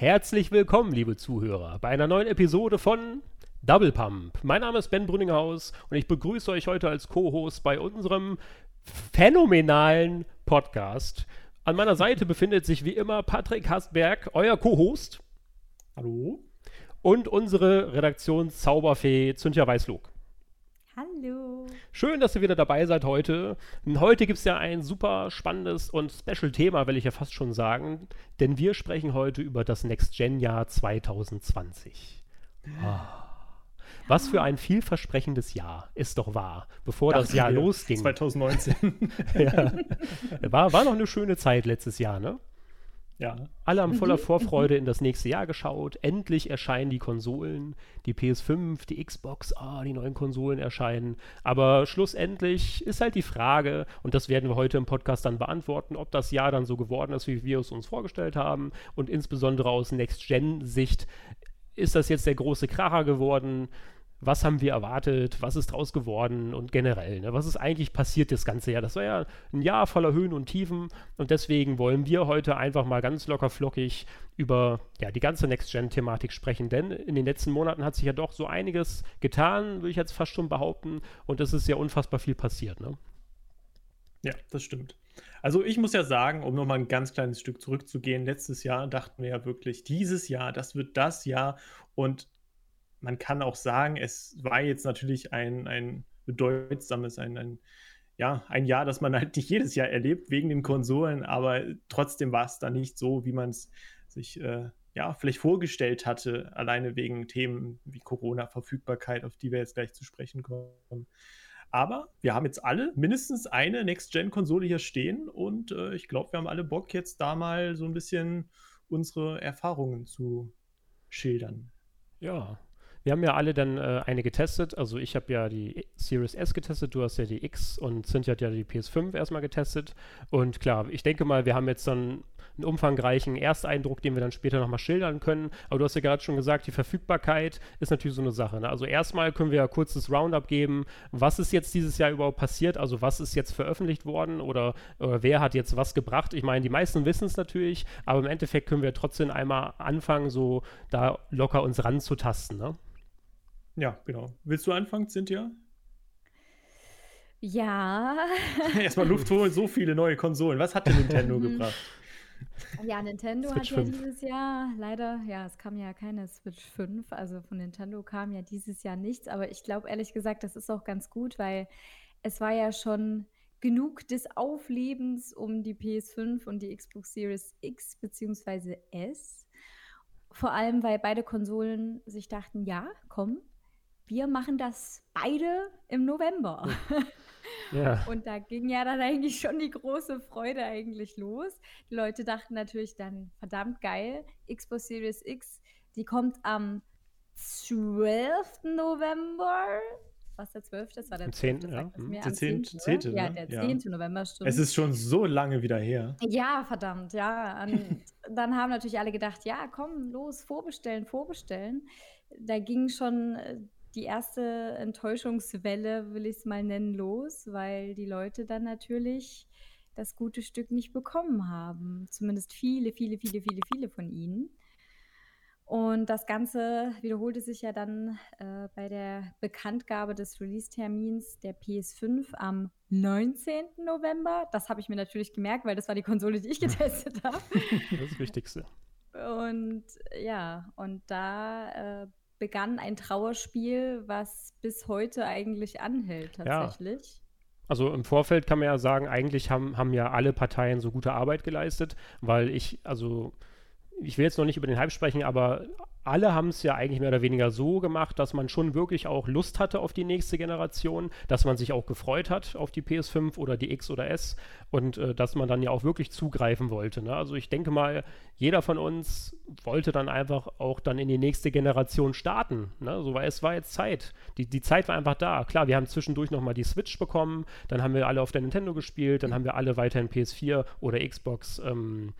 Herzlich willkommen, liebe Zuhörer, bei einer neuen Episode von Double Pump. Mein Name ist Ben Brünninghaus und ich begrüße euch heute als Co-Host bei unserem phänomenalen Podcast. An meiner Seite befindet sich wie immer Patrick Hastberg, euer Co-Host. Hallo. Und unsere Redaktionszauberfee Züntja Weißlog. Hallo. Schön, dass ihr wieder dabei seid heute. Und heute gibt es ja ein super spannendes und Special-Thema, will ich ja fast schon sagen, denn wir sprechen heute über das Next-Gen-Jahr 2020. Ah. Was für ein vielversprechendes Jahr ist doch wahr, bevor das Jahr losging. 2019. ja. War, war noch eine schöne Zeit letztes Jahr, ne? Ja. Alle haben voller Vorfreude in das nächste Jahr geschaut. Endlich erscheinen die Konsolen, die PS5, die Xbox, ah, die neuen Konsolen erscheinen. Aber schlussendlich ist halt die Frage, und das werden wir heute im Podcast dann beantworten, ob das Jahr dann so geworden ist, wie wir es uns vorgestellt haben. Und insbesondere aus Next-Gen-Sicht ist das jetzt der große Kracher geworden was haben wir erwartet, was ist draus geworden und generell, ne, was ist eigentlich passiert das ganze Jahr. Das war ja ein Jahr voller Höhen und Tiefen und deswegen wollen wir heute einfach mal ganz locker flockig über ja, die ganze Next-Gen-Thematik sprechen, denn in den letzten Monaten hat sich ja doch so einiges getan, würde ich jetzt fast schon behaupten und es ist ja unfassbar viel passiert. Ne? Ja, das stimmt. Also ich muss ja sagen, um nochmal ein ganz kleines Stück zurückzugehen, letztes Jahr dachten wir ja wirklich, dieses Jahr, das wird das Jahr und man kann auch sagen, es war jetzt natürlich ein, ein bedeutsames, ein, ein, ja, ein Jahr, das man halt nicht jedes Jahr erlebt, wegen den Konsolen, aber trotzdem war es da nicht so, wie man es sich äh, ja, vielleicht vorgestellt hatte, alleine wegen Themen wie Corona-Verfügbarkeit, auf die wir jetzt gleich zu sprechen kommen. Aber wir haben jetzt alle mindestens eine Next-Gen-Konsole hier stehen und äh, ich glaube, wir haben alle Bock, jetzt da mal so ein bisschen unsere Erfahrungen zu schildern. Ja, wir haben ja alle dann äh, eine getestet. Also ich habe ja die Series S getestet, du hast ja die X und Cynthia hat ja die PS5 erstmal getestet. Und klar, ich denke mal, wir haben jetzt dann einen umfangreichen Ersteindruck, den wir dann später nochmal schildern können. Aber du hast ja gerade schon gesagt, die Verfügbarkeit ist natürlich so eine Sache. Ne? Also erstmal können wir ja kurz das Roundup geben, was ist jetzt dieses Jahr überhaupt passiert, also was ist jetzt veröffentlicht worden oder, oder wer hat jetzt was gebracht. Ich meine, die meisten wissen es natürlich, aber im Endeffekt können wir trotzdem einmal anfangen, so da locker uns ranzutasten. Ne? Ja, genau. Willst du anfangen, Cynthia? Ja. Erstmal Luft holen, so viele neue Konsolen. Was hat denn Nintendo gebracht? Ja, Nintendo hat ja 5. dieses Jahr leider, ja, es kam ja keine Switch 5, also von Nintendo kam ja dieses Jahr nichts, aber ich glaube ehrlich gesagt, das ist auch ganz gut, weil es war ja schon genug des Auflebens um die PS5 und die Xbox Series X bzw. S. Vor allem, weil beide Konsolen sich dachten, ja, komm, wir machen das beide im November. Ja. Und da ging ja dann eigentlich schon die große Freude eigentlich los. Die Leute dachten natürlich dann, verdammt geil, Xbox Series X, die kommt am 12. November. Was der 12. Das war der 10. Ja. Der 10. 10. 10. Ja, der 10. Ja. November, stimmt. Es ist schon so lange wieder her. Ja, verdammt, ja. Und dann haben natürlich alle gedacht, ja, komm, los, vorbestellen, vorbestellen. Da ging schon äh, die erste Enttäuschungswelle, will ich es mal nennen, los, weil die Leute dann natürlich das gute Stück nicht bekommen haben. Zumindest viele, viele, viele, viele, viele von ihnen. Und das Ganze wiederholte sich ja dann äh, bei der Bekanntgabe des Release-Termins der PS5 am 19. November. Das habe ich mir natürlich gemerkt, weil das war die Konsole, die ich getestet habe. Das ist das Wichtigste. Und ja, und da äh, begann ein Trauerspiel, was bis heute eigentlich anhält tatsächlich. Ja. Also im Vorfeld kann man ja sagen, eigentlich haben, haben ja alle Parteien so gute Arbeit geleistet, weil ich, also ich will jetzt noch nicht über den Hype sprechen, aber alle haben es ja eigentlich mehr oder weniger so gemacht, dass man schon wirklich auch Lust hatte auf die nächste Generation, dass man sich auch gefreut hat auf die PS5 oder die X oder S und äh, dass man dann ja auch wirklich zugreifen wollte. Ne? Also ich denke mal, jeder von uns wollte dann einfach auch dann in die nächste Generation starten. Ne? So, weil es war jetzt Zeit. Die, die Zeit war einfach da. Klar, wir haben zwischendurch nochmal die Switch bekommen, dann haben wir alle auf der Nintendo gespielt, dann haben wir alle weiterhin PS4 oder Xbox ähm,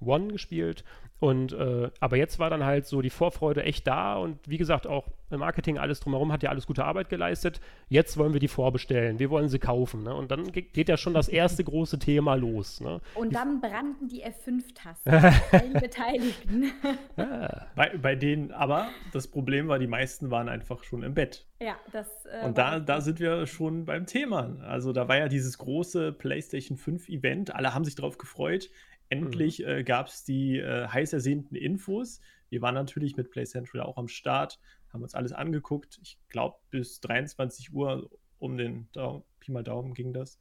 One gespielt Und äh, aber jetzt war dann halt so die Vorfreude echt da und wie gesagt, auch im Marketing alles drumherum hat ja alles gute Arbeit geleistet. Jetzt wollen wir die vorbestellen, wir wollen sie kaufen. Ne? Und dann geht ja schon das erste große Thema los. Ne? Und dann brannten die F5-Tasten allen Beteiligten. ja. bei, bei denen, aber das Problem war, die meisten waren einfach schon im Bett. Ja, das. Äh, und da, da sind wir schon beim Thema. Also da war ja dieses große PlayStation 5 Event. Alle haben sich darauf gefreut. Endlich mhm. äh, gab es die äh, heiß ersehnten Infos. Wir waren natürlich mit Play Central auch am Start, haben uns alles angeguckt. Ich glaube, bis 23 Uhr um den Daumen, Pi mal Daumen ging das.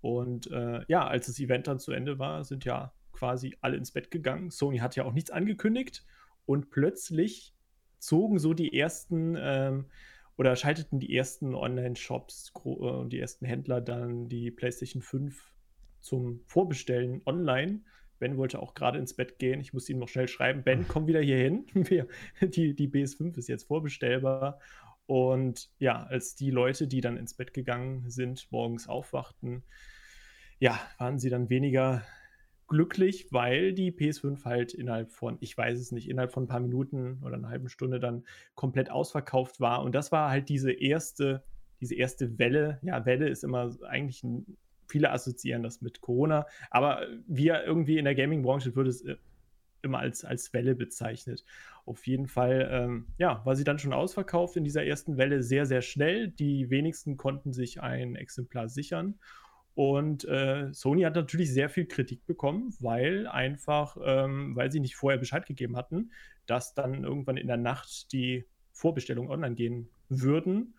Und äh, ja, als das Event dann zu Ende war, sind ja quasi alle ins Bett gegangen. Sony hat ja auch nichts angekündigt und plötzlich zogen so die ersten ähm, oder schalteten die ersten Online-Shops und äh, die ersten Händler dann die PlayStation 5 zum Vorbestellen online Ben wollte auch gerade ins Bett gehen. Ich musste ihm noch schnell schreiben, Ben, komm wieder hier hin. die, die BS5 ist jetzt vorbestellbar. Und ja, als die Leute, die dann ins Bett gegangen sind, morgens aufwachten, ja, waren sie dann weniger glücklich, weil die PS5 halt innerhalb von, ich weiß es nicht, innerhalb von ein paar Minuten oder einer halben Stunde dann komplett ausverkauft war. Und das war halt diese erste, diese erste Welle. Ja, Welle ist immer eigentlich ein viele assoziieren das mit Corona, aber wir irgendwie in der Gaming-Branche würde es äh, immer als, als Welle bezeichnet. Auf jeden Fall, ähm, ja, war sie dann schon ausverkauft in dieser ersten Welle sehr, sehr schnell. Die wenigsten konnten sich ein Exemplar sichern. Und äh, Sony hat natürlich sehr viel Kritik bekommen, weil einfach, ähm, weil sie nicht vorher Bescheid gegeben hatten, dass dann irgendwann in der Nacht die Vorbestellungen online gehen würden.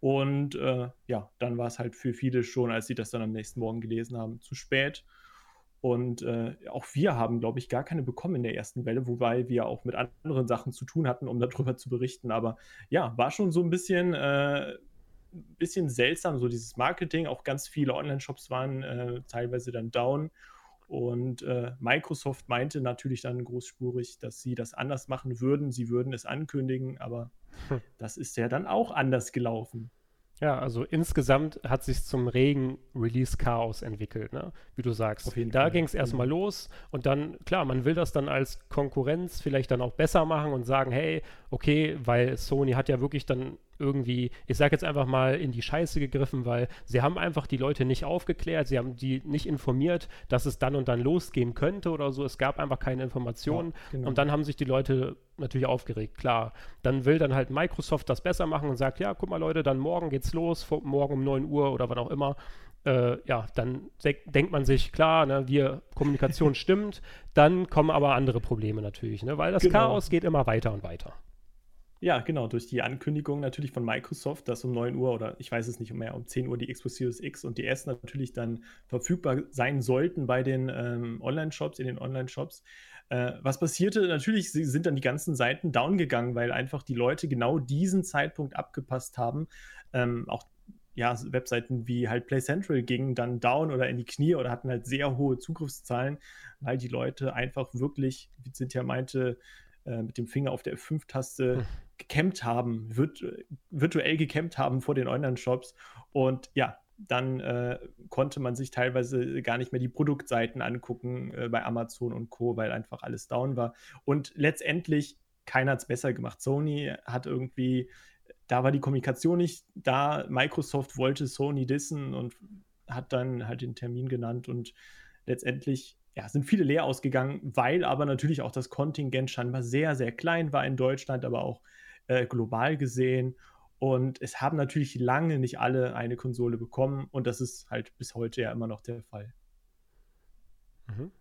Und äh, ja, dann war es halt für viele schon, als sie das dann am nächsten Morgen gelesen haben, zu spät. Und äh, auch wir haben, glaube ich, gar keine bekommen in der ersten Welle, wobei wir auch mit anderen Sachen zu tun hatten, um darüber zu berichten. Aber ja, war schon so ein bisschen, äh, bisschen seltsam, so dieses Marketing. Auch ganz viele Online-Shops waren äh, teilweise dann down. Und äh, Microsoft meinte natürlich dann großspurig, dass sie das anders machen würden. Sie würden es ankündigen, aber hm. Das ist ja dann auch anders gelaufen. Ja, also insgesamt hat sich zum regen Release-Chaos entwickelt, ne? wie du sagst. da ging es erstmal mhm. los und dann, klar, man will das dann als Konkurrenz vielleicht dann auch besser machen und sagen, hey, okay, weil Sony hat ja wirklich dann irgendwie, ich sage jetzt einfach mal, in die Scheiße gegriffen, weil sie haben einfach die Leute nicht aufgeklärt, sie haben die nicht informiert, dass es dann und dann losgehen könnte oder so. Es gab einfach keine Informationen ja, genau. und dann haben sich die Leute natürlich aufgeregt, klar. Dann will dann halt Microsoft das besser machen und sagt, ja, guck mal Leute, dann morgen geht's los, morgen um 9 Uhr oder wann auch immer. Äh, ja, dann denkt man sich, klar, ne, wir, Kommunikation stimmt, dann kommen aber andere Probleme natürlich, ne, weil das genau. Chaos geht immer weiter und weiter. Ja, genau, durch die Ankündigung natürlich von Microsoft, dass um 9 Uhr oder ich weiß es nicht mehr, um 10 Uhr die Xbox Series X und die S natürlich dann verfügbar sein sollten bei den ähm, Online-Shops, in den Online-Shops. Äh, was passierte? Natürlich sind dann die ganzen Seiten down gegangen, weil einfach die Leute genau diesen Zeitpunkt abgepasst haben. Ähm, auch ja, Webseiten wie halt Play Central gingen dann down oder in die Knie oder hatten halt sehr hohe Zugriffszahlen, weil die Leute einfach wirklich, wie Cynthia meinte, äh, mit dem Finger auf der F5-Taste hm gecampt haben, virt virtuell gecampt haben vor den Online-Shops. Und ja, dann äh, konnte man sich teilweise gar nicht mehr die Produktseiten angucken äh, bei Amazon und Co., weil einfach alles down war. Und letztendlich, keiner hat es besser gemacht. Sony hat irgendwie, da war die Kommunikation nicht da. Microsoft wollte Sony dissen und hat dann halt den Termin genannt und letztendlich ja, sind viele leer ausgegangen, weil aber natürlich auch das Kontingent scheinbar sehr, sehr klein war in Deutschland, aber auch äh, global gesehen. Und es haben natürlich lange nicht alle eine Konsole bekommen und das ist halt bis heute ja immer noch der Fall. Mhm.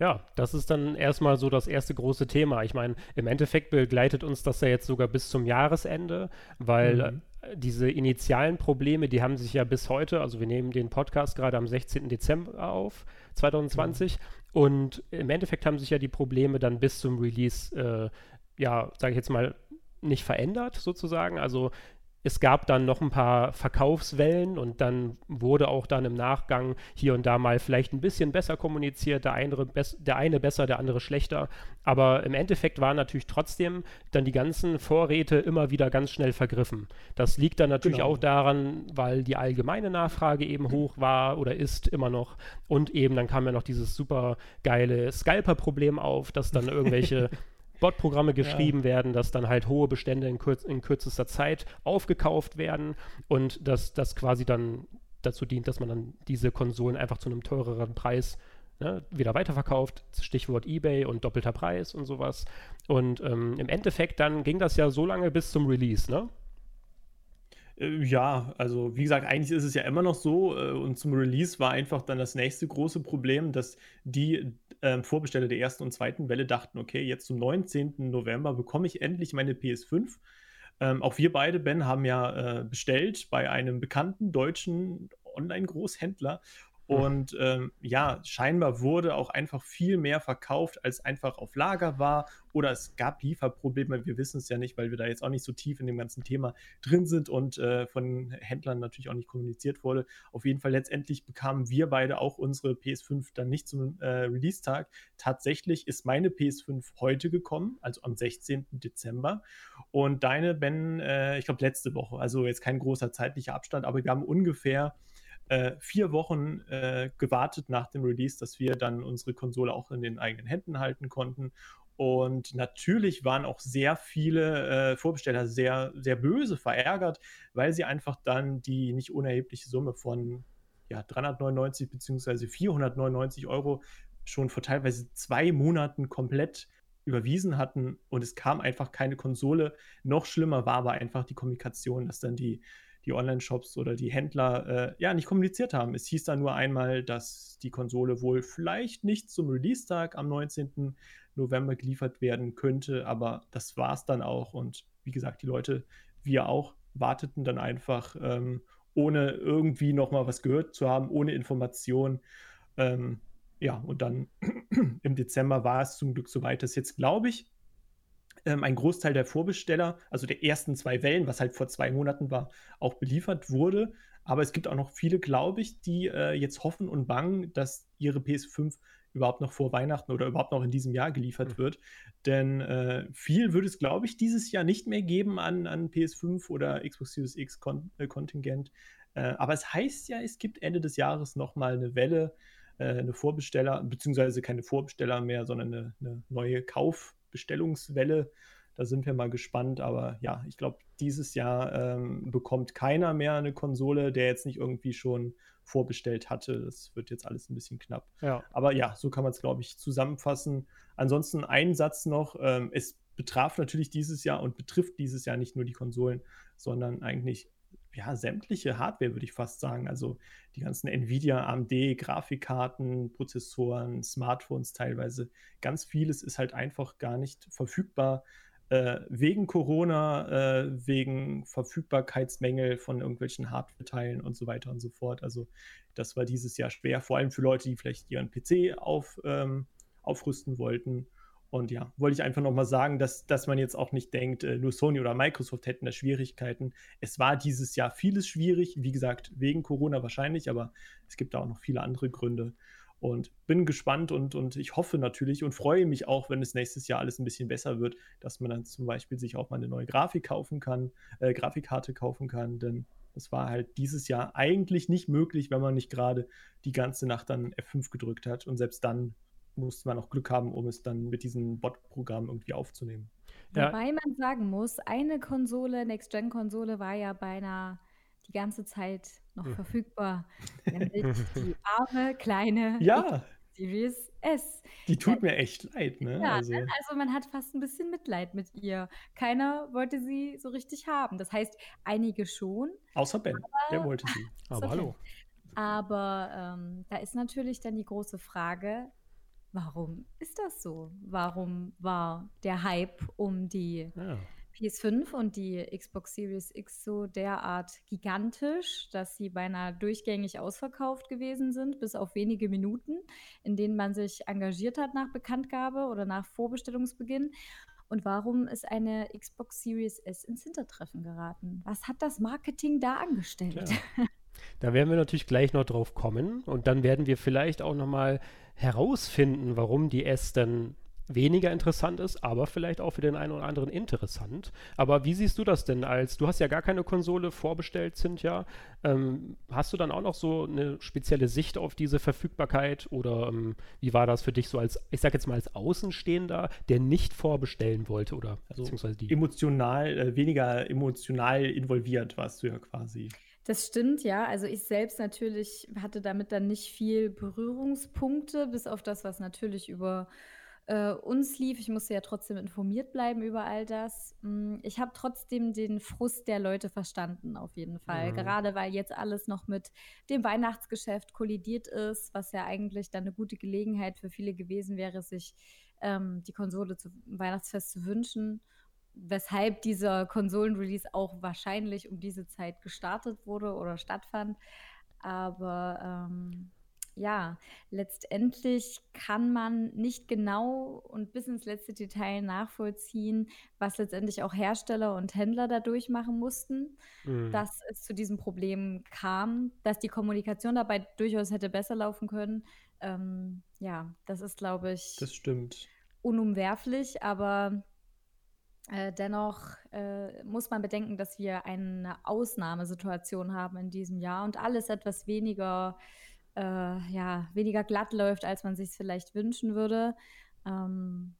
Ja, das ist dann erstmal so das erste große Thema. Ich meine, im Endeffekt begleitet uns das ja jetzt sogar bis zum Jahresende, weil mhm. Diese initialen Probleme, die haben sich ja bis heute, also wir nehmen den Podcast gerade am 16. Dezember auf, 2020, mhm. und im Endeffekt haben sich ja die Probleme dann bis zum Release, äh, ja, sage ich jetzt mal, nicht verändert sozusagen. Also es gab dann noch ein paar Verkaufswellen und dann wurde auch dann im Nachgang hier und da mal vielleicht ein bisschen besser kommuniziert, der eine, der eine besser, der andere schlechter. Aber im Endeffekt waren natürlich trotzdem dann die ganzen Vorräte immer wieder ganz schnell vergriffen. Das liegt dann natürlich genau. auch daran, weil die allgemeine Nachfrage eben hoch war oder ist immer noch. Und eben dann kam ja noch dieses super geile Scalper-Problem auf, dass dann irgendwelche Bot-Programme geschrieben ja. werden, dass dann halt hohe Bestände in, kürz in kürzester Zeit aufgekauft werden und dass das quasi dann dazu dient, dass man dann diese Konsolen einfach zu einem teureren Preis ne, wieder weiterverkauft. Stichwort eBay und doppelter Preis und sowas. Und ähm, im Endeffekt dann ging das ja so lange bis zum Release, ne? Äh, ja, also wie gesagt, eigentlich ist es ja immer noch so äh, und zum Release war einfach dann das nächste große Problem, dass die äh, Vorbesteller der ersten und zweiten Welle dachten, okay, jetzt zum 19. November bekomme ich endlich meine PS5. Ähm, auch wir beide, Ben, haben ja äh, bestellt bei einem bekannten deutschen Online-Großhändler. Und ähm, ja, scheinbar wurde auch einfach viel mehr verkauft, als einfach auf Lager war. Oder es gab Lieferprobleme. Wir wissen es ja nicht, weil wir da jetzt auch nicht so tief in dem ganzen Thema drin sind und äh, von Händlern natürlich auch nicht kommuniziert wurde. Auf jeden Fall letztendlich bekamen wir beide auch unsere PS5 dann nicht zum äh, Release-Tag. Tatsächlich ist meine PS5 heute gekommen, also am 16. Dezember. Und deine, Ben, äh, ich glaube letzte Woche. Also jetzt kein großer zeitlicher Abstand, aber wir haben ungefähr äh, vier Wochen äh, gewartet nach dem Release, dass wir dann unsere Konsole auch in den eigenen Händen halten konnten. Und natürlich waren auch sehr viele äh, Vorbesteller sehr, sehr böse, verärgert, weil sie einfach dann die nicht unerhebliche Summe von ja, 399 bzw. 499 Euro schon vor teilweise zwei Monaten komplett überwiesen hatten und es kam einfach keine Konsole. Noch schlimmer war aber einfach die Kommunikation, dass dann die die Online-Shops oder die Händler äh, ja nicht kommuniziert haben. Es hieß dann nur einmal, dass die Konsole wohl vielleicht nicht zum Release-Tag am 19. November geliefert werden könnte, aber das war es dann auch. Und wie gesagt, die Leute, wir auch, warteten dann einfach, ähm, ohne irgendwie nochmal was gehört zu haben, ohne Information. Ähm, ja, und dann im Dezember war es zum Glück soweit, dass jetzt, glaube ich, ähm, ein Großteil der Vorbesteller, also der ersten zwei Wellen, was halt vor zwei Monaten war, auch beliefert wurde. Aber es gibt auch noch viele, glaube ich, die äh, jetzt hoffen und bangen, dass ihre PS5 überhaupt noch vor Weihnachten oder überhaupt noch in diesem Jahr geliefert mhm. wird. Denn äh, viel würde es, glaube ich, dieses Jahr nicht mehr geben an, an PS5 oder Xbox Series X Kon äh, Kontingent. Äh, aber es heißt ja, es gibt Ende des Jahres nochmal eine Welle, äh, eine Vorbesteller, beziehungsweise keine Vorbesteller mehr, sondern eine, eine neue Kauf- Bestellungswelle. Da sind wir mal gespannt. Aber ja, ich glaube, dieses Jahr ähm, bekommt keiner mehr eine Konsole, der jetzt nicht irgendwie schon vorbestellt hatte. Das wird jetzt alles ein bisschen knapp. Ja. Aber ja, so kann man es, glaube ich, zusammenfassen. Ansonsten ein Satz noch. Ähm, es betraf natürlich dieses Jahr und betrifft dieses Jahr nicht nur die Konsolen, sondern eigentlich ja, sämtliche Hardware, würde ich fast sagen. Also die ganzen Nvidia, AMD, Grafikkarten, Prozessoren, Smartphones teilweise. Ganz vieles ist halt einfach gar nicht verfügbar. Äh, wegen Corona, äh, wegen Verfügbarkeitsmängel von irgendwelchen Hardware-Teilen und so weiter und so fort. Also das war dieses Jahr schwer, vor allem für Leute, die vielleicht ihren PC auf, ähm, aufrüsten wollten. Und ja, wollte ich einfach nochmal sagen, dass, dass man jetzt auch nicht denkt, äh, nur Sony oder Microsoft hätten da Schwierigkeiten. Es war dieses Jahr vieles schwierig, wie gesagt, wegen Corona wahrscheinlich, aber es gibt da auch noch viele andere Gründe. Und bin gespannt und, und ich hoffe natürlich und freue mich auch, wenn es nächstes Jahr alles ein bisschen besser wird, dass man dann zum Beispiel sich auch mal eine neue Grafik kaufen kann, äh, Grafikkarte kaufen kann, denn das war halt dieses Jahr eigentlich nicht möglich, wenn man nicht gerade die ganze Nacht dann F5 gedrückt hat. Und selbst dann musste man auch Glück haben, um es dann mit diesem Bot-Programm irgendwie aufzunehmen. Ja. Wobei man sagen muss, eine Konsole, Next-Gen-Konsole, war ja beinahe die ganze Zeit noch hm. verfügbar. Nämlich die arme, kleine ja. Series S. Die tut mir echt leid, ne? Ja, also. Ne? also. man hat fast ein bisschen Mitleid mit ihr. Keiner wollte sie so richtig haben. Das heißt, einige schon. Außer Ben, aber, der wollte sie. Aber hallo. Aber ähm, da ist natürlich dann die große Frage, Warum ist das so? Warum war der Hype um die ja. PS5 und die Xbox Series X so derart gigantisch, dass sie beinahe durchgängig ausverkauft gewesen sind, bis auf wenige Minuten, in denen man sich engagiert hat nach Bekanntgabe oder nach Vorbestellungsbeginn? Und warum ist eine Xbox Series S ins Hintertreffen geraten? Was hat das Marketing da angestellt? Ja. Da werden wir natürlich gleich noch drauf kommen und dann werden wir vielleicht auch nochmal herausfinden, warum die S dann weniger interessant ist, aber vielleicht auch für den einen oder anderen interessant. Aber wie siehst du das denn als, du hast ja gar keine Konsole vorbestellt, Cynthia. Ähm, hast du dann auch noch so eine spezielle Sicht auf diese Verfügbarkeit oder ähm, wie war das für dich so als, ich sag jetzt mal als Außenstehender, der nicht vorbestellen wollte oder also beziehungsweise die? Emotional, äh, weniger emotional involviert warst du ja quasi. Das stimmt, ja. Also ich selbst natürlich hatte damit dann nicht viel Berührungspunkte, bis auf das, was natürlich über äh, uns lief. Ich musste ja trotzdem informiert bleiben über all das. Mm, ich habe trotzdem den Frust der Leute verstanden, auf jeden Fall. Mhm. Gerade weil jetzt alles noch mit dem Weihnachtsgeschäft kollidiert ist, was ja eigentlich dann eine gute Gelegenheit für viele gewesen wäre, sich ähm, die Konsole zum Weihnachtsfest zu wünschen. Weshalb dieser Konsolenrelease auch wahrscheinlich um diese Zeit gestartet wurde oder stattfand. Aber ähm, ja, letztendlich kann man nicht genau und bis ins letzte Detail nachvollziehen, was letztendlich auch Hersteller und Händler dadurch machen mussten, mhm. dass es zu diesem Problem kam, dass die Kommunikation dabei durchaus hätte besser laufen können. Ähm, ja, das ist, glaube ich, das stimmt. unumwerflich, aber äh, dennoch äh, muss man bedenken, dass wir eine Ausnahmesituation haben in diesem Jahr und alles etwas weniger äh, ja, weniger glatt läuft, als man sich es vielleicht wünschen würde. Ähm,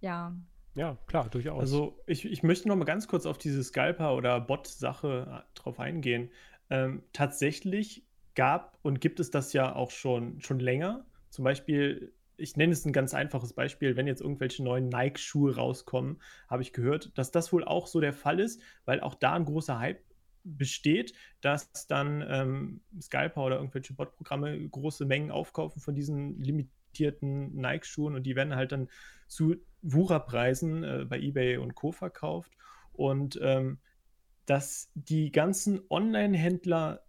ja. Ja, klar, durchaus. Also ich, ich möchte noch mal ganz kurz auf diese Scalper- oder Bot-Sache äh, drauf eingehen. Ähm, tatsächlich gab und gibt es das ja auch schon, schon länger. Zum Beispiel, ich nenne es ein ganz einfaches Beispiel, wenn jetzt irgendwelche neuen Nike-Schuhe rauskommen, habe ich gehört, dass das wohl auch so der Fall ist, weil auch da ein großer Hype besteht, dass dann ähm, Scalper oder irgendwelche Bot-Programme große Mengen aufkaufen von diesen limitierten Nike-Schuhen und die werden halt dann zu Wucherpreisen äh, bei eBay und Co. verkauft. Und ähm, dass die ganzen Online-Händler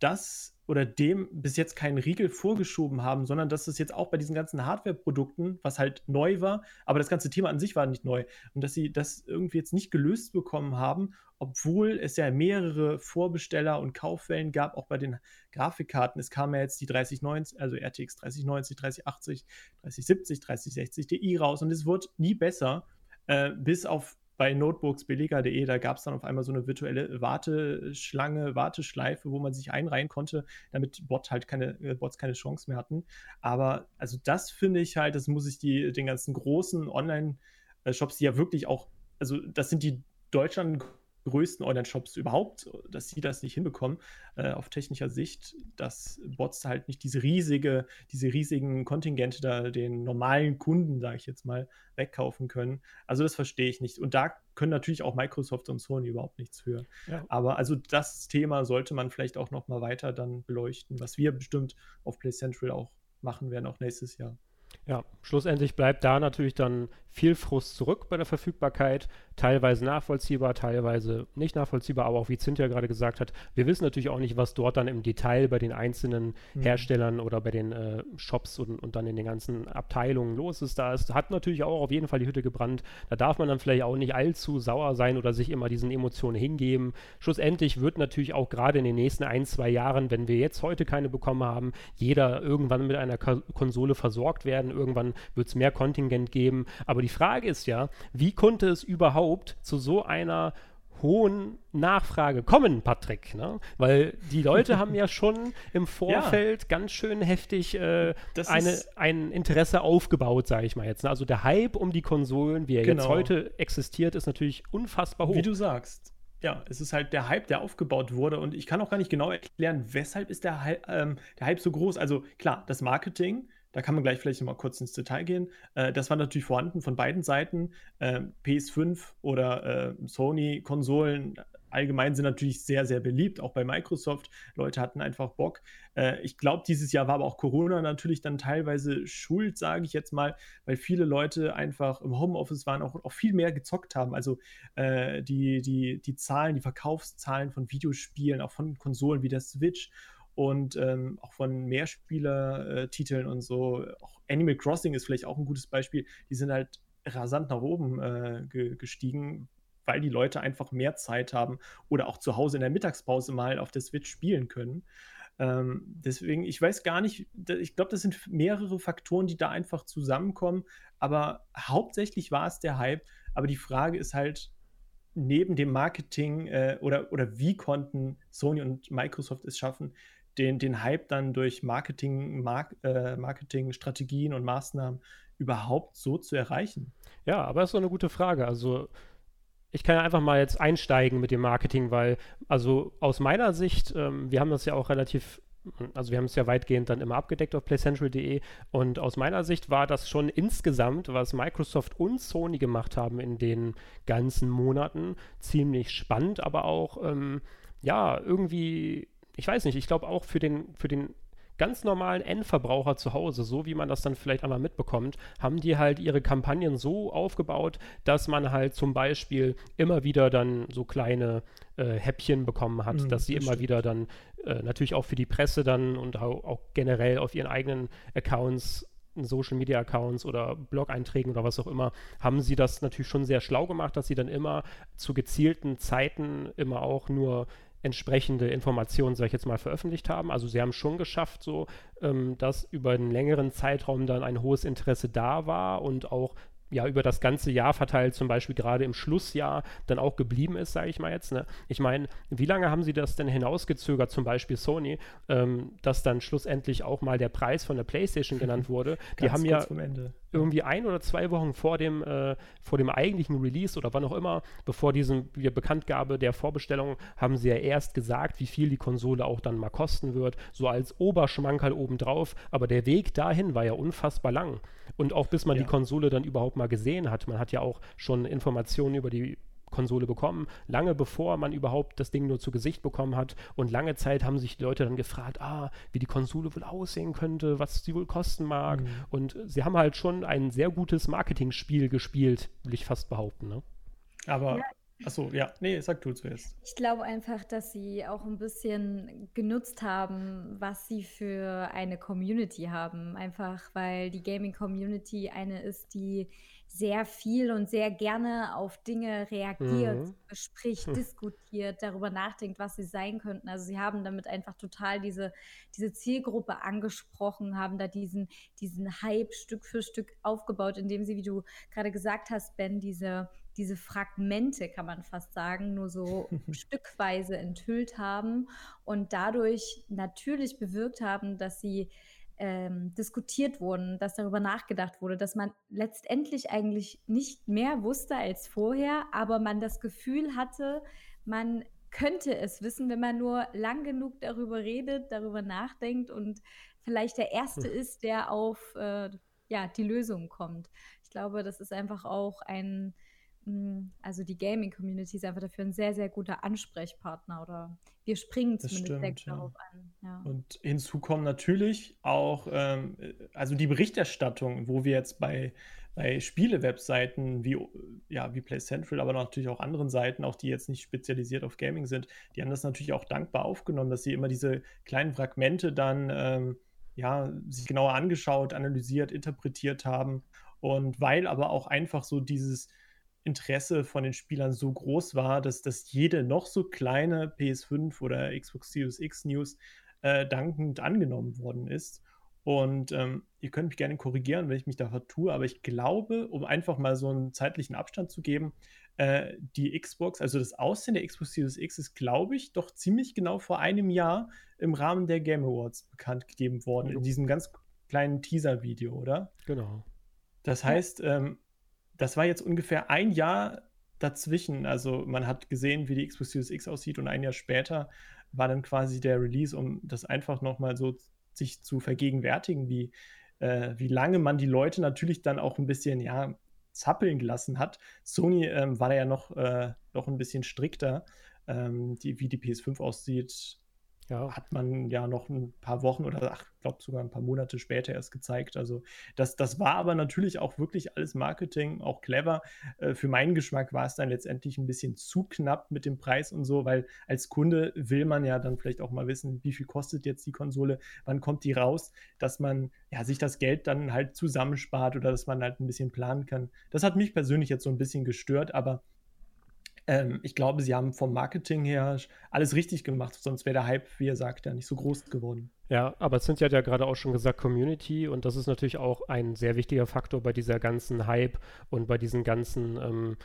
das oder dem bis jetzt keinen Riegel vorgeschoben haben, sondern dass es jetzt auch bei diesen ganzen Hardware-Produkten, was halt neu war, aber das ganze Thema an sich war nicht neu und dass sie das irgendwie jetzt nicht gelöst bekommen haben, obwohl es ja mehrere Vorbesteller und Kaufwellen gab, auch bei den Grafikkarten. Es kam ja jetzt die 3090, also RTX 3090, 3080, 3070, 3060 Ti raus und es wird nie besser, äh, bis auf bei notebooksbilliger.de, da gab es dann auf einmal so eine virtuelle Warteschlange, Warteschleife, wo man sich einreihen konnte, damit Bot halt keine, äh, Bots keine Chance mehr hatten. Aber also das finde ich halt, das muss ich die, den ganzen großen Online-Shops, die ja wirklich auch, also das sind die Deutschland größten Online-Shops überhaupt, dass sie das nicht hinbekommen, äh, auf technischer Sicht, dass Bots halt nicht diese riesige, diese riesigen Kontingente da den normalen Kunden, sage ich jetzt mal, wegkaufen können. Also das verstehe ich nicht. Und da können natürlich auch Microsoft und Sony überhaupt nichts für. Ja. Aber also das Thema sollte man vielleicht auch noch mal weiter dann beleuchten, was wir bestimmt auf Play Central auch machen werden, auch nächstes Jahr. Ja, schlussendlich bleibt da natürlich dann viel Frust zurück bei der Verfügbarkeit, teilweise nachvollziehbar, teilweise nicht nachvollziehbar, aber auch wie Cynthia gerade gesagt hat, wir wissen natürlich auch nicht, was dort dann im Detail bei den einzelnen mhm. Herstellern oder bei den äh, Shops und, und dann in den ganzen Abteilungen los ist. Da ist, hat natürlich auch auf jeden Fall die Hütte gebrannt. Da darf man dann vielleicht auch nicht allzu sauer sein oder sich immer diesen Emotionen hingeben. Schlussendlich wird natürlich auch gerade in den nächsten ein, zwei Jahren, wenn wir jetzt heute keine bekommen haben, jeder irgendwann mit einer Konsole versorgt werden. Irgendwann wird es mehr Kontingent geben. Aber die Frage ist ja, wie konnte es überhaupt zu so einer hohen Nachfrage kommen, Patrick. Ne? Weil die Leute haben ja schon im Vorfeld ja. ganz schön heftig äh, eine, ein Interesse aufgebaut, sage ich mal jetzt. Ne? Also der Hype um die Konsolen, wie er genau. jetzt heute existiert, ist natürlich unfassbar hoch. Wie du sagst. Ja, es ist halt der Hype, der aufgebaut wurde und ich kann auch gar nicht genau erklären, weshalb ist der, Hy ähm, der Hype so groß. Also klar, das Marketing, da kann man gleich vielleicht noch mal kurz ins Detail gehen. Äh, das war natürlich vorhanden von beiden Seiten. Äh, PS5 oder Sony-Konsolen allgemein sind natürlich sehr, sehr beliebt, auch bei Microsoft. Leute hatten einfach Bock. Äh, ich glaube, dieses Jahr war aber auch Corona natürlich dann teilweise schuld, sage ich jetzt mal, weil viele Leute einfach im Homeoffice waren, auch, auch viel mehr gezockt haben. Also äh, die, die, die Zahlen, die Verkaufszahlen von Videospielen, auch von Konsolen wie der Switch und ähm, auch von Mehrspieler-Titeln und so. Auch Animal Crossing ist vielleicht auch ein gutes Beispiel. Die sind halt rasant nach oben äh, ge gestiegen, weil die Leute einfach mehr Zeit haben oder auch zu Hause in der Mittagspause mal auf der Switch spielen können. Ähm, deswegen, ich weiß gar nicht, ich glaube, das sind mehrere Faktoren, die da einfach zusammenkommen, aber hauptsächlich war es der Hype. Aber die Frage ist halt, neben dem Marketing äh, oder, oder wie konnten Sony und Microsoft es schaffen, den, den Hype dann durch Marketing, Mark, äh, Marketingstrategien und Maßnahmen überhaupt so zu erreichen? Ja, aber das ist so eine gute Frage. Also ich kann einfach mal jetzt einsteigen mit dem Marketing, weil, also aus meiner Sicht, ähm, wir haben das ja auch relativ, also wir haben es ja weitgehend dann immer abgedeckt auf playcentral.de und aus meiner Sicht war das schon insgesamt, was Microsoft und Sony gemacht haben in den ganzen Monaten, ziemlich spannend, aber auch, ähm, ja, irgendwie, ich weiß nicht, ich glaube auch für den, für den ganz normalen Endverbraucher zu Hause, so wie man das dann vielleicht einmal mitbekommt, haben die halt ihre Kampagnen so aufgebaut, dass man halt zum Beispiel immer wieder dann so kleine äh, Häppchen bekommen hat, mhm, dass sie immer stimmt. wieder dann äh, natürlich auch für die Presse dann und auch, auch generell auf ihren eigenen Accounts Social Media Accounts oder Blog-Einträgen oder was auch immer, haben sie das natürlich schon sehr schlau gemacht, dass sie dann immer zu gezielten Zeiten immer auch nur entsprechende Informationen, sag ich jetzt mal, veröffentlicht haben. Also sie haben schon geschafft, so, ähm, dass über einen längeren Zeitraum dann ein hohes Interesse da war und auch ja über das ganze Jahr verteilt, zum Beispiel gerade im Schlussjahr, dann auch geblieben ist, sage ich mal jetzt. Ne? Ich meine, wie lange haben sie das denn hinausgezögert, zum Beispiel Sony, ähm, dass dann schlussendlich auch mal der Preis von der PlayStation genannt wurde? Die haben ja irgendwie ein oder zwei Wochen vor dem, äh, vor dem eigentlichen Release oder wann auch immer, bevor diesem die Bekanntgabe der Vorbestellung, haben sie ja erst gesagt, wie viel die Konsole auch dann mal kosten wird, so als Oberschmankerl obendrauf. Aber der Weg dahin war ja unfassbar lang. Und auch bis man ja. die Konsole dann überhaupt mal gesehen hat. Man hat ja auch schon Informationen über die Konsole bekommen, lange bevor man überhaupt das Ding nur zu Gesicht bekommen hat. Und lange Zeit haben sich die Leute dann gefragt, ah, wie die Konsole wohl aussehen könnte, was sie wohl kosten mag. Mhm. Und sie haben halt schon ein sehr gutes Marketingspiel gespielt, will ich fast behaupten. Ne? Aber ja. Achso, ja, nee, sag du zuerst. Ich glaube einfach, dass sie auch ein bisschen genutzt haben, was sie für eine Community haben. Einfach weil die Gaming-Community eine ist, die sehr viel und sehr gerne auf Dinge reagiert, mhm. spricht, hm. diskutiert, darüber nachdenkt, was sie sein könnten. Also sie haben damit einfach total diese, diese Zielgruppe angesprochen, haben da diesen, diesen Hype Stück für Stück aufgebaut, indem sie, wie du gerade gesagt hast, Ben, diese, diese Fragmente, kann man fast sagen, nur so stückweise enthüllt haben und dadurch natürlich bewirkt haben, dass sie ähm, diskutiert wurden, dass darüber nachgedacht wurde, dass man letztendlich eigentlich nicht mehr wusste als vorher, aber man das Gefühl hatte, man könnte es wissen, wenn man nur lang genug darüber redet, darüber nachdenkt und vielleicht der Erste hm. ist, der auf äh, ja, die Lösung kommt. Ich glaube, das ist einfach auch ein also die Gaming-Community ist einfach dafür ein sehr, sehr guter Ansprechpartner oder wir springen das zumindest stimmt, ja. darauf an. Ja. Und hinzu kommen natürlich auch, ähm, also die Berichterstattung, wo wir jetzt bei, bei Spiele-Webseiten wie, ja, wie Play Central, aber natürlich auch anderen Seiten, auch die jetzt nicht spezialisiert auf Gaming sind, die haben das natürlich auch dankbar aufgenommen, dass sie immer diese kleinen Fragmente dann ähm, ja, sich genauer angeschaut, analysiert, interpretiert haben. Und weil aber auch einfach so dieses Interesse von den Spielern so groß war, dass, dass jede noch so kleine PS5 oder Xbox Series X News äh, dankend angenommen worden ist. Und ähm, ihr könnt mich gerne korrigieren, wenn ich mich da vertue, aber ich glaube, um einfach mal so einen zeitlichen Abstand zu geben, äh, die Xbox, also das Aussehen der Xbox Series X ist, glaube ich, doch ziemlich genau vor einem Jahr im Rahmen der Game Awards bekannt gegeben worden, in diesem ganz kleinen Teaser-Video, oder? Genau. Das heißt, ähm, das war jetzt ungefähr ein Jahr dazwischen. Also man hat gesehen, wie die Xbox Series X aussieht und ein Jahr später war dann quasi der Release, um das einfach nochmal so sich zu vergegenwärtigen, wie, äh, wie lange man die Leute natürlich dann auch ein bisschen, ja, zappeln gelassen hat. Sony ähm, war da ja noch, äh, noch ein bisschen strikter, ähm, die, wie die PS5 aussieht. Ja. hat man ja noch ein paar Wochen oder ach, glaube sogar ein paar Monate später erst gezeigt. Also das, das war aber natürlich auch wirklich alles Marketing, auch clever. Äh, für meinen Geschmack war es dann letztendlich ein bisschen zu knapp mit dem Preis und so, weil als Kunde will man ja dann vielleicht auch mal wissen, wie viel kostet jetzt die Konsole, wann kommt die raus, dass man ja sich das Geld dann halt zusammenspart oder dass man halt ein bisschen planen kann. Das hat mich persönlich jetzt so ein bisschen gestört, aber ähm, ich glaube, sie haben vom Marketing her alles richtig gemacht, sonst wäre der Hype, wie ihr sagt, ja nicht so groß geworden. Ja, aber Cynthia hat ja gerade auch schon gesagt, Community und das ist natürlich auch ein sehr wichtiger Faktor bei dieser ganzen Hype und bei diesen ganzen ähm,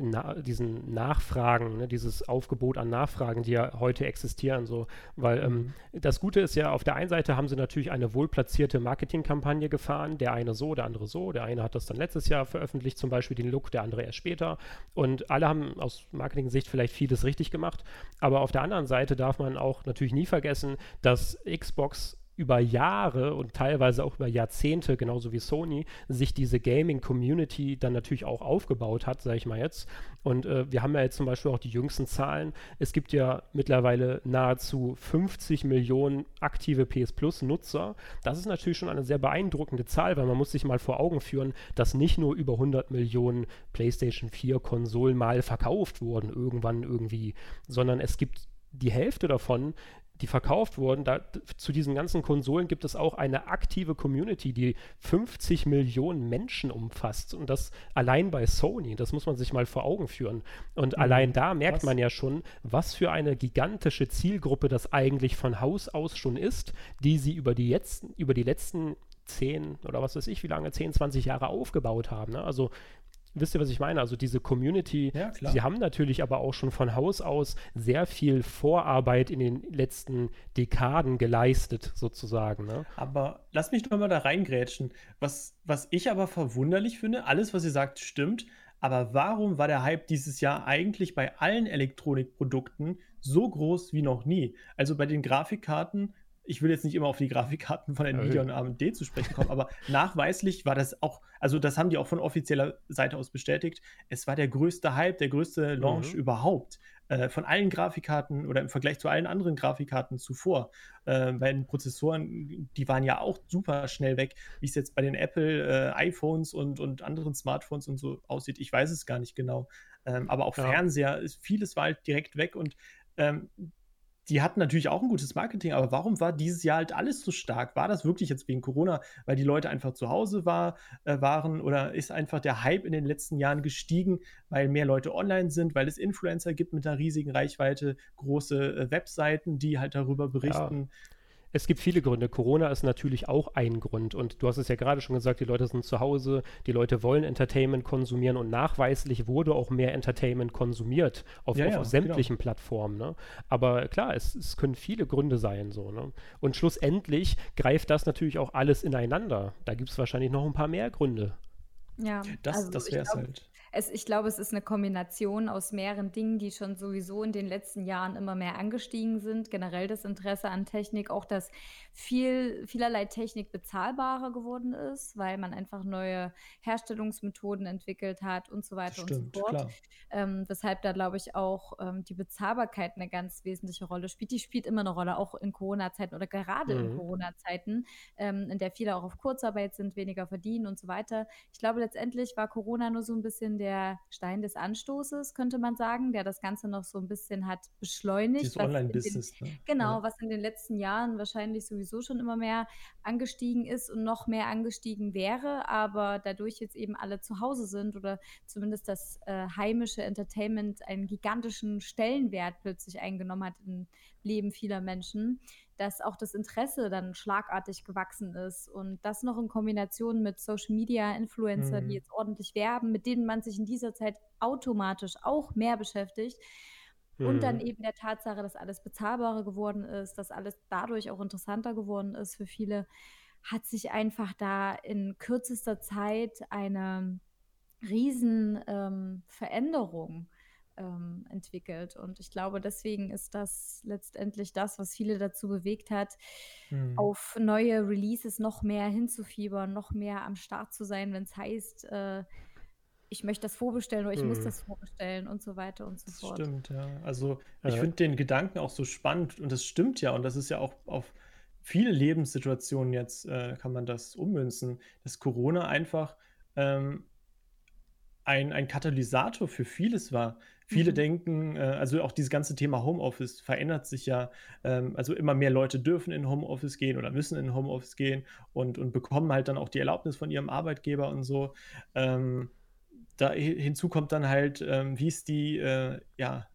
na, diesen Nachfragen, ne, dieses Aufgebot an Nachfragen, die ja heute existieren, so, weil ähm, das Gute ist ja, auf der einen Seite haben sie natürlich eine wohlplatzierte Marketingkampagne gefahren, der eine so, der andere so, der eine hat das dann letztes Jahr veröffentlicht, zum Beispiel den Look, der andere erst später. Und alle haben aus Marketing-Sicht vielleicht vieles richtig gemacht, aber auf der anderen Seite darf man auch natürlich nie vergessen, dass Xbox über Jahre und teilweise auch über Jahrzehnte, genauso wie Sony, sich diese Gaming-Community dann natürlich auch aufgebaut hat, sage ich mal jetzt. Und äh, wir haben ja jetzt zum Beispiel auch die jüngsten Zahlen. Es gibt ja mittlerweile nahezu 50 Millionen aktive PS Plus-Nutzer. Das ist natürlich schon eine sehr beeindruckende Zahl, weil man muss sich mal vor Augen führen, dass nicht nur über 100 Millionen PlayStation 4-Konsolen mal verkauft wurden, irgendwann irgendwie, sondern es gibt die Hälfte davon die verkauft wurden, da, zu diesen ganzen Konsolen gibt es auch eine aktive Community, die 50 Millionen Menschen umfasst. Und das allein bei Sony, das muss man sich mal vor Augen führen. Und mhm. allein da merkt was? man ja schon, was für eine gigantische Zielgruppe das eigentlich von Haus aus schon ist, die sie über die, jetzt, über die letzten 10 oder was weiß ich, wie lange, 10, 20 Jahre aufgebaut haben. Ne? Also Wisst ihr, was ich meine? Also diese Community, ja, sie haben natürlich aber auch schon von Haus aus sehr viel Vorarbeit in den letzten Dekaden geleistet, sozusagen. Ne? Aber lass mich doch mal da reingrätschen. Was, was ich aber verwunderlich finde, alles, was ihr sagt, stimmt. Aber warum war der Hype dieses Jahr eigentlich bei allen Elektronikprodukten so groß wie noch nie? Also bei den Grafikkarten ich will jetzt nicht immer auf die Grafikkarten von Nvidia und AMD zu sprechen kommen, aber nachweislich war das auch, also das haben die auch von offizieller Seite aus bestätigt, es war der größte Hype, der größte Launch mhm. überhaupt äh, von allen Grafikkarten oder im Vergleich zu allen anderen Grafikkarten zuvor. Äh, bei den Prozessoren, die waren ja auch super schnell weg, wie es jetzt bei den Apple äh, iPhones und, und anderen Smartphones und so aussieht. Ich weiß es gar nicht genau. Ähm, aber auch ja. Fernseher, vieles war halt direkt weg und ähm, die hatten natürlich auch ein gutes Marketing, aber warum war dieses Jahr halt alles so stark? War das wirklich jetzt wegen Corona, weil die Leute einfach zu Hause war, äh, waren oder ist einfach der Hype in den letzten Jahren gestiegen, weil mehr Leute online sind, weil es Influencer gibt mit einer riesigen Reichweite, große äh, Webseiten, die halt darüber berichten? Ja. Es gibt viele Gründe. Corona ist natürlich auch ein Grund. Und du hast es ja gerade schon gesagt, die Leute sind zu Hause, die Leute wollen Entertainment konsumieren und nachweislich wurde auch mehr Entertainment konsumiert auf, ja, auf, ja, sämtlichen genau. Plattformen. Ne? Aber klar, es, es, können viele Gründe sein. So, ne? Und schlussendlich greift das natürlich auch alles ineinander. Da gibt es wahrscheinlich noch ein paar mehr Gründe. Ja, das, also das wäre es halt es, ich glaube, es ist eine Kombination aus mehreren Dingen, die schon sowieso in den letzten Jahren immer mehr angestiegen sind. Generell das Interesse an Technik, auch dass viel, vielerlei Technik bezahlbarer geworden ist, weil man einfach neue Herstellungsmethoden entwickelt hat und so weiter Stimmt, und so fort. Ähm, weshalb da, glaube ich, auch ähm, die Bezahlbarkeit eine ganz wesentliche Rolle spielt. Die spielt immer eine Rolle, auch in Corona-Zeiten oder gerade mhm. in Corona-Zeiten, ähm, in der viele auch auf Kurzarbeit sind, weniger verdienen und so weiter. Ich glaube, letztendlich war Corona nur so ein bisschen der Stein des Anstoßes, könnte man sagen, der das Ganze noch so ein bisschen hat beschleunigt. Dieses Online-Business. Ne? Genau, ja. was in den letzten Jahren wahrscheinlich sowieso schon immer mehr angestiegen ist und noch mehr angestiegen wäre, aber dadurch jetzt eben alle zu Hause sind oder zumindest das äh, heimische Entertainment einen gigantischen Stellenwert plötzlich eingenommen hat im Leben vieler Menschen, dass auch das Interesse dann schlagartig gewachsen ist. Und das noch in Kombination mit Social Media, Influencer, mhm. die jetzt ordentlich werben, mit denen man sich in dieser Zeit automatisch auch mehr beschäftigt. Mhm. Und dann mhm. eben der Tatsache, dass alles bezahlbarer geworden ist, dass alles dadurch auch interessanter geworden ist für viele, hat sich einfach da in kürzester Zeit eine riesen ähm, Veränderung ähm, entwickelt. Und ich glaube, deswegen ist das letztendlich das, was viele dazu bewegt hat, mhm. auf neue Releases noch mehr hinzufiebern, noch mehr am Start zu sein, wenn es heißt, äh, ich möchte das vorbestellen oder ich hm. muss das vorbestellen und so weiter und so fort. Stimmt, ja. Also ich finde den Gedanken auch so spannend und das stimmt ja und das ist ja auch auf viele Lebenssituationen jetzt äh, kann man das ummünzen, dass Corona einfach ähm, ein, ein Katalysator für vieles war. Viele mhm. denken, äh, also auch dieses ganze Thema Homeoffice verändert sich ja. Ähm, also immer mehr Leute dürfen in Homeoffice gehen oder müssen in Homeoffice gehen und, und bekommen halt dann auch die Erlaubnis von ihrem Arbeitgeber und so. Ähm, da hinzu kommt dann halt, ähm, wie ist die, äh, ja,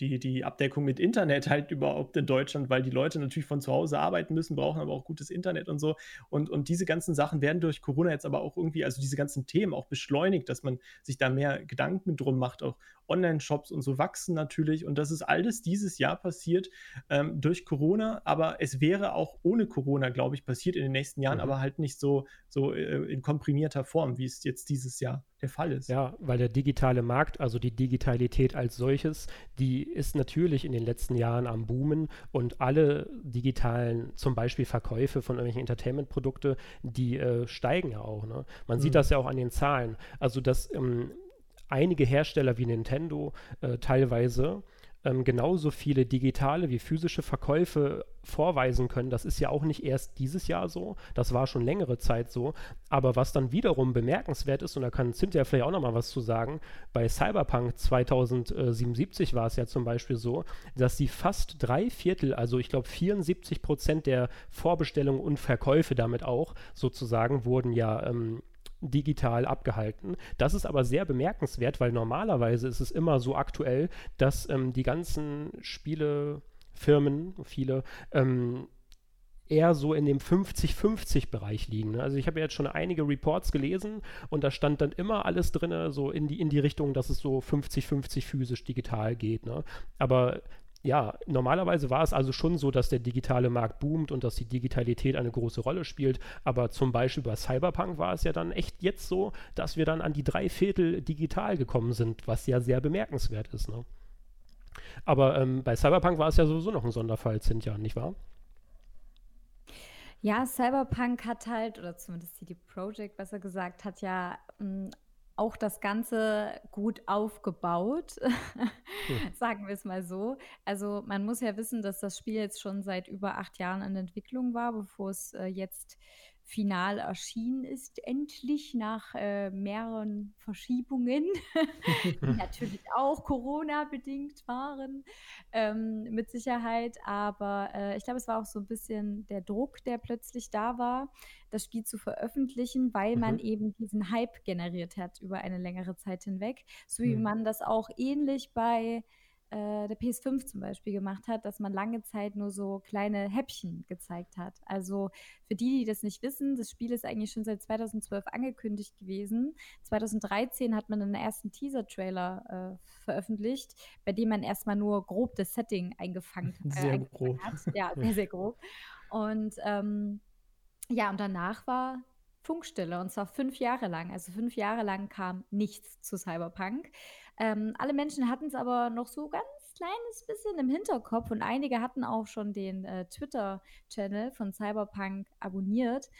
die, die Abdeckung mit Internet halt überhaupt in Deutschland, weil die Leute natürlich von zu Hause arbeiten müssen, brauchen aber auch gutes Internet und so. Und, und diese ganzen Sachen werden durch Corona jetzt aber auch irgendwie, also diese ganzen Themen auch beschleunigt, dass man sich da mehr Gedanken drum macht, auch Online-Shops und so wachsen natürlich. Und das ist alles dieses Jahr passiert ähm, durch Corona, aber es wäre auch ohne Corona, glaube ich, passiert in den nächsten Jahren, mhm. aber halt nicht so, so äh, in komprimierter Form, wie es jetzt dieses Jahr der Fall ist. Ja, weil der digitale Markt, also die Digitalität als solches, die ist natürlich in den letzten Jahren am Boomen und alle digitalen, zum Beispiel Verkäufe von irgendwelchen Entertainment-Produkte, die äh, steigen ja auch. Ne? Man mhm. sieht das ja auch an den Zahlen. Also, dass ähm, einige Hersteller wie Nintendo äh, teilweise ähm, genauso viele digitale wie physische Verkäufe vorweisen können. Das ist ja auch nicht erst dieses Jahr so, das war schon längere Zeit so. Aber was dann wiederum bemerkenswert ist, und da kann Cynthia vielleicht auch nochmal was zu sagen, bei Cyberpunk 2077 war es ja zum Beispiel so, dass sie fast drei Viertel, also ich glaube 74 Prozent der Vorbestellungen und Verkäufe damit auch sozusagen wurden ja ähm, digital abgehalten. Das ist aber sehr bemerkenswert, weil normalerweise ist es immer so aktuell, dass ähm, die ganzen Spielefirmen, viele, ähm, eher so in dem 50-50-Bereich liegen. Ne? Also ich habe jetzt schon einige Reports gelesen und da stand dann immer alles drin, so in die, in die Richtung, dass es so 50-50 physisch digital geht. Ne? Aber ja, normalerweise war es also schon so, dass der digitale Markt boomt und dass die Digitalität eine große Rolle spielt. Aber zum Beispiel bei Cyberpunk war es ja dann echt jetzt so, dass wir dann an die drei Viertel digital gekommen sind, was ja sehr bemerkenswert ist. Ne? Aber ähm, bei Cyberpunk war es ja sowieso noch ein Sonderfall, Cynthia, nicht wahr? Ja, Cyberpunk hat halt, oder zumindest CD Projekt besser gesagt, hat ja mh, auch das Ganze gut aufgebaut, hm. sagen wir es mal so. Also man muss ja wissen, dass das Spiel jetzt schon seit über acht Jahren in Entwicklung war, bevor es äh, jetzt final erschienen ist, endlich nach äh, mehreren Verschiebungen, die natürlich auch Corona-bedingt waren, ähm, mit Sicherheit. Aber äh, ich glaube, es war auch so ein bisschen der Druck, der plötzlich da war, das Spiel zu veröffentlichen, weil mhm. man eben diesen Hype generiert hat über eine längere Zeit hinweg. So wie mhm. man das auch ähnlich bei äh, der PS5 zum Beispiel gemacht hat, dass man lange Zeit nur so kleine Häppchen gezeigt hat. Also für die, die das nicht wissen, das Spiel ist eigentlich schon seit 2012 angekündigt gewesen. 2013 hat man einen ersten Teaser-Trailer äh, veröffentlicht, bei dem man erstmal nur grob das Setting eingefangen, äh, sehr eingefangen grob. hat. Ja, sehr, sehr grob. Und ähm, ja, und danach war Funkstille und zwar fünf Jahre lang. Also fünf Jahre lang kam nichts zu Cyberpunk. Ähm, alle Menschen hatten es aber noch so ganz kleines bisschen im Hinterkopf und einige hatten auch schon den äh, Twitter-Channel von Cyberpunk abonniert.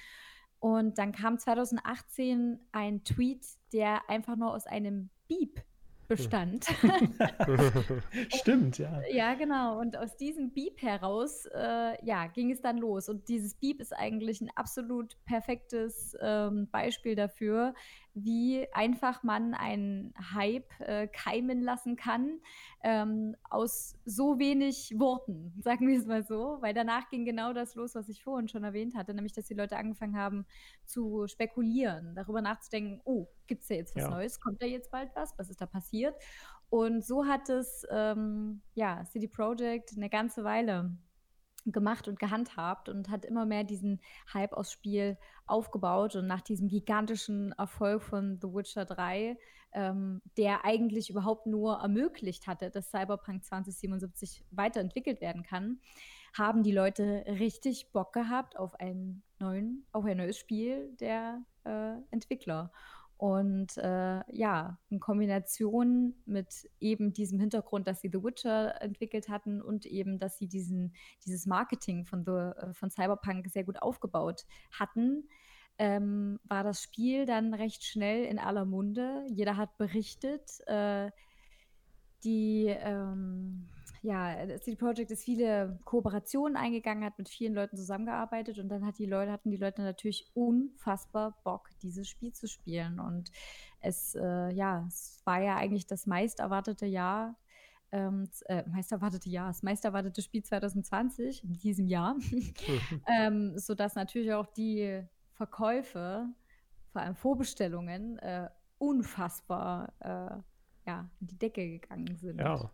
Und dann kam 2018 ein Tweet, der einfach nur aus einem Beep bestand. Stimmt, ja. Ja, genau. Und aus diesem Beep heraus, äh, ja, ging es dann los. Und dieses Beep ist eigentlich ein absolut perfektes ähm, Beispiel dafür, wie einfach man einen Hype äh, keimen lassen kann ähm, aus so wenig Worten, sagen wir es mal so, weil danach ging genau das los, was ich vorhin schon erwähnt hatte, nämlich dass die Leute angefangen haben zu spekulieren, darüber nachzudenken, oh, gibt es da jetzt was ja. Neues, kommt da jetzt bald was, was ist da passiert? Und so hat es ähm, ja CD Projekt eine ganze Weile gemacht und gehandhabt und hat immer mehr diesen Hype aus Spiel aufgebaut. Und nach diesem gigantischen Erfolg von The Witcher 3, ähm, der eigentlich überhaupt nur ermöglicht hatte, dass Cyberpunk 2077 weiterentwickelt werden kann, haben die Leute richtig Bock gehabt auf einen neuen, auf ein neues Spiel der äh, Entwickler. Und äh, ja, in Kombination mit eben diesem Hintergrund, dass sie The Witcher entwickelt hatten und eben, dass sie diesen, dieses Marketing von, The, äh, von Cyberpunk sehr gut aufgebaut hatten, ähm, war das Spiel dann recht schnell in aller Munde. Jeder hat berichtet. Äh, die ähm, ja, CD Projekt ist viele Kooperationen eingegangen, hat mit vielen Leuten zusammengearbeitet und dann hat die Leute, hatten die Leute natürlich unfassbar Bock, dieses Spiel zu spielen. Und es, äh, ja, es war ja eigentlich das meist erwartete Jahr ähm, äh, meist erwartete Jahr, das meist erwartete Spiel 2020 in diesem Jahr, ähm, sodass natürlich auch die Verkäufe, vor allem Vorbestellungen, äh, unfassbar äh, ja, in die Decke gegangen sind. Ja,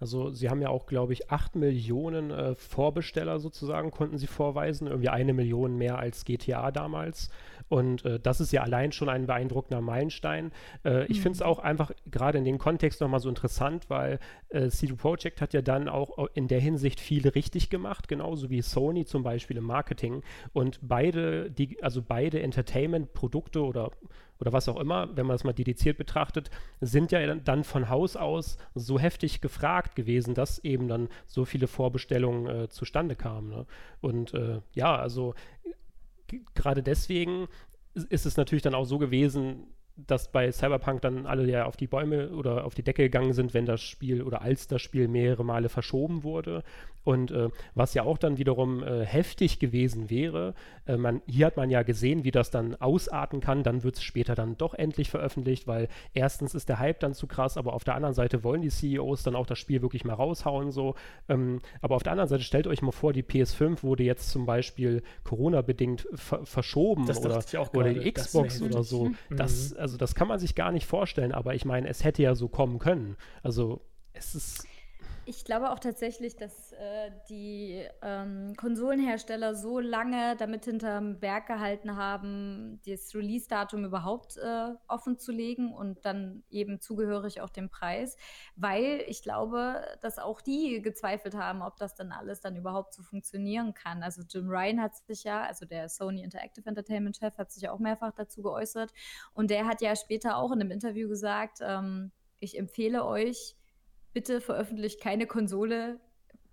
also sie haben ja auch, glaube ich, 8 Millionen äh, Vorbesteller sozusagen konnten sie vorweisen, irgendwie eine Million mehr als GTA damals. Und äh, das ist ja allein schon ein beeindruckender Meilenstein. Äh, ich mhm. finde es auch einfach gerade in dem Kontext nochmal so interessant, weil äh, CD Projekt hat ja dann auch in der Hinsicht viel richtig gemacht, genauso wie Sony zum Beispiel im Marketing. Und beide, die, also beide Entertainment-Produkte oder oder was auch immer, wenn man das mal dediziert betrachtet, sind ja dann von Haus aus so heftig gefragt gewesen, dass eben dann so viele Vorbestellungen äh, zustande kamen. Ne? Und äh, ja, also gerade deswegen ist es natürlich dann auch so gewesen, dass bei Cyberpunk dann alle ja auf die Bäume oder auf die Decke gegangen sind, wenn das Spiel oder als das Spiel mehrere Male verschoben wurde. Und äh, was ja auch dann wiederum äh, heftig gewesen wäre, äh, man, hier hat man ja gesehen, wie das dann ausarten kann, dann wird es später dann doch endlich veröffentlicht, weil erstens ist der Hype dann zu krass, aber auf der anderen Seite wollen die CEOs dann auch das Spiel wirklich mal raushauen, so. Ähm, aber auf der anderen Seite stellt euch mal vor, die PS5 wurde jetzt zum Beispiel Corona-bedingt ver verschoben oder, oder die Xbox oder so. Mhm. Das, also das kann man sich gar nicht vorstellen, aber ich meine, es hätte ja so kommen können. Also es ist ich glaube auch tatsächlich, dass äh, die ähm, Konsolenhersteller so lange damit hinterm Berg gehalten haben, das Release-Datum überhaupt äh, offen zu legen und dann eben zugehörig auch den Preis, weil ich glaube, dass auch die gezweifelt haben, ob das dann alles dann überhaupt so funktionieren kann. Also Jim Ryan hat sich ja, also der Sony Interactive Entertainment Chef, hat sich ja auch mehrfach dazu geäußert und der hat ja später auch in einem Interview gesagt, ähm, ich empfehle euch, bitte veröffentlicht keine Konsole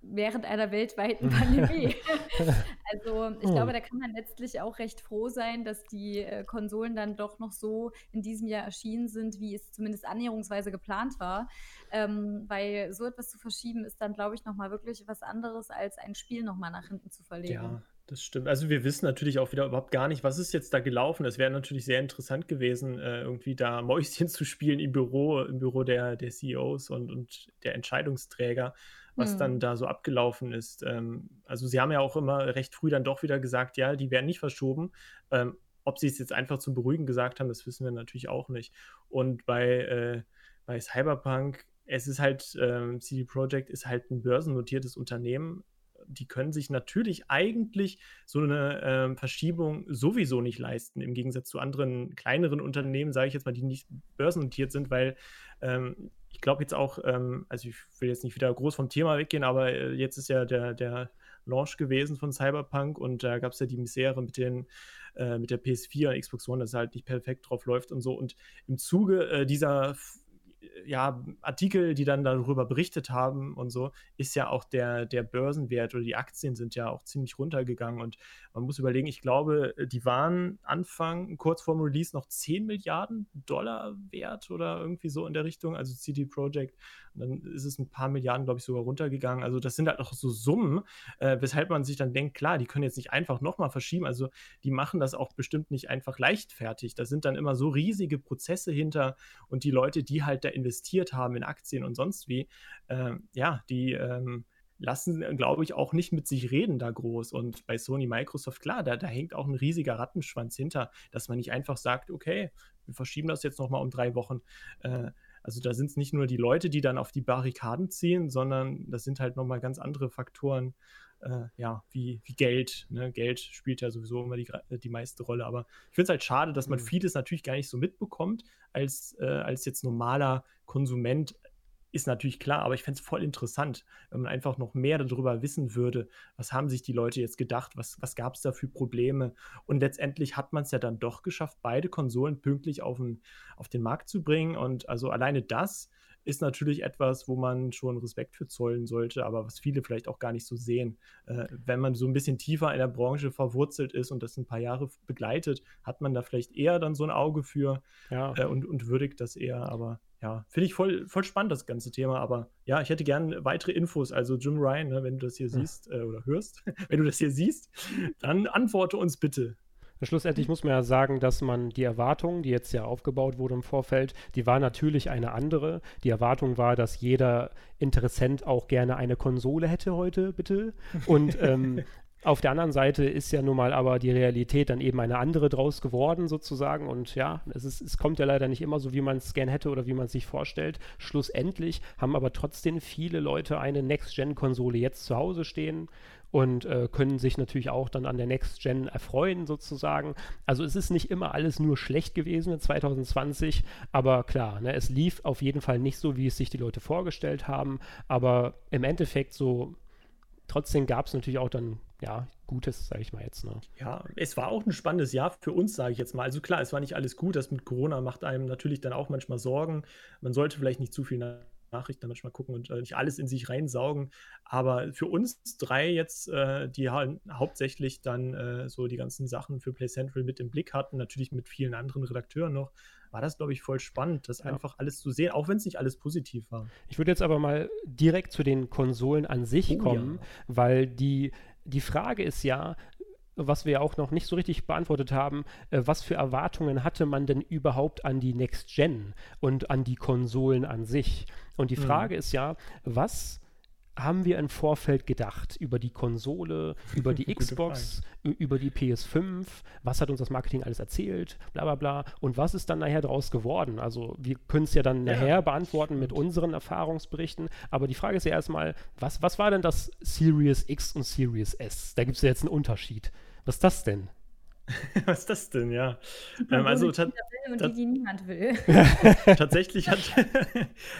während einer weltweiten Pandemie. also ich oh. glaube, da kann man letztlich auch recht froh sein, dass die äh, Konsolen dann doch noch so in diesem Jahr erschienen sind, wie es zumindest annäherungsweise geplant war. Ähm, weil so etwas zu verschieben ist dann, glaube ich, nochmal wirklich was anderes, als ein Spiel nochmal nach hinten zu verlegen. Ja, das stimmt. Also wir wissen natürlich auch wieder überhaupt gar nicht, was ist jetzt da gelaufen. Es wäre natürlich sehr interessant gewesen, äh, irgendwie da Mäuschen zu spielen im Büro, im Büro der, der CEOs und, und der Entscheidungsträger, was hm. dann da so abgelaufen ist. Ähm, also sie haben ja auch immer recht früh dann doch wieder gesagt, ja, die werden nicht verschoben. Ähm, ob sie es jetzt einfach zum Beruhigen gesagt haben, das wissen wir natürlich auch nicht. Und bei, äh, bei Cyberpunk es ist halt, ähm, CD Projekt ist halt ein börsennotiertes Unternehmen die können sich natürlich eigentlich so eine ähm, Verschiebung sowieso nicht leisten, im Gegensatz zu anderen kleineren Unternehmen, sage ich jetzt mal, die nicht börsennotiert sind, weil ähm, ich glaube jetzt auch, ähm, also ich will jetzt nicht wieder groß vom Thema weggehen, aber äh, jetzt ist ja der, der Launch gewesen von Cyberpunk und da gab es ja die Misere mit den äh, mit der PS4 und Xbox One, dass halt nicht perfekt drauf läuft und so. Und im Zuge äh, dieser ja, Artikel, die dann darüber berichtet haben und so, ist ja auch der, der Börsenwert oder die Aktien sind ja auch ziemlich runtergegangen. Und man muss überlegen, ich glaube, die waren Anfang, kurz vorm Release, noch 10 Milliarden Dollar wert oder irgendwie so in der Richtung, also CD Projekt. Dann ist es ein paar Milliarden, glaube ich, sogar runtergegangen. Also das sind halt noch so Summen, äh, weshalb man sich dann denkt, klar, die können jetzt nicht einfach nochmal verschieben. Also die machen das auch bestimmt nicht einfach leichtfertig. Da sind dann immer so riesige Prozesse hinter und die Leute, die halt da investiert haben in Aktien und sonst wie, äh, ja, die ähm, lassen, glaube ich, auch nicht mit sich reden da groß. Und bei Sony, Microsoft, klar, da, da hängt auch ein riesiger Rattenschwanz hinter, dass man nicht einfach sagt, okay, wir verschieben das jetzt nochmal um drei Wochen. Äh, also da sind es nicht nur die Leute, die dann auf die Barrikaden ziehen, sondern das sind halt nochmal ganz andere Faktoren, äh, ja, wie, wie Geld. Ne? Geld spielt ja sowieso immer die, die meiste Rolle. Aber ich finde es halt schade, dass man mhm. vieles natürlich gar nicht so mitbekommt, als, äh, als jetzt normaler Konsument ist natürlich klar, aber ich fände es voll interessant, wenn man einfach noch mehr darüber wissen würde, was haben sich die Leute jetzt gedacht, was, was gab es da für Probleme. Und letztendlich hat man es ja dann doch geschafft, beide Konsolen pünktlich auf den, auf den Markt zu bringen. Und also alleine das ist natürlich etwas, wo man schon Respekt für zollen sollte, aber was viele vielleicht auch gar nicht so sehen. Äh, wenn man so ein bisschen tiefer in der Branche verwurzelt ist und das ein paar Jahre begleitet, hat man da vielleicht eher dann so ein Auge für ja. äh, und, und würdigt das eher. Aber ja, finde ich voll, voll spannend, das ganze Thema. Aber ja, ich hätte gerne weitere Infos. Also Jim Ryan, ne, wenn du das hier hm. siehst äh, oder hörst, wenn du das hier siehst, dann antworte uns bitte. Schlussendlich muss man ja sagen, dass man die Erwartung, die jetzt ja aufgebaut wurde im Vorfeld, die war natürlich eine andere. Die Erwartung war, dass jeder Interessent auch gerne eine Konsole hätte heute, bitte. Und ähm, Auf der anderen Seite ist ja nun mal aber die Realität dann eben eine andere draus geworden, sozusagen. Und ja, es, ist, es kommt ja leider nicht immer so, wie man es gern hätte oder wie man es sich vorstellt. Schlussendlich haben aber trotzdem viele Leute eine Next-Gen-Konsole jetzt zu Hause stehen und äh, können sich natürlich auch dann an der Next Gen erfreuen sozusagen. Also es ist nicht immer alles nur schlecht gewesen in 2020, aber klar, ne, es lief auf jeden Fall nicht so, wie es sich die Leute vorgestellt haben, aber im Endeffekt so trotzdem gab es natürlich auch dann ja, Gutes, sage ich mal jetzt. Ne? Ja, es war auch ein spannendes Jahr für uns, sage ich jetzt mal. Also klar, es war nicht alles gut. Das mit Corona macht einem natürlich dann auch manchmal Sorgen. Man sollte vielleicht nicht zu viel Nachrichten manchmal gucken und äh, nicht alles in sich reinsaugen. Aber für uns drei jetzt, äh, die ha hauptsächlich dann äh, so die ganzen Sachen für Play Central mit im Blick hatten, natürlich mit vielen anderen Redakteuren noch, war das, glaube ich, voll spannend, das ja. einfach alles zu sehen, auch wenn es nicht alles positiv war. Ich würde jetzt aber mal direkt zu den Konsolen an sich oh, kommen, ja. weil die, die Frage ist ja, was wir auch noch nicht so richtig beantwortet haben, äh, was für Erwartungen hatte man denn überhaupt an die Next Gen und an die Konsolen an sich? Und die mhm. Frage mhm. ist ja, was haben wir im Vorfeld gedacht über die Konsole, über die Xbox, über die PS5? Was hat uns das Marketing alles erzählt? Bla bla bla. Und was ist dann nachher daraus geworden? Also wir können es ja dann ja. nachher beantworten mit unseren Erfahrungsberichten. Aber die Frage ist ja erstmal, was, was war denn das Series X und Series S? Da gibt es ja jetzt einen Unterschied. Was ist das denn? Was ist das denn, ja? Ähm, also ta und die, die niemand will. tatsächlich hat,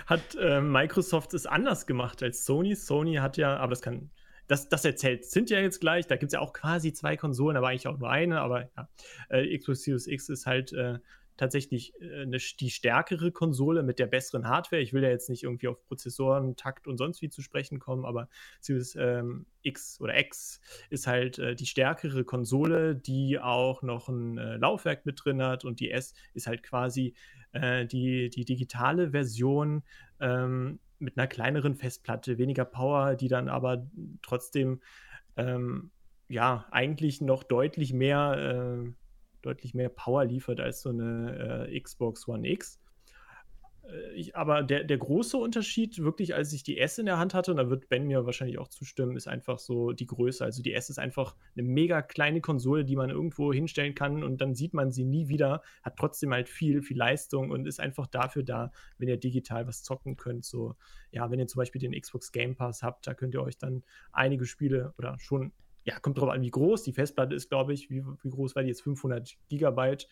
hat äh, Microsoft es anders gemacht als Sony. Sony hat ja, aber das kann, das, das erzählt sind ja jetzt gleich. Da gibt es ja auch quasi zwei Konsolen, aber eigentlich auch nur eine. Aber ja, äh, Xbox Series X ist halt äh, tatsächlich äh, eine, die stärkere Konsole mit der besseren Hardware. Ich will ja jetzt nicht irgendwie auf Prozessoren, Takt und sonst wie zu sprechen kommen, aber Series ähm, X oder X ist halt äh, die stärkere Konsole, die auch noch ein äh, Laufwerk mit drin hat und die S ist halt quasi äh, die, die digitale Version ähm, mit einer kleineren Festplatte, weniger Power, die dann aber trotzdem ähm, ja eigentlich noch deutlich mehr äh, deutlich mehr Power liefert als so eine äh, Xbox One X. Äh, ich, aber der, der große Unterschied, wirklich, als ich die S in der Hand hatte, und da wird Ben mir wahrscheinlich auch zustimmen, ist einfach so die Größe. Also die S ist einfach eine mega kleine Konsole, die man irgendwo hinstellen kann und dann sieht man sie nie wieder, hat trotzdem halt viel, viel Leistung und ist einfach dafür da, wenn ihr digital was zocken könnt. So, ja, wenn ihr zum Beispiel den Xbox Game Pass habt, da könnt ihr euch dann einige Spiele oder schon ja, kommt drauf an, wie groß. Die Festplatte ist, glaube ich, wie, wie, groß war die jetzt? 500 Gigabyte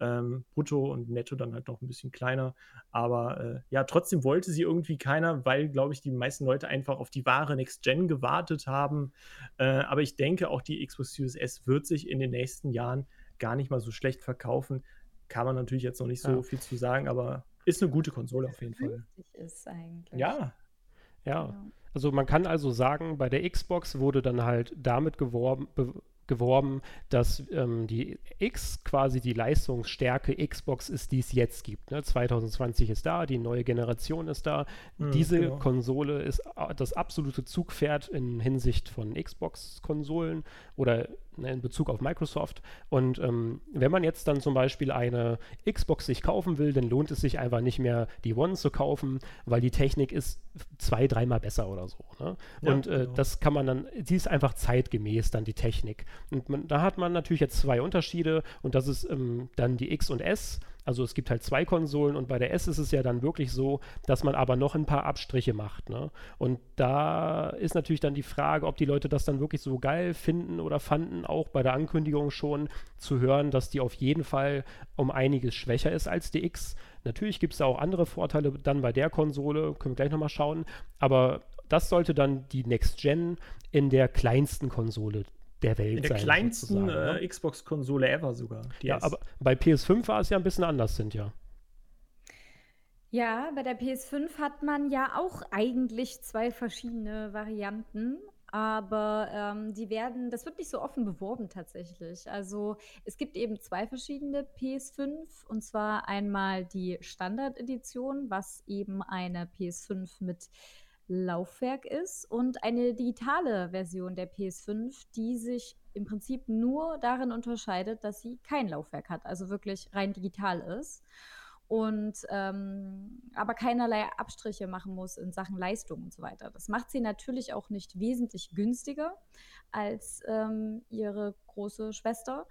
ähm, brutto und netto dann halt noch ein bisschen kleiner. Aber äh, ja, trotzdem wollte sie irgendwie keiner, weil, glaube ich, die meisten Leute einfach auf die wahre Next Gen gewartet haben. Äh, aber ich denke, auch die Xbox Series S wird sich in den nächsten Jahren gar nicht mal so schlecht verkaufen. Kann man natürlich jetzt noch nicht so ja. viel zu sagen, aber ist eine gute Konsole auf jeden Fall. Ist eigentlich. Ja. Ja. ja. Also man kann also sagen, bei der Xbox wurde dann halt damit geworben, geworben, dass ähm, die X quasi die Leistungsstärke Xbox ist, die es jetzt gibt. Ne? 2020 ist da, die neue Generation ist da. Mhm, Diese genau. Konsole ist das absolute Zugpferd in Hinsicht von Xbox-Konsolen oder ne, in Bezug auf Microsoft. Und ähm, wenn man jetzt dann zum Beispiel eine Xbox sich kaufen will, dann lohnt es sich einfach nicht mehr, die One zu kaufen, weil die Technik ist zwei, dreimal besser oder so. Ne? Ja, und äh, genau. das kann man dann, die ist einfach zeitgemäß dann die Technik. Und man, da hat man natürlich jetzt zwei Unterschiede und das ist ähm, dann die X und S. Also es gibt halt zwei Konsolen und bei der S ist es ja dann wirklich so, dass man aber noch ein paar Abstriche macht. Ne? Und da ist natürlich dann die Frage, ob die Leute das dann wirklich so geil finden oder fanden, auch bei der Ankündigung schon zu hören, dass die auf jeden Fall um einiges schwächer ist als die X. Natürlich gibt es auch andere Vorteile dann bei der Konsole, können wir gleich nochmal schauen, aber das sollte dann die Next Gen in der kleinsten Konsole der Welt in der sein. Kleinsten ne? äh, Xbox-Konsole ever sogar. ja, aber bei PS5 war es ja ein bisschen anders, sind ja. Ja, bei der PS5 hat man ja auch eigentlich zwei verschiedene Varianten, aber ähm, die werden, das wird nicht so offen beworben tatsächlich. Also es gibt eben zwei verschiedene PS5 und zwar einmal die Standard-Edition, was eben eine PS5 mit Laufwerk ist und eine digitale Version der PS5, die sich im Prinzip nur darin unterscheidet, dass sie kein Laufwerk hat, also wirklich rein digital ist und ähm, aber keinerlei Abstriche machen muss in Sachen Leistung und so weiter. Das macht sie natürlich auch nicht wesentlich günstiger als ähm, ihre große Schwester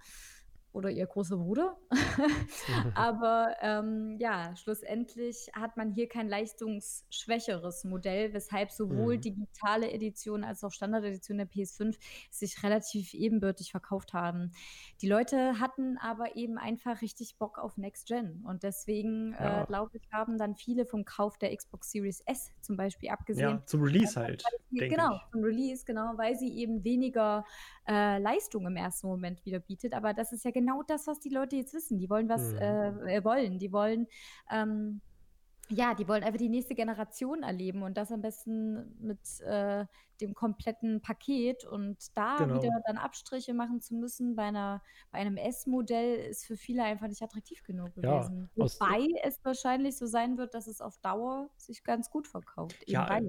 oder ihr großer Bruder. Aber ähm, ja, schlussendlich hat man hier kein leistungsschwächeres Modell, weshalb sowohl mhm. digitale Edition als auch Standardedition der PS5 sich relativ ebenbürtig verkauft haben. Die Leute hatten aber eben einfach richtig Bock auf Next Gen und deswegen, äh, ja. äh, glaube ich, haben dann viele vom Kauf der Xbox Series S zum Beispiel abgesehen. Ja, zum Release halt. Sie, genau, ich. zum Release, genau, weil sie eben weniger äh, Leistung im ersten Moment wieder bietet. Aber das ist ja genau das, was die Leute jetzt wissen. Die wollen was mhm. äh, äh wollen. Die wollen ähm, ja, die wollen einfach die nächste Generation erleben und das am besten mit äh, dem kompletten Paket. Und da genau. wieder dann Abstriche machen zu müssen bei, einer, bei einem S-Modell ist für viele einfach nicht attraktiv genug gewesen. Ja, Wobei es wahrscheinlich so sein wird, dass es auf Dauer sich ganz gut verkauft. Ja,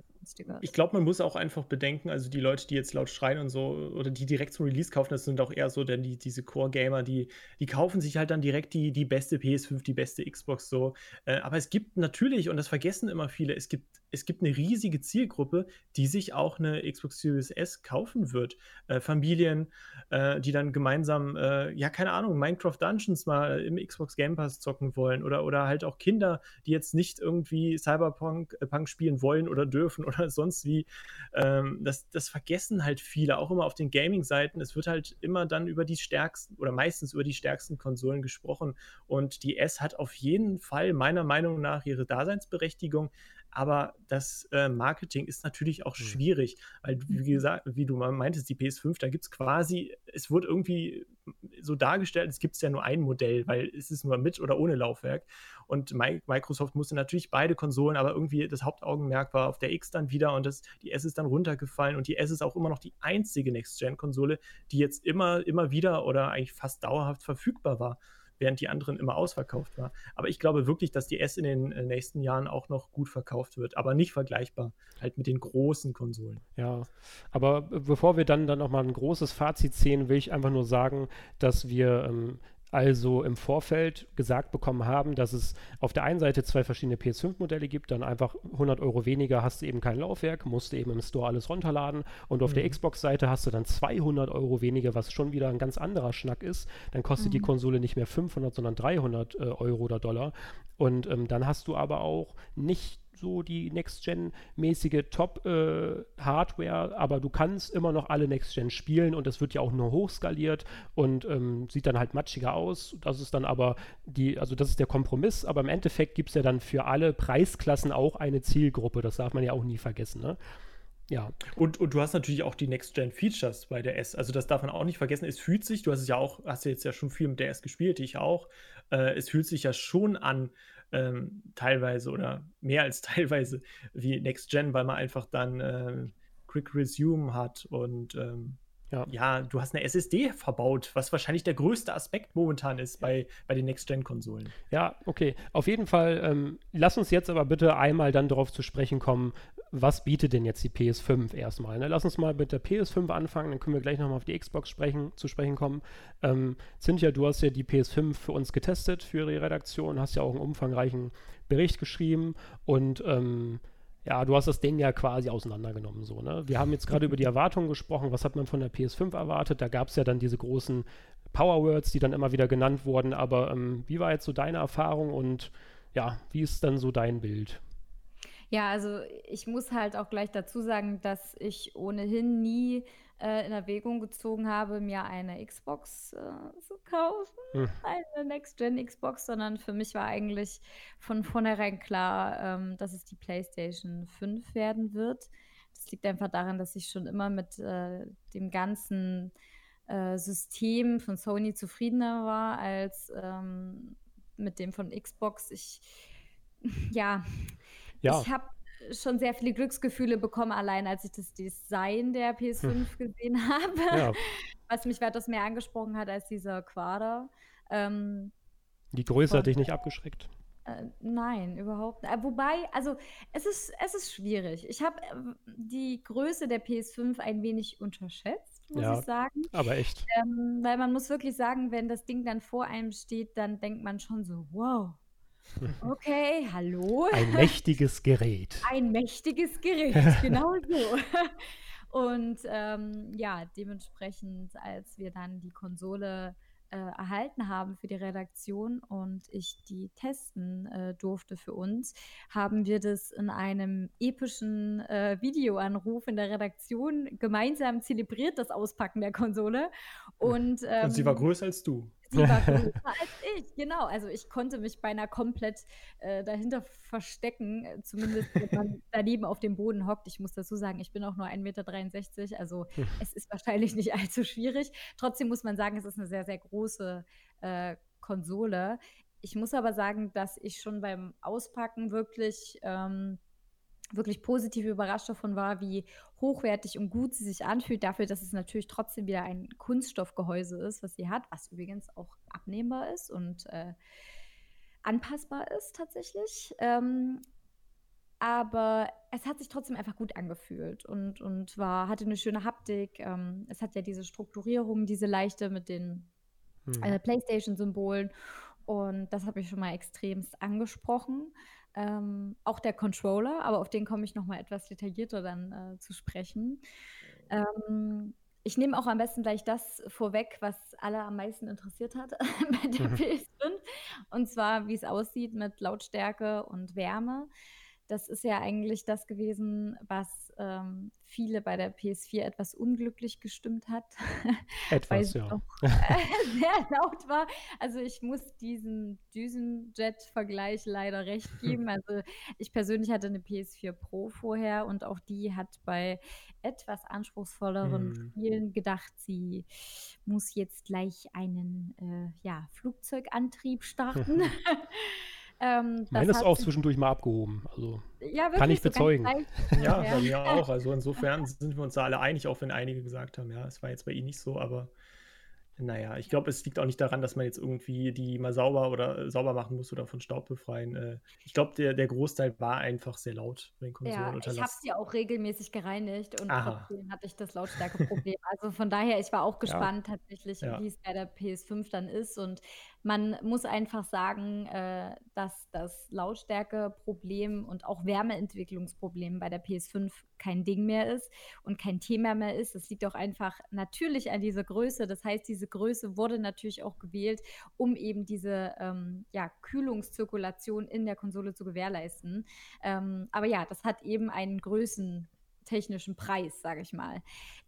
ich glaube, man muss auch einfach bedenken, also die Leute, die jetzt laut schreien und so, oder die direkt zum Release kaufen, das sind auch eher so, denn die, diese Core-Gamer, die, die kaufen sich halt dann direkt die, die beste PS5, die beste Xbox so. Äh, aber es gibt natürlich, und das vergessen immer viele, es gibt es gibt eine riesige Zielgruppe, die sich auch eine Xbox Series S kaufen wird. Äh, Familien, äh, die dann gemeinsam, äh, ja, keine Ahnung, Minecraft Dungeons mal im Xbox Game Pass zocken wollen oder, oder halt auch Kinder, die jetzt nicht irgendwie Cyberpunk äh, Punk spielen wollen oder dürfen oder sonst wie. Ähm, das, das vergessen halt viele, auch immer auf den Gaming-Seiten. Es wird halt immer dann über die stärksten oder meistens über die stärksten Konsolen gesprochen und die S hat auf jeden Fall meiner Meinung nach ihre Daseinsberechtigung aber das äh, Marketing ist natürlich auch mhm. schwierig, weil, wie mhm. gesagt, wie du mal meintest, die PS5, da gibt es quasi, es wurde irgendwie so dargestellt, es gibt ja nur ein Modell, weil es ist nur mit oder ohne Laufwerk. Und Microsoft musste natürlich beide Konsolen, aber irgendwie das Hauptaugenmerk war auf der X dann wieder und das, die S ist dann runtergefallen und die S ist auch immer noch die einzige Next-Gen-Konsole, die jetzt immer, immer wieder oder eigentlich fast dauerhaft verfügbar war während die anderen immer ausverkauft war. Aber ich glaube wirklich, dass die S in den äh, nächsten Jahren auch noch gut verkauft wird, aber nicht vergleichbar halt mit den großen Konsolen. Ja, aber bevor wir dann, dann nochmal ein großes Fazit ziehen, will ich einfach nur sagen, dass wir ähm, also im Vorfeld gesagt bekommen haben, dass es auf der einen Seite zwei verschiedene PS5-Modelle gibt, dann einfach 100 Euro weniger hast du eben kein Laufwerk, musst du eben im Store alles runterladen und auf mhm. der Xbox-Seite hast du dann 200 Euro weniger, was schon wieder ein ganz anderer Schnack ist. Dann kostet mhm. die Konsole nicht mehr 500, sondern 300 äh, Euro oder Dollar und ähm, dann hast du aber auch nicht so die Next-Gen-mäßige Top-Hardware, äh, aber du kannst immer noch alle Next-Gen spielen und es wird ja auch nur hochskaliert und ähm, sieht dann halt matschiger aus. Das ist dann aber die, also das ist der Kompromiss, aber im Endeffekt gibt es ja dann für alle Preisklassen auch eine Zielgruppe. Das darf man ja auch nie vergessen, ne? Ja. Und, und du hast natürlich auch die Next-Gen-Features bei der S. Also das darf man auch nicht vergessen. Es fühlt sich, du hast es ja auch, hast ja jetzt ja schon viel mit der S gespielt, ich auch. Äh, es fühlt sich ja schon an, ähm, teilweise oder mehr als teilweise wie Next Gen, weil man einfach dann äh, Quick Resume hat und ähm, ja. ja. du hast eine SSD verbaut, was wahrscheinlich der größte Aspekt momentan ist bei, bei den Next-Gen-Konsolen. Ja, okay. Auf jeden Fall, ähm, lass uns jetzt aber bitte einmal dann darauf zu sprechen kommen, was bietet denn jetzt die PS5 erstmal? Ne? Lass uns mal mit der PS5 anfangen, dann können wir gleich nochmal auf die Xbox sprechen, zu sprechen kommen. Ähm, Cynthia, du hast ja die PS5 für uns getestet, für die Redaktion, hast ja auch einen umfangreichen Bericht geschrieben und ähm, ja, du hast das Ding ja quasi auseinandergenommen. So, ne? Wir haben jetzt gerade über die Erwartungen gesprochen. Was hat man von der PS5 erwartet? Da gab es ja dann diese großen Powerwords, die dann immer wieder genannt wurden. Aber ähm, wie war jetzt so deine Erfahrung und ja, wie ist dann so dein Bild? Ja, also ich muss halt auch gleich dazu sagen, dass ich ohnehin nie äh, in Erwägung gezogen habe, mir eine Xbox äh, zu kaufen, hm. eine Next-Gen-Xbox, sondern für mich war eigentlich von vornherein klar, ähm, dass es die PlayStation 5 werden wird. Das liegt einfach daran, dass ich schon immer mit äh, dem ganzen äh, System von Sony zufriedener war als ähm, mit dem von Xbox. Ich ja, ja. ich habe schon sehr viele Glücksgefühle bekommen, allein als ich das Design der PS5 hm. gesehen habe, ja. was mich weitaus mehr angesprochen hat als dieser Quader. Ähm, Die Größe hat dich nicht abgeschreckt. Äh, nein, überhaupt nicht. Äh, wobei, also es ist, es ist schwierig. Ich habe äh, die Größe der PS5 ein wenig unterschätzt, muss ja, ich sagen. Aber echt. Ähm, weil man muss wirklich sagen, wenn das Ding dann vor einem steht, dann denkt man schon so, wow. Okay, hallo. Ein mächtiges Gerät. Ein mächtiges Gerät, genau so. Und ähm, ja, dementsprechend, als wir dann die Konsole äh, erhalten haben für die Redaktion und ich die testen äh, durfte für uns, haben wir das in einem epischen äh, Videoanruf in der Redaktion gemeinsam zelebriert, das Auspacken der Konsole. Und, ähm, und sie war ähm, größer als du. Sie war größer als ich, genau. Also ich konnte mich beinahe komplett äh, dahinter verstecken, äh, zumindest wenn man daneben auf dem Boden hockt. Ich muss dazu sagen, ich bin auch nur 1,63 Meter, also hm. es ist wahrscheinlich nicht allzu schwierig. Trotzdem muss man sagen, es ist eine sehr, sehr große äh, Konsole. Ich muss aber sagen, dass ich schon beim Auspacken wirklich ähm, wirklich positiv überrascht davon war, wie hochwertig und gut sie sich anfühlt, dafür, dass es natürlich trotzdem wieder ein Kunststoffgehäuse ist, was sie hat, was übrigens auch abnehmbar ist und äh, anpassbar ist tatsächlich. Ähm, aber es hat sich trotzdem einfach gut angefühlt und, und war, hatte eine schöne Haptik. Ähm, es hat ja diese Strukturierung, diese leichte mit den hm. äh, PlayStation-Symbolen. Und das habe ich schon mal extremst angesprochen. Ähm, auch der Controller, aber auf den komme ich noch mal etwas detaillierter dann äh, zu sprechen. Ähm, ich nehme auch am besten gleich das vorweg, was alle am meisten interessiert hat bei der mhm. PS5. Und zwar, wie es aussieht mit Lautstärke und Wärme. Das ist ja eigentlich das gewesen, was ähm, viele bei der PS4 etwas unglücklich gestimmt hat. Etwas, ja. Doch, äh, sehr laut war. Also ich muss diesen Düsenjet-Vergleich leider recht geben. Also ich persönlich hatte eine PS4 Pro vorher und auch die hat bei etwas anspruchsvolleren hm. Spielen gedacht, sie muss jetzt gleich einen äh, ja, Flugzeugantrieb starten. Ähm, Meine ist auch zwischendurch mal abgehoben. Also ja, kann ich so bezeugen. Ja, bei mir auch. Also insofern sind wir uns da alle einig, auch wenn einige gesagt haben, ja, es war jetzt bei Ihnen nicht so, aber naja, ich glaube, es liegt auch nicht daran, dass man jetzt irgendwie die mal sauber oder äh, sauber machen muss oder von Staub befreien. Äh, ich glaube, der, der Großteil war einfach sehr laut bei den Konsolen. Ja, ich habe sie auch regelmäßig gereinigt und Aha. trotzdem hatte ich das Lautstärkeproblem. also von daher, ich war auch gespannt ja. tatsächlich, ja. wie es bei der PS5 dann ist und man muss einfach sagen, äh, dass das Lautstärkeproblem und auch Wärmeentwicklungsproblem bei der PS5 kein Ding mehr ist und kein Thema mehr ist. Das liegt auch einfach natürlich an dieser Größe. Das heißt, diese Größe wurde natürlich auch gewählt, um eben diese ähm, ja, Kühlungszirkulation in der Konsole zu gewährleisten. Ähm, aber ja, das hat eben einen Größen technischen Preis, sage ich mal.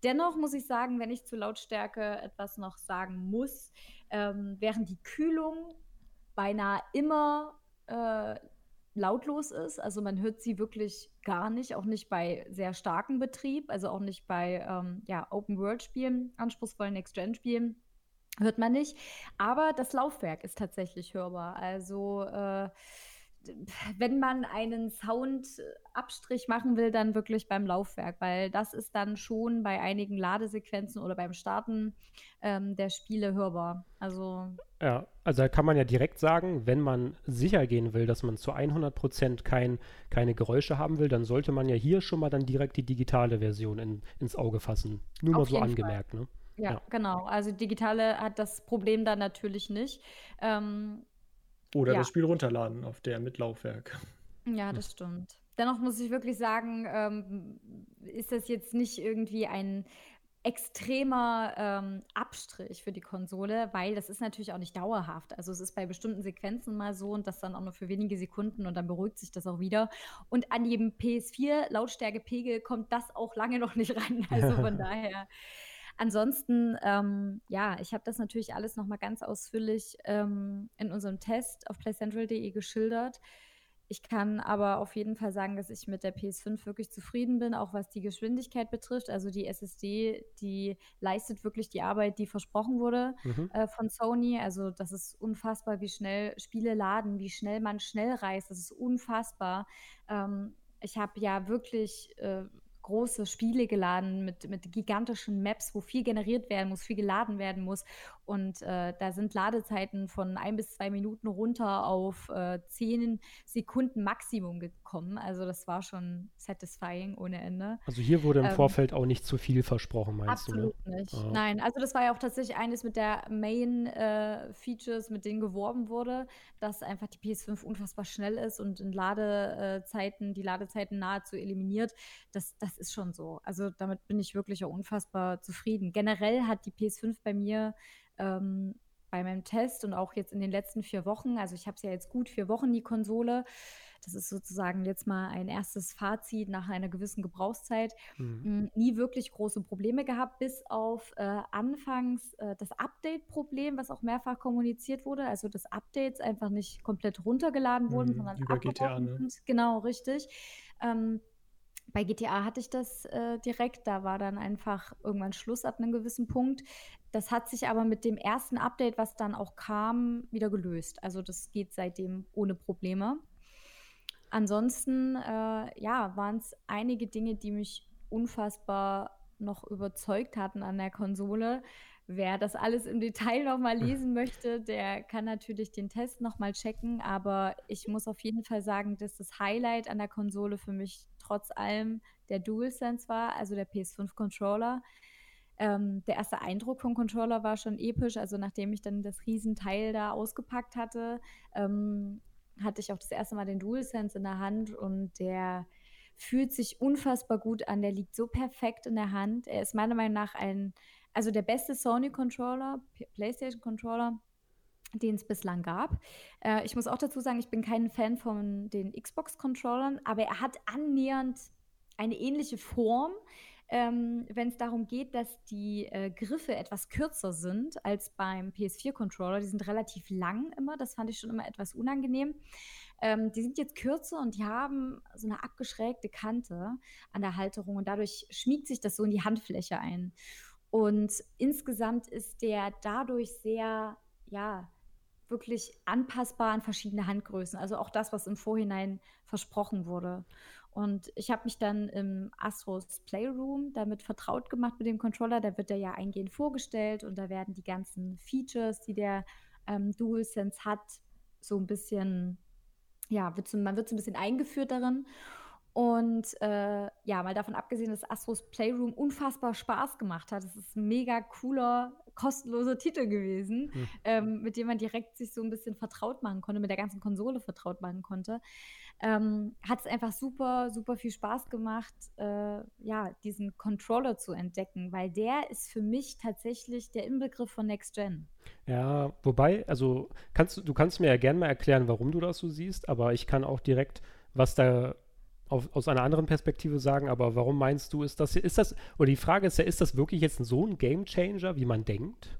Dennoch muss ich sagen, wenn ich zu Lautstärke etwas noch sagen muss, ähm, während die Kühlung beinahe immer äh, lautlos ist. Also man hört sie wirklich gar nicht, auch nicht bei sehr starkem Betrieb, also auch nicht bei ähm, ja, Open-World-Spielen, anspruchsvollen Next-Gen-Spielen. Hört man nicht. Aber das Laufwerk ist tatsächlich hörbar. Also äh, wenn man einen Soundabstrich machen will, dann wirklich beim Laufwerk, weil das ist dann schon bei einigen Ladesequenzen oder beim Starten ähm, der Spiele hörbar. Also ja, also da kann man ja direkt sagen, wenn man sicher gehen will, dass man zu 100 Prozent kein, keine Geräusche haben will, dann sollte man ja hier schon mal dann direkt die digitale Version in, ins Auge fassen. Nur Auf mal so angemerkt, ne? Ja, ja, genau. Also digitale hat das Problem dann natürlich nicht. Ähm, oder ja. das Spiel runterladen auf der mit Laufwerk. Ja, das stimmt. Dennoch muss ich wirklich sagen, ähm, ist das jetzt nicht irgendwie ein extremer ähm, Abstrich für die Konsole, weil das ist natürlich auch nicht dauerhaft. Also es ist bei bestimmten Sequenzen mal so und das dann auch nur für wenige Sekunden und dann beruhigt sich das auch wieder. Und an jedem PS4 Lautstärkepegel kommt das auch lange noch nicht rein. Also von daher Ansonsten, ähm, ja, ich habe das natürlich alles nochmal ganz ausführlich ähm, in unserem Test auf playcentral.de geschildert. ich kann aber auf jeden Fall sagen, dass ich mit der PS5 wirklich zufrieden bin, auch was die Geschwindigkeit betrifft. Also die SSD, die leistet wirklich die Arbeit, die versprochen wurde mhm. äh, von Sony. Also das ist unfassbar, wie schnell Spiele laden, wie schnell man schnell reist. Das ist unfassbar. Ähm, ich habe ja wirklich äh, große Spiele geladen mit, mit gigantischen Maps, wo viel generiert werden muss, viel geladen werden muss. Und äh, da sind Ladezeiten von ein bis zwei Minuten runter auf äh, zehn Sekunden Maximum gekommen. Also das war schon satisfying ohne Ende. Also hier wurde im ähm, Vorfeld auch nicht zu viel versprochen, meinst absolut du? Ne? nicht. Ah. Nein, also das war ja auch tatsächlich eines mit der Main-Features, äh, mit denen geworben wurde, dass einfach die PS5 unfassbar schnell ist und in Ladezeiten, die Ladezeiten nahezu eliminiert. Das, das ist schon so. Also damit bin ich wirklich auch unfassbar zufrieden. Generell hat die PS5 bei mir ähm, bei meinem Test und auch jetzt in den letzten vier Wochen, also ich habe es ja jetzt gut vier Wochen, die Konsole. Das ist sozusagen jetzt mal ein erstes Fazit nach einer gewissen Gebrauchszeit. Mhm. Hm, nie wirklich große Probleme gehabt, bis auf äh, anfangs äh, das Update-Problem, was auch mehrfach kommuniziert wurde. Also, dass Updates einfach nicht komplett runtergeladen wurden, mhm, sondern über GTA, ne? Genau, richtig. Ähm, bei GTA hatte ich das äh, direkt, da war dann einfach irgendwann Schluss ab einem gewissen Punkt. Das hat sich aber mit dem ersten Update, was dann auch kam, wieder gelöst. Also das geht seitdem ohne Probleme. Ansonsten, äh, ja, waren es einige Dinge, die mich unfassbar noch überzeugt hatten an der Konsole. Wer das alles im Detail nochmal lesen möchte, der kann natürlich den Test nochmal checken. Aber ich muss auf jeden Fall sagen, dass das Highlight an der Konsole für mich trotz allem der DualSense war, also der PS5-Controller. Ähm, der erste Eindruck vom Controller war schon episch. Also nachdem ich dann das Riesenteil da ausgepackt hatte, ähm, hatte ich auch das erste Mal den DualSense in der Hand und der fühlt sich unfassbar gut an. Der liegt so perfekt in der Hand. Er ist meiner Meinung nach ein, also der beste Sony-Controller, PlayStation-Controller, den es bislang gab. Äh, ich muss auch dazu sagen, ich bin kein Fan von den Xbox-Controllern, aber er hat annähernd eine ähnliche Form ähm, wenn es darum geht, dass die äh, Griffe etwas kürzer sind als beim PS4-Controller. Die sind relativ lang immer, das fand ich schon immer etwas unangenehm. Ähm, die sind jetzt kürzer und die haben so eine abgeschrägte Kante an der Halterung und dadurch schmiegt sich das so in die Handfläche ein. Und insgesamt ist der dadurch sehr, ja, wirklich anpassbar an verschiedene Handgrößen. Also auch das, was im Vorhinein versprochen wurde. Und ich habe mich dann im Astros Playroom damit vertraut gemacht mit dem Controller. Da wird er ja eingehend vorgestellt und da werden die ganzen Features, die der ähm, DualSense hat, so ein bisschen, ja, wird so, man wird so ein bisschen eingeführt darin. Und äh, ja, mal davon abgesehen, dass Astros Playroom unfassbar Spaß gemacht hat. Es ist ein mega cooler, kostenloser Titel gewesen, mhm. ähm, mit dem man direkt sich so ein bisschen vertraut machen konnte, mit der ganzen Konsole vertraut machen konnte ähm, hat es einfach super, super viel Spaß gemacht, äh, ja, diesen Controller zu entdecken, weil der ist für mich tatsächlich der Inbegriff von Next Gen. Ja, wobei, also kannst du kannst mir ja gerne mal erklären, warum du das so siehst, aber ich kann auch direkt was da auf, aus einer anderen Perspektive sagen, aber warum meinst du, ist das, ist das, oder die Frage ist ja, ist das wirklich jetzt so ein Game Changer, wie man denkt?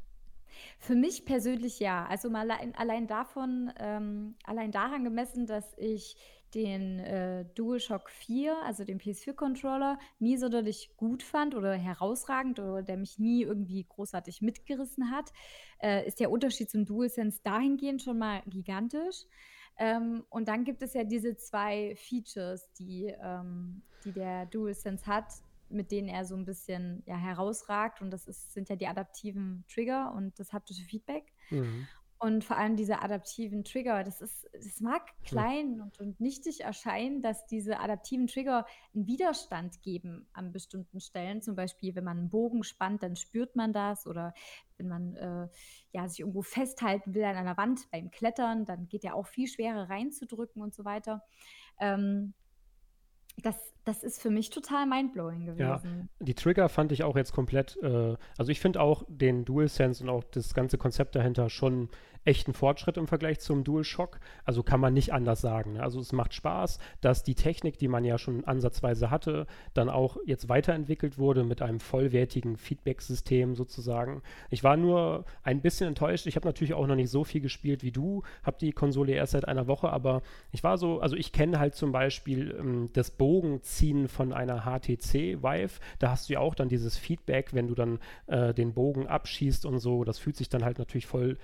Für mich persönlich ja. Also mal allein, davon, ähm, allein daran gemessen, dass ich den äh, DualShock 4, also den PS4-Controller, nie sonderlich gut fand oder herausragend oder der mich nie irgendwie großartig mitgerissen hat, äh, ist der Unterschied zum DualSense dahingehend schon mal gigantisch. Ähm, und dann gibt es ja diese zwei Features, die, ähm, die der DualSense hat, mit denen er so ein bisschen ja, herausragt. Und das ist, sind ja die adaptiven Trigger und das haptische Feedback. Mhm. Und vor allem diese adaptiven Trigger, das ist, das mag klein und, und nichtig erscheinen, dass diese adaptiven Trigger einen Widerstand geben an bestimmten Stellen. Zum Beispiel, wenn man einen Bogen spannt, dann spürt man das. Oder wenn man äh, ja, sich irgendwo festhalten will an einer Wand beim Klettern, dann geht ja auch viel schwerer reinzudrücken und so weiter. Ähm, das, das ist für mich total mindblowing gewesen. Ja, die Trigger fand ich auch jetzt komplett, äh, also ich finde auch den DualSense und auch das ganze Konzept dahinter schon echten Fortschritt im Vergleich zum DualShock. Also kann man nicht anders sagen. Ne? Also es macht Spaß, dass die Technik, die man ja schon ansatzweise hatte, dann auch jetzt weiterentwickelt wurde mit einem vollwertigen Feedback-System sozusagen. Ich war nur ein bisschen enttäuscht. Ich habe natürlich auch noch nicht so viel gespielt wie du, habe die Konsole erst seit einer Woche, aber ich war so, also ich kenne halt zum Beispiel ähm, das Bogenziehen von einer HTC Vive. Da hast du ja auch dann dieses Feedback, wenn du dann äh, den Bogen abschießt und so. Das fühlt sich dann halt natürlich voll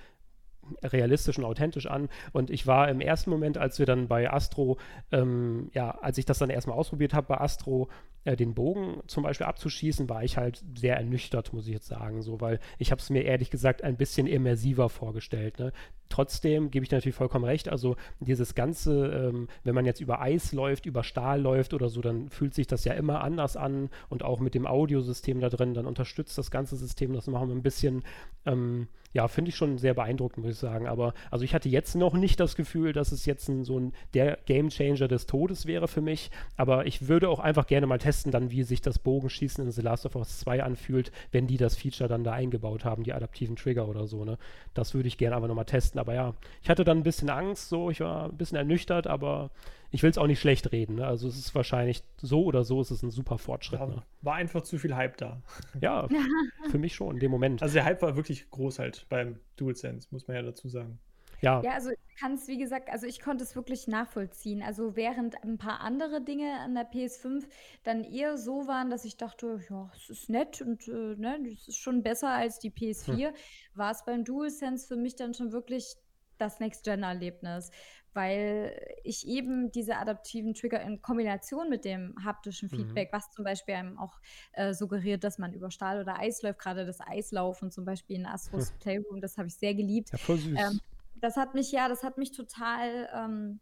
realistisch und authentisch an. Und ich war im ersten Moment, als wir dann bei Astro, ähm, ja, als ich das dann erstmal ausprobiert habe, bei Astro äh, den Bogen zum Beispiel abzuschießen, war ich halt sehr ernüchtert, muss ich jetzt sagen, so, weil ich habe es mir ehrlich gesagt ein bisschen immersiver vorgestellt. Ne? Trotzdem gebe ich natürlich vollkommen recht. Also dieses Ganze, ähm, wenn man jetzt über Eis läuft, über Stahl läuft oder so, dann fühlt sich das ja immer anders an und auch mit dem Audiosystem da drin, dann unterstützt das ganze System das machen wir ein bisschen. Ähm, ja, finde ich schon sehr beeindruckend, muss ich sagen. Aber also ich hatte jetzt noch nicht das Gefühl, dass es jetzt ein, so ein der Game Changer des Todes wäre für mich. Aber ich würde auch einfach gerne mal testen, dann, wie sich das Bogenschießen in The Last of Us 2 anfühlt, wenn die das Feature dann da eingebaut haben, die adaptiven Trigger oder so. Ne? Das würde ich gerne einfach nochmal testen. Aber ja, ich hatte dann ein bisschen Angst, so, ich war ein bisschen ernüchtert, aber ich will es auch nicht schlecht reden. Ne? Also es ist wahrscheinlich so oder so, ist es ein super Fortschritt. Ja, ne? War einfach zu viel Hype da. Ja, für mich schon in dem Moment. Also der Hype war wirklich groß halt beim DualSense, muss man ja dazu sagen. Ja. ja, also ich kann es, wie gesagt, also ich konnte es wirklich nachvollziehen. Also während ein paar andere Dinge an der PS5 dann eher so waren, dass ich dachte, ja, es ist nett und äh, ne, es ist schon besser als die PS4, hm. war es beim DualSense für mich dann schon wirklich das Next-Gen-Erlebnis weil ich eben diese adaptiven Trigger in Kombination mit dem haptischen mhm. Feedback, mhm. was zum Beispiel einem auch äh, suggeriert, dass man über Stahl oder Eis läuft, gerade das Eislaufen zum Beispiel in Astros hm. Playroom, das habe ich sehr geliebt. Ja, voll süß. Ähm, das hat mich, ja, das hat mich total ähm,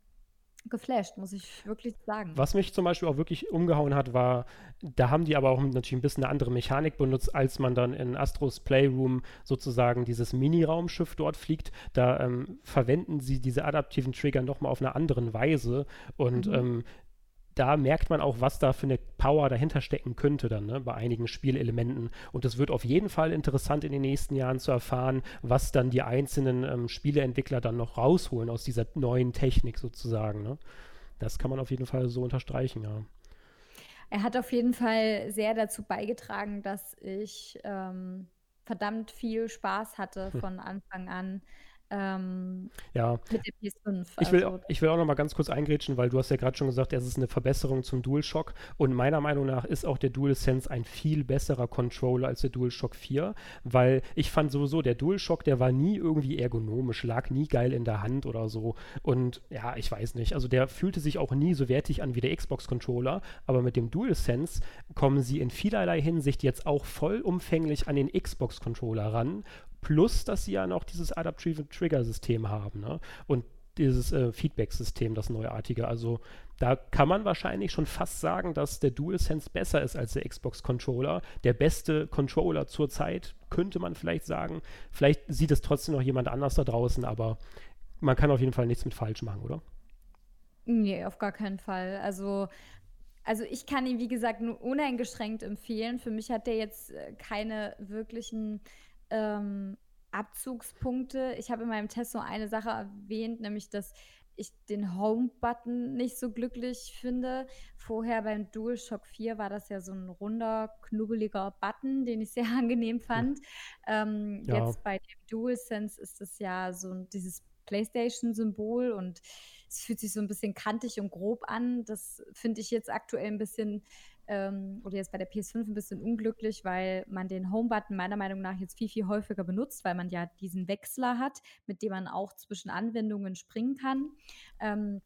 geflasht, muss ich wirklich sagen. Was mich zum Beispiel auch wirklich umgehauen hat, war, da haben die aber auch natürlich ein bisschen eine andere Mechanik benutzt, als man dann in Astros Playroom sozusagen dieses Mini-Raumschiff dort fliegt. Da ähm, verwenden sie diese adaptiven Trigger nochmal auf eine andere Weise und mhm. ähm, da merkt man auch, was da für eine Power dahinter stecken könnte dann ne, bei einigen Spielelementen. Und es wird auf jeden Fall interessant in den nächsten Jahren zu erfahren, was dann die einzelnen ähm, Spieleentwickler dann noch rausholen aus dieser neuen Technik sozusagen. Ne? Das kann man auf jeden Fall so unterstreichen, ja. Er hat auf jeden Fall sehr dazu beigetragen, dass ich ähm, verdammt viel Spaß hatte hm. von Anfang an ähm, ja. mit der PS5. Ich will, also, ich will auch noch mal ganz kurz eingrätschen, weil du hast ja gerade schon gesagt, es ist eine Verbesserung zum DualShock und meiner Meinung nach ist auch der DualSense ein viel besserer Controller als der DualShock 4, weil ich fand sowieso, der DualShock, der war nie irgendwie ergonomisch, lag nie geil in der Hand oder so und ja, ich weiß nicht, also der fühlte sich auch nie so wertig an wie der Xbox-Controller, aber mit dem DualSense kommen sie in vielerlei Hinsicht jetzt auch vollumfänglich an den Xbox-Controller ran Plus, dass sie ja noch dieses Adaptive Trigger-System haben ne? und dieses äh, Feedback-System, das neuartige. Also da kann man wahrscheinlich schon fast sagen, dass der DualSense besser ist als der Xbox-Controller. Der beste Controller zurzeit, könnte man vielleicht sagen. Vielleicht sieht es trotzdem noch jemand anders da draußen, aber man kann auf jeden Fall nichts mit falsch machen, oder? Nee, auf gar keinen Fall. Also also ich kann ihn, wie gesagt, nur uneingeschränkt empfehlen. Für mich hat der jetzt äh, keine wirklichen ähm, Abzugspunkte. Ich habe in meinem Test nur eine Sache erwähnt, nämlich dass ich den Home-Button nicht so glücklich finde. Vorher beim DualShock 4 war das ja so ein runder, knubbeliger Button, den ich sehr angenehm fand. Ähm, ja. Jetzt bei dem DualSense ist es ja so dieses PlayStation-Symbol und es fühlt sich so ein bisschen kantig und grob an. Das finde ich jetzt aktuell ein bisschen ähm, oder jetzt bei der PS5 ein bisschen unglücklich, weil man den Home-Button meiner Meinung nach jetzt viel, viel häufiger benutzt, weil man ja diesen Wechsler hat, mit dem man auch zwischen Anwendungen springen kann. Ähm,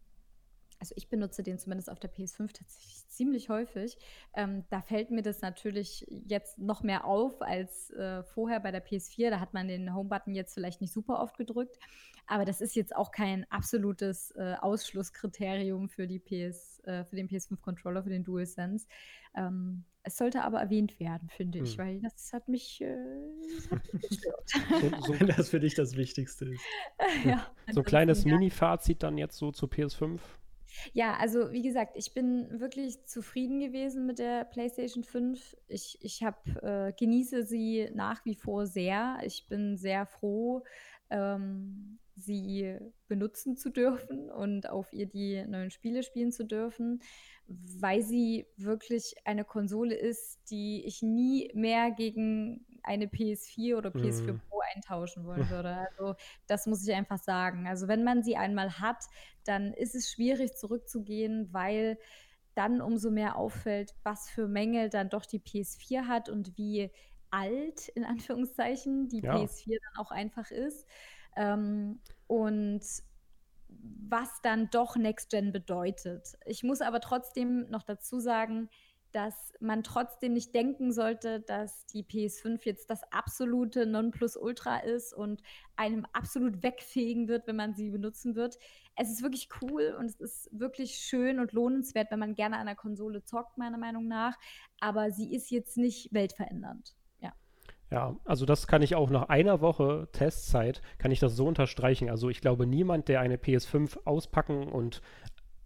also ich benutze den zumindest auf der PS5 tatsächlich ziemlich häufig. Ähm, da fällt mir das natürlich jetzt noch mehr auf als äh, vorher bei der PS4. Da hat man den Home-Button jetzt vielleicht nicht super oft gedrückt. Aber das ist jetzt auch kein absolutes äh, Ausschlusskriterium für, die PS, äh, für den PS5-Controller, für den DualSense. Ähm, es sollte aber erwähnt werden, finde ich, hm. weil das hat mich, äh, das hat mich gestört. so, so, das für dich das Wichtigste ist. ja, so ein kleines ja. Mini-Fazit dann jetzt so zur PS5. Ja, also wie gesagt, ich bin wirklich zufrieden gewesen mit der PlayStation 5. Ich, ich hab, äh, genieße sie nach wie vor sehr. Ich bin sehr froh, ähm, sie benutzen zu dürfen und auf ihr die neuen Spiele spielen zu dürfen, weil sie wirklich eine Konsole ist, die ich nie mehr gegen eine PS4 oder PS4 mhm. Pro eintauschen wollen würde. Also das muss ich einfach sagen. Also wenn man sie einmal hat, dann ist es schwierig zurückzugehen, weil dann umso mehr auffällt, was für Mängel dann doch die PS4 hat und wie alt in Anführungszeichen die ja. PS4 dann auch einfach ist. Ähm, und was dann doch Next Gen bedeutet. Ich muss aber trotzdem noch dazu sagen, dass man trotzdem nicht denken sollte, dass die PS5 jetzt das absolute Nonplusultra ist und einem absolut wegfegen wird, wenn man sie benutzen wird. Es ist wirklich cool und es ist wirklich schön und lohnenswert, wenn man gerne an der Konsole zockt, meiner Meinung nach. Aber sie ist jetzt nicht weltverändernd. Ja, also das kann ich auch nach einer Woche Testzeit, kann ich das so unterstreichen. Also ich glaube, niemand, der eine PS5 auspacken und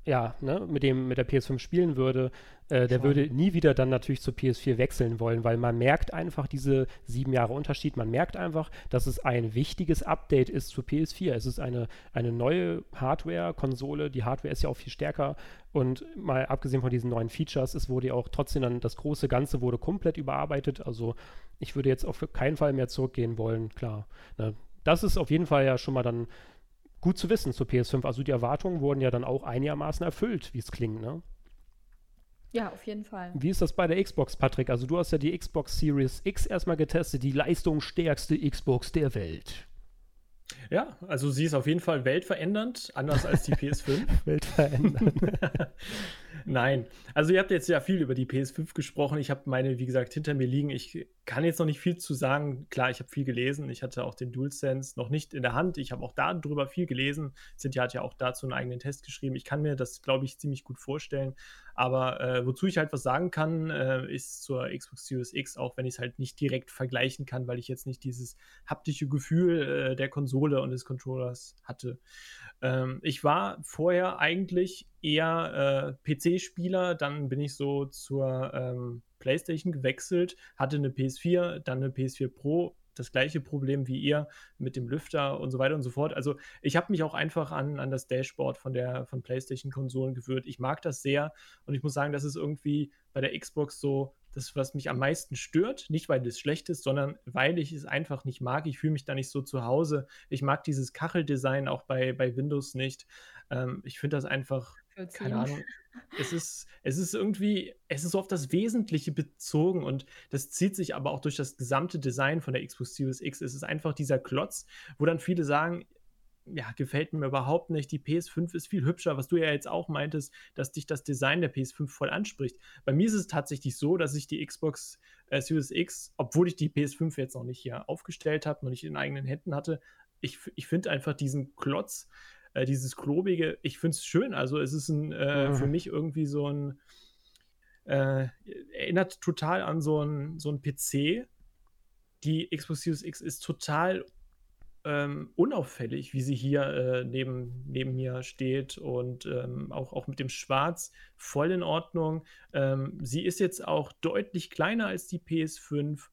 ja, ne, mit dem, mit der PS5 spielen würde, äh, der würde nie wieder dann natürlich zur PS4 wechseln wollen, weil man merkt einfach diese sieben Jahre Unterschied. Man merkt einfach, dass es ein wichtiges Update ist zur PS4. Es ist eine, eine neue Hardware-Konsole. Die Hardware ist ja auch viel stärker. Und mal abgesehen von diesen neuen Features, es wurde ja auch trotzdem dann das große Ganze wurde komplett überarbeitet. Also ich würde jetzt auf keinen Fall mehr zurückgehen wollen, klar. Ne? Das ist auf jeden Fall ja schon mal dann gut zu wissen zur PS5. Also die Erwartungen wurden ja dann auch einigermaßen erfüllt, wie es klingt, ne? Ja, auf jeden Fall. Wie ist das bei der Xbox, Patrick? Also du hast ja die Xbox Series X erstmal getestet, die leistungsstärkste Xbox der Welt. Ja, also sie ist auf jeden Fall weltverändernd, anders als die PS5. weltverändernd. Nein, also ihr habt jetzt ja viel über die PS5 gesprochen. Ich habe meine, wie gesagt, hinter mir liegen. Ich kann jetzt noch nicht viel zu sagen. Klar, ich habe viel gelesen. Ich hatte auch den DualSense noch nicht in der Hand. Ich habe auch darüber viel gelesen. Cynthia hat ja auch dazu einen eigenen Test geschrieben. Ich kann mir das, glaube ich, ziemlich gut vorstellen. Aber äh, wozu ich halt was sagen kann, äh, ist zur Xbox Series X, auch wenn ich es halt nicht direkt vergleichen kann, weil ich jetzt nicht dieses haptische Gefühl äh, der Konsole und des Controllers hatte. Ähm, ich war vorher eigentlich eher äh, PC-Spieler, dann bin ich so zur ähm, PlayStation gewechselt, hatte eine PS4, dann eine PS4 Pro das gleiche Problem wie ihr mit dem Lüfter und so weiter und so fort. Also ich habe mich auch einfach an, an das Dashboard von der von PlayStation-Konsolen gewöhnt. Ich mag das sehr und ich muss sagen, das ist irgendwie bei der Xbox so das, was mich am meisten stört. Nicht, weil es schlecht ist, sondern weil ich es einfach nicht mag. Ich fühle mich da nicht so zu Hause. Ich mag dieses Kacheldesign auch bei, bei Windows nicht. Ähm, ich finde das einfach, keine Ahnung. Es ist, es ist irgendwie, es ist so auf das Wesentliche bezogen und das zieht sich aber auch durch das gesamte Design von der Xbox Series X. Es ist einfach dieser Klotz, wo dann viele sagen, ja, gefällt mir überhaupt nicht. Die PS5 ist viel hübscher, was du ja jetzt auch meintest, dass dich das Design der PS5 voll anspricht. Bei mir ist es tatsächlich so, dass ich die Xbox äh, Series X, obwohl ich die PS5 jetzt noch nicht hier aufgestellt habe, noch nicht in eigenen Händen hatte, ich, ich finde einfach diesen Klotz, äh, dieses klobige, ich finde es schön. Also es ist ein, äh, mhm. für mich irgendwie so ein, äh, erinnert total an so ein, so ein PC. Die Xbox Series X ist total ähm, unauffällig, wie sie hier äh, neben, neben mir steht und ähm, auch, auch mit dem Schwarz voll in Ordnung. Ähm, sie ist jetzt auch deutlich kleiner als die PS5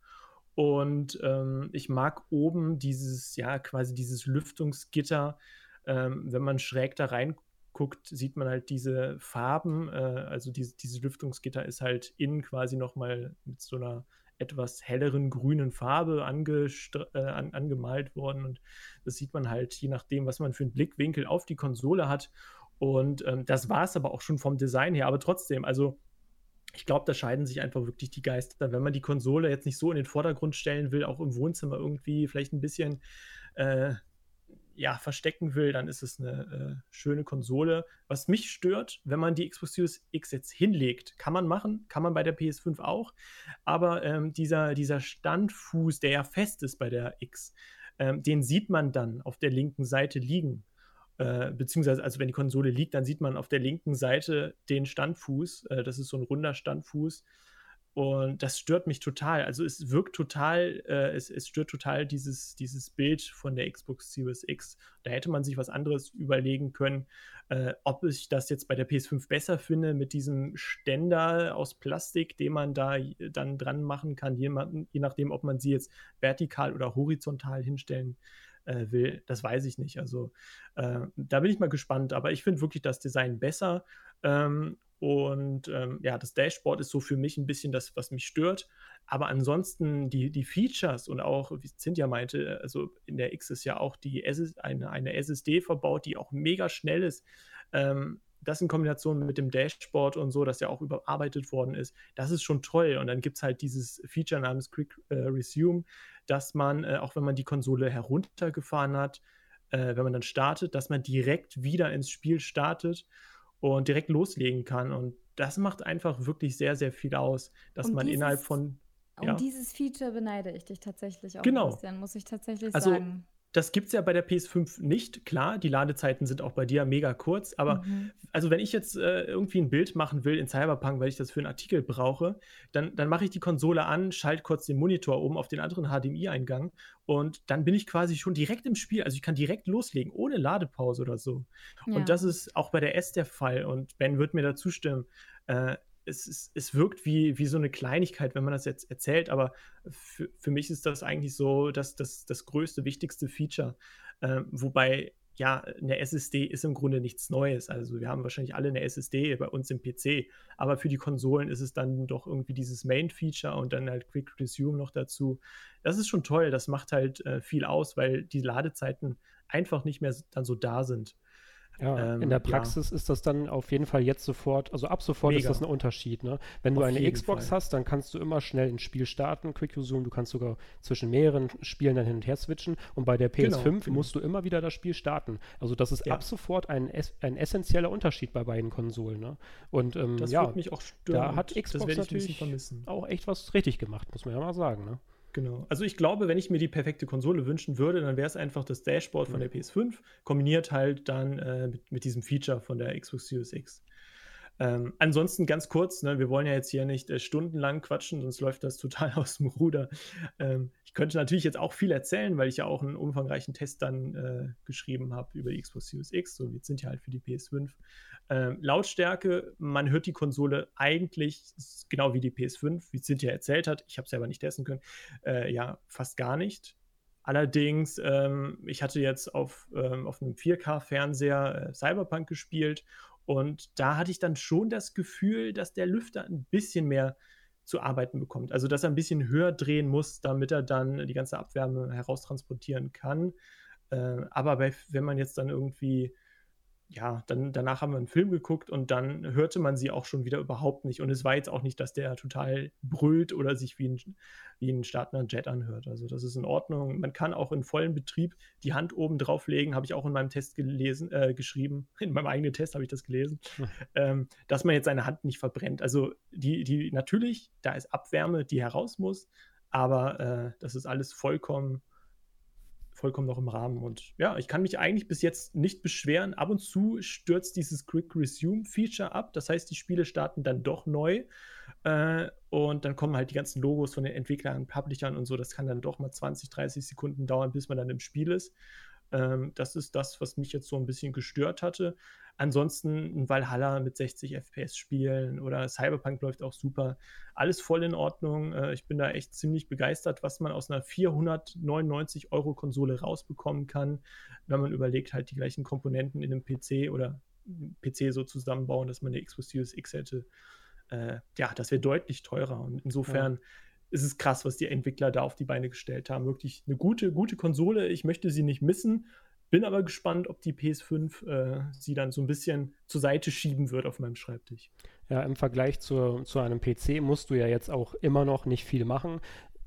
und ähm, ich mag oben dieses, ja, quasi dieses Lüftungsgitter. Ähm, wenn man schräg da reinguckt, sieht man halt diese Farben. Äh, also diese, dieses Lüftungsgitter ist halt innen quasi nochmal mit so einer etwas helleren grünen Farbe äh, an, angemalt worden. Und das sieht man halt je nachdem, was man für einen Blickwinkel auf die Konsole hat. Und ähm, das war es aber auch schon vom Design her. Aber trotzdem, also ich glaube, da scheiden sich einfach wirklich die Geister. Wenn man die Konsole jetzt nicht so in den Vordergrund stellen will, auch im Wohnzimmer irgendwie vielleicht ein bisschen äh, ja, verstecken will, dann ist es eine äh, schöne Konsole. Was mich stört, wenn man die Xbox Series X jetzt hinlegt, kann man machen, kann man bei der PS5 auch, aber ähm, dieser, dieser Standfuß, der ja fest ist bei der X, ähm, den sieht man dann auf der linken Seite liegen. Äh, beziehungsweise, also wenn die Konsole liegt, dann sieht man auf der linken Seite den Standfuß. Äh, das ist so ein runder Standfuß. Und das stört mich total. Also es wirkt total, äh, es, es stört total dieses, dieses Bild von der Xbox Series X. Da hätte man sich was anderes überlegen können. Äh, ob ich das jetzt bei der PS5 besser finde mit diesem Ständer aus Plastik, den man da dann dran machen kann, je, je nachdem, ob man sie jetzt vertikal oder horizontal hinstellen äh, will, das weiß ich nicht. Also äh, da bin ich mal gespannt. Aber ich finde wirklich das Design besser. Ähm, und ähm, ja, das Dashboard ist so für mich ein bisschen das, was mich stört. Aber ansonsten die, die Features und auch, wie Cynthia meinte, also in der X ist ja auch die SS, eine, eine SSD verbaut, die auch mega schnell ist. Ähm, das in Kombination mit dem Dashboard und so, das ja auch überarbeitet worden ist, das ist schon toll. Und dann gibt es halt dieses Feature namens Quick äh, Resume, dass man, äh, auch wenn man die Konsole heruntergefahren hat, äh, wenn man dann startet, dass man direkt wieder ins Spiel startet und direkt loslegen kann. Und das macht einfach wirklich sehr, sehr viel aus, dass um man dieses, innerhalb von. Ja. Um dieses Feature beneide ich dich tatsächlich auch, genau. Christian, muss ich tatsächlich also, sagen. Das gibt es ja bei der PS5 nicht. Klar, die Ladezeiten sind auch bei dir mega kurz, aber mhm. also wenn ich jetzt äh, irgendwie ein Bild machen will in Cyberpunk, weil ich das für einen Artikel brauche, dann, dann mache ich die Konsole an, schalte kurz den Monitor um auf den anderen HDMI-Eingang und dann bin ich quasi schon direkt im Spiel. Also ich kann direkt loslegen, ohne Ladepause oder so. Ja. Und das ist auch bei der S der Fall und Ben wird mir da zustimmen. Äh, es, es, es wirkt wie, wie so eine Kleinigkeit, wenn man das jetzt erzählt, aber für, für mich ist das eigentlich so das, das, das größte, wichtigste Feature. Äh, wobei, ja, eine SSD ist im Grunde nichts Neues. Also wir haben wahrscheinlich alle eine SSD bei uns im PC, aber für die Konsolen ist es dann doch irgendwie dieses Main-Feature und dann halt Quick Resume noch dazu. Das ist schon toll, das macht halt äh, viel aus, weil die Ladezeiten einfach nicht mehr dann so da sind. Ja, ähm, in der Praxis ja. ist das dann auf jeden Fall jetzt sofort, also ab sofort Mega. ist das ein Unterschied. Ne? Wenn auf du eine Xbox Fall. hast, dann kannst du immer schnell ein Spiel starten, Quick Resume, du kannst sogar zwischen mehreren Spielen dann hin und her switchen und bei der PS5 genau, genau. musst du immer wieder das Spiel starten. Also das ist ja. ab sofort ein, ein essentieller Unterschied bei beiden Konsolen. Ne? Und ähm, das ja, wird mich auch stören. Da hat Xbox natürlich auch echt was richtig gemacht, muss man ja mal sagen. Ne? Genau. Also ich glaube, wenn ich mir die perfekte Konsole wünschen würde, dann wäre es einfach das Dashboard von der PS5, kombiniert halt dann äh, mit, mit, diesem Feature von der Xbox Series X. Ähm, ansonsten ganz kurz, ne, wir wollen ja jetzt hier nicht äh, stundenlang quatschen, sonst läuft das total aus dem Ruder. Ähm, ich könnte natürlich jetzt auch viel erzählen, weil ich ja auch einen umfangreichen Test dann äh, geschrieben habe über die Xbox Series X, so wir sind ja halt für die PS5. Ähm, Lautstärke, man hört die Konsole eigentlich genau wie die PS5, wie Cynthia erzählt hat. Ich habe es selber nicht testen können. Äh, ja, fast gar nicht. Allerdings, ähm, ich hatte jetzt auf, ähm, auf einem 4K-Fernseher äh, Cyberpunk gespielt und da hatte ich dann schon das Gefühl, dass der Lüfter ein bisschen mehr zu arbeiten bekommt. Also, dass er ein bisschen höher drehen muss, damit er dann die ganze Abwärme heraustransportieren kann. Äh, aber bei, wenn man jetzt dann irgendwie ja, dann danach haben wir einen Film geguckt und dann hörte man sie auch schon wieder überhaupt nicht. Und es war jetzt auch nicht, dass der total brüllt oder sich wie ein, wie ein startender Jet anhört. Also das ist in Ordnung. Man kann auch in vollem Betrieb die Hand oben drauflegen, habe ich auch in meinem Test gelesen, äh, geschrieben. In meinem eigenen Test habe ich das gelesen, hm. ähm, dass man jetzt seine Hand nicht verbrennt. Also die, die, natürlich, da ist Abwärme, die heraus muss, aber äh, das ist alles vollkommen vollkommen noch im Rahmen. Und ja, ich kann mich eigentlich bis jetzt nicht beschweren. Ab und zu stürzt dieses Quick Resume Feature ab. Das heißt, die Spiele starten dann doch neu. Äh, und dann kommen halt die ganzen Logos von den Entwicklern Publishern und so. Das kann dann doch mal 20, 30 Sekunden dauern, bis man dann im Spiel ist. Ähm, das ist das, was mich jetzt so ein bisschen gestört hatte. Ansonsten ein Valhalla mit 60 FPS spielen oder Cyberpunk läuft auch super. Alles voll in Ordnung. Äh, ich bin da echt ziemlich begeistert, was man aus einer 499 Euro Konsole rausbekommen kann, wenn man überlegt, halt die gleichen Komponenten in einem PC oder PC so zusammenbauen, dass man eine Xbox Series X hätte. Äh, ja, das wäre deutlich teurer. Und insofern ja. ist es krass, was die Entwickler da auf die Beine gestellt haben. Wirklich eine gute, gute Konsole. Ich möchte sie nicht missen. Bin aber gespannt, ob die PS5 äh, sie dann so ein bisschen zur Seite schieben wird auf meinem Schreibtisch. Ja, im Vergleich zu, zu einem PC musst du ja jetzt auch immer noch nicht viel machen.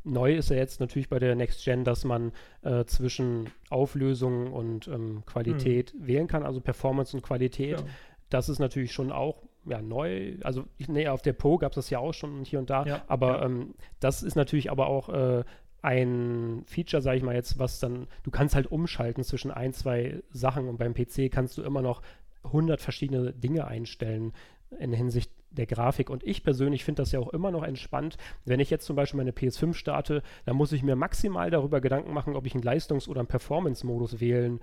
Neu ist ja jetzt natürlich bei der Next Gen, dass man äh, zwischen Auflösung und ähm, Qualität hm. wählen kann, also Performance und Qualität. Ja. Das ist natürlich schon auch ja, neu. Also, nee, auf der Pro gab es das ja auch schon hier und da. Ja, aber ja. Ähm, das ist natürlich aber auch äh, ein Feature, sage ich mal jetzt, was dann, du kannst halt umschalten zwischen ein, zwei Sachen und beim PC kannst du immer noch 100 verschiedene Dinge einstellen in Hinsicht der Grafik. Und ich persönlich finde das ja auch immer noch entspannt. Wenn ich jetzt zum Beispiel meine PS5 starte, dann muss ich mir maximal darüber Gedanken machen, ob ich einen Leistungs- oder einen Performance-Modus wählen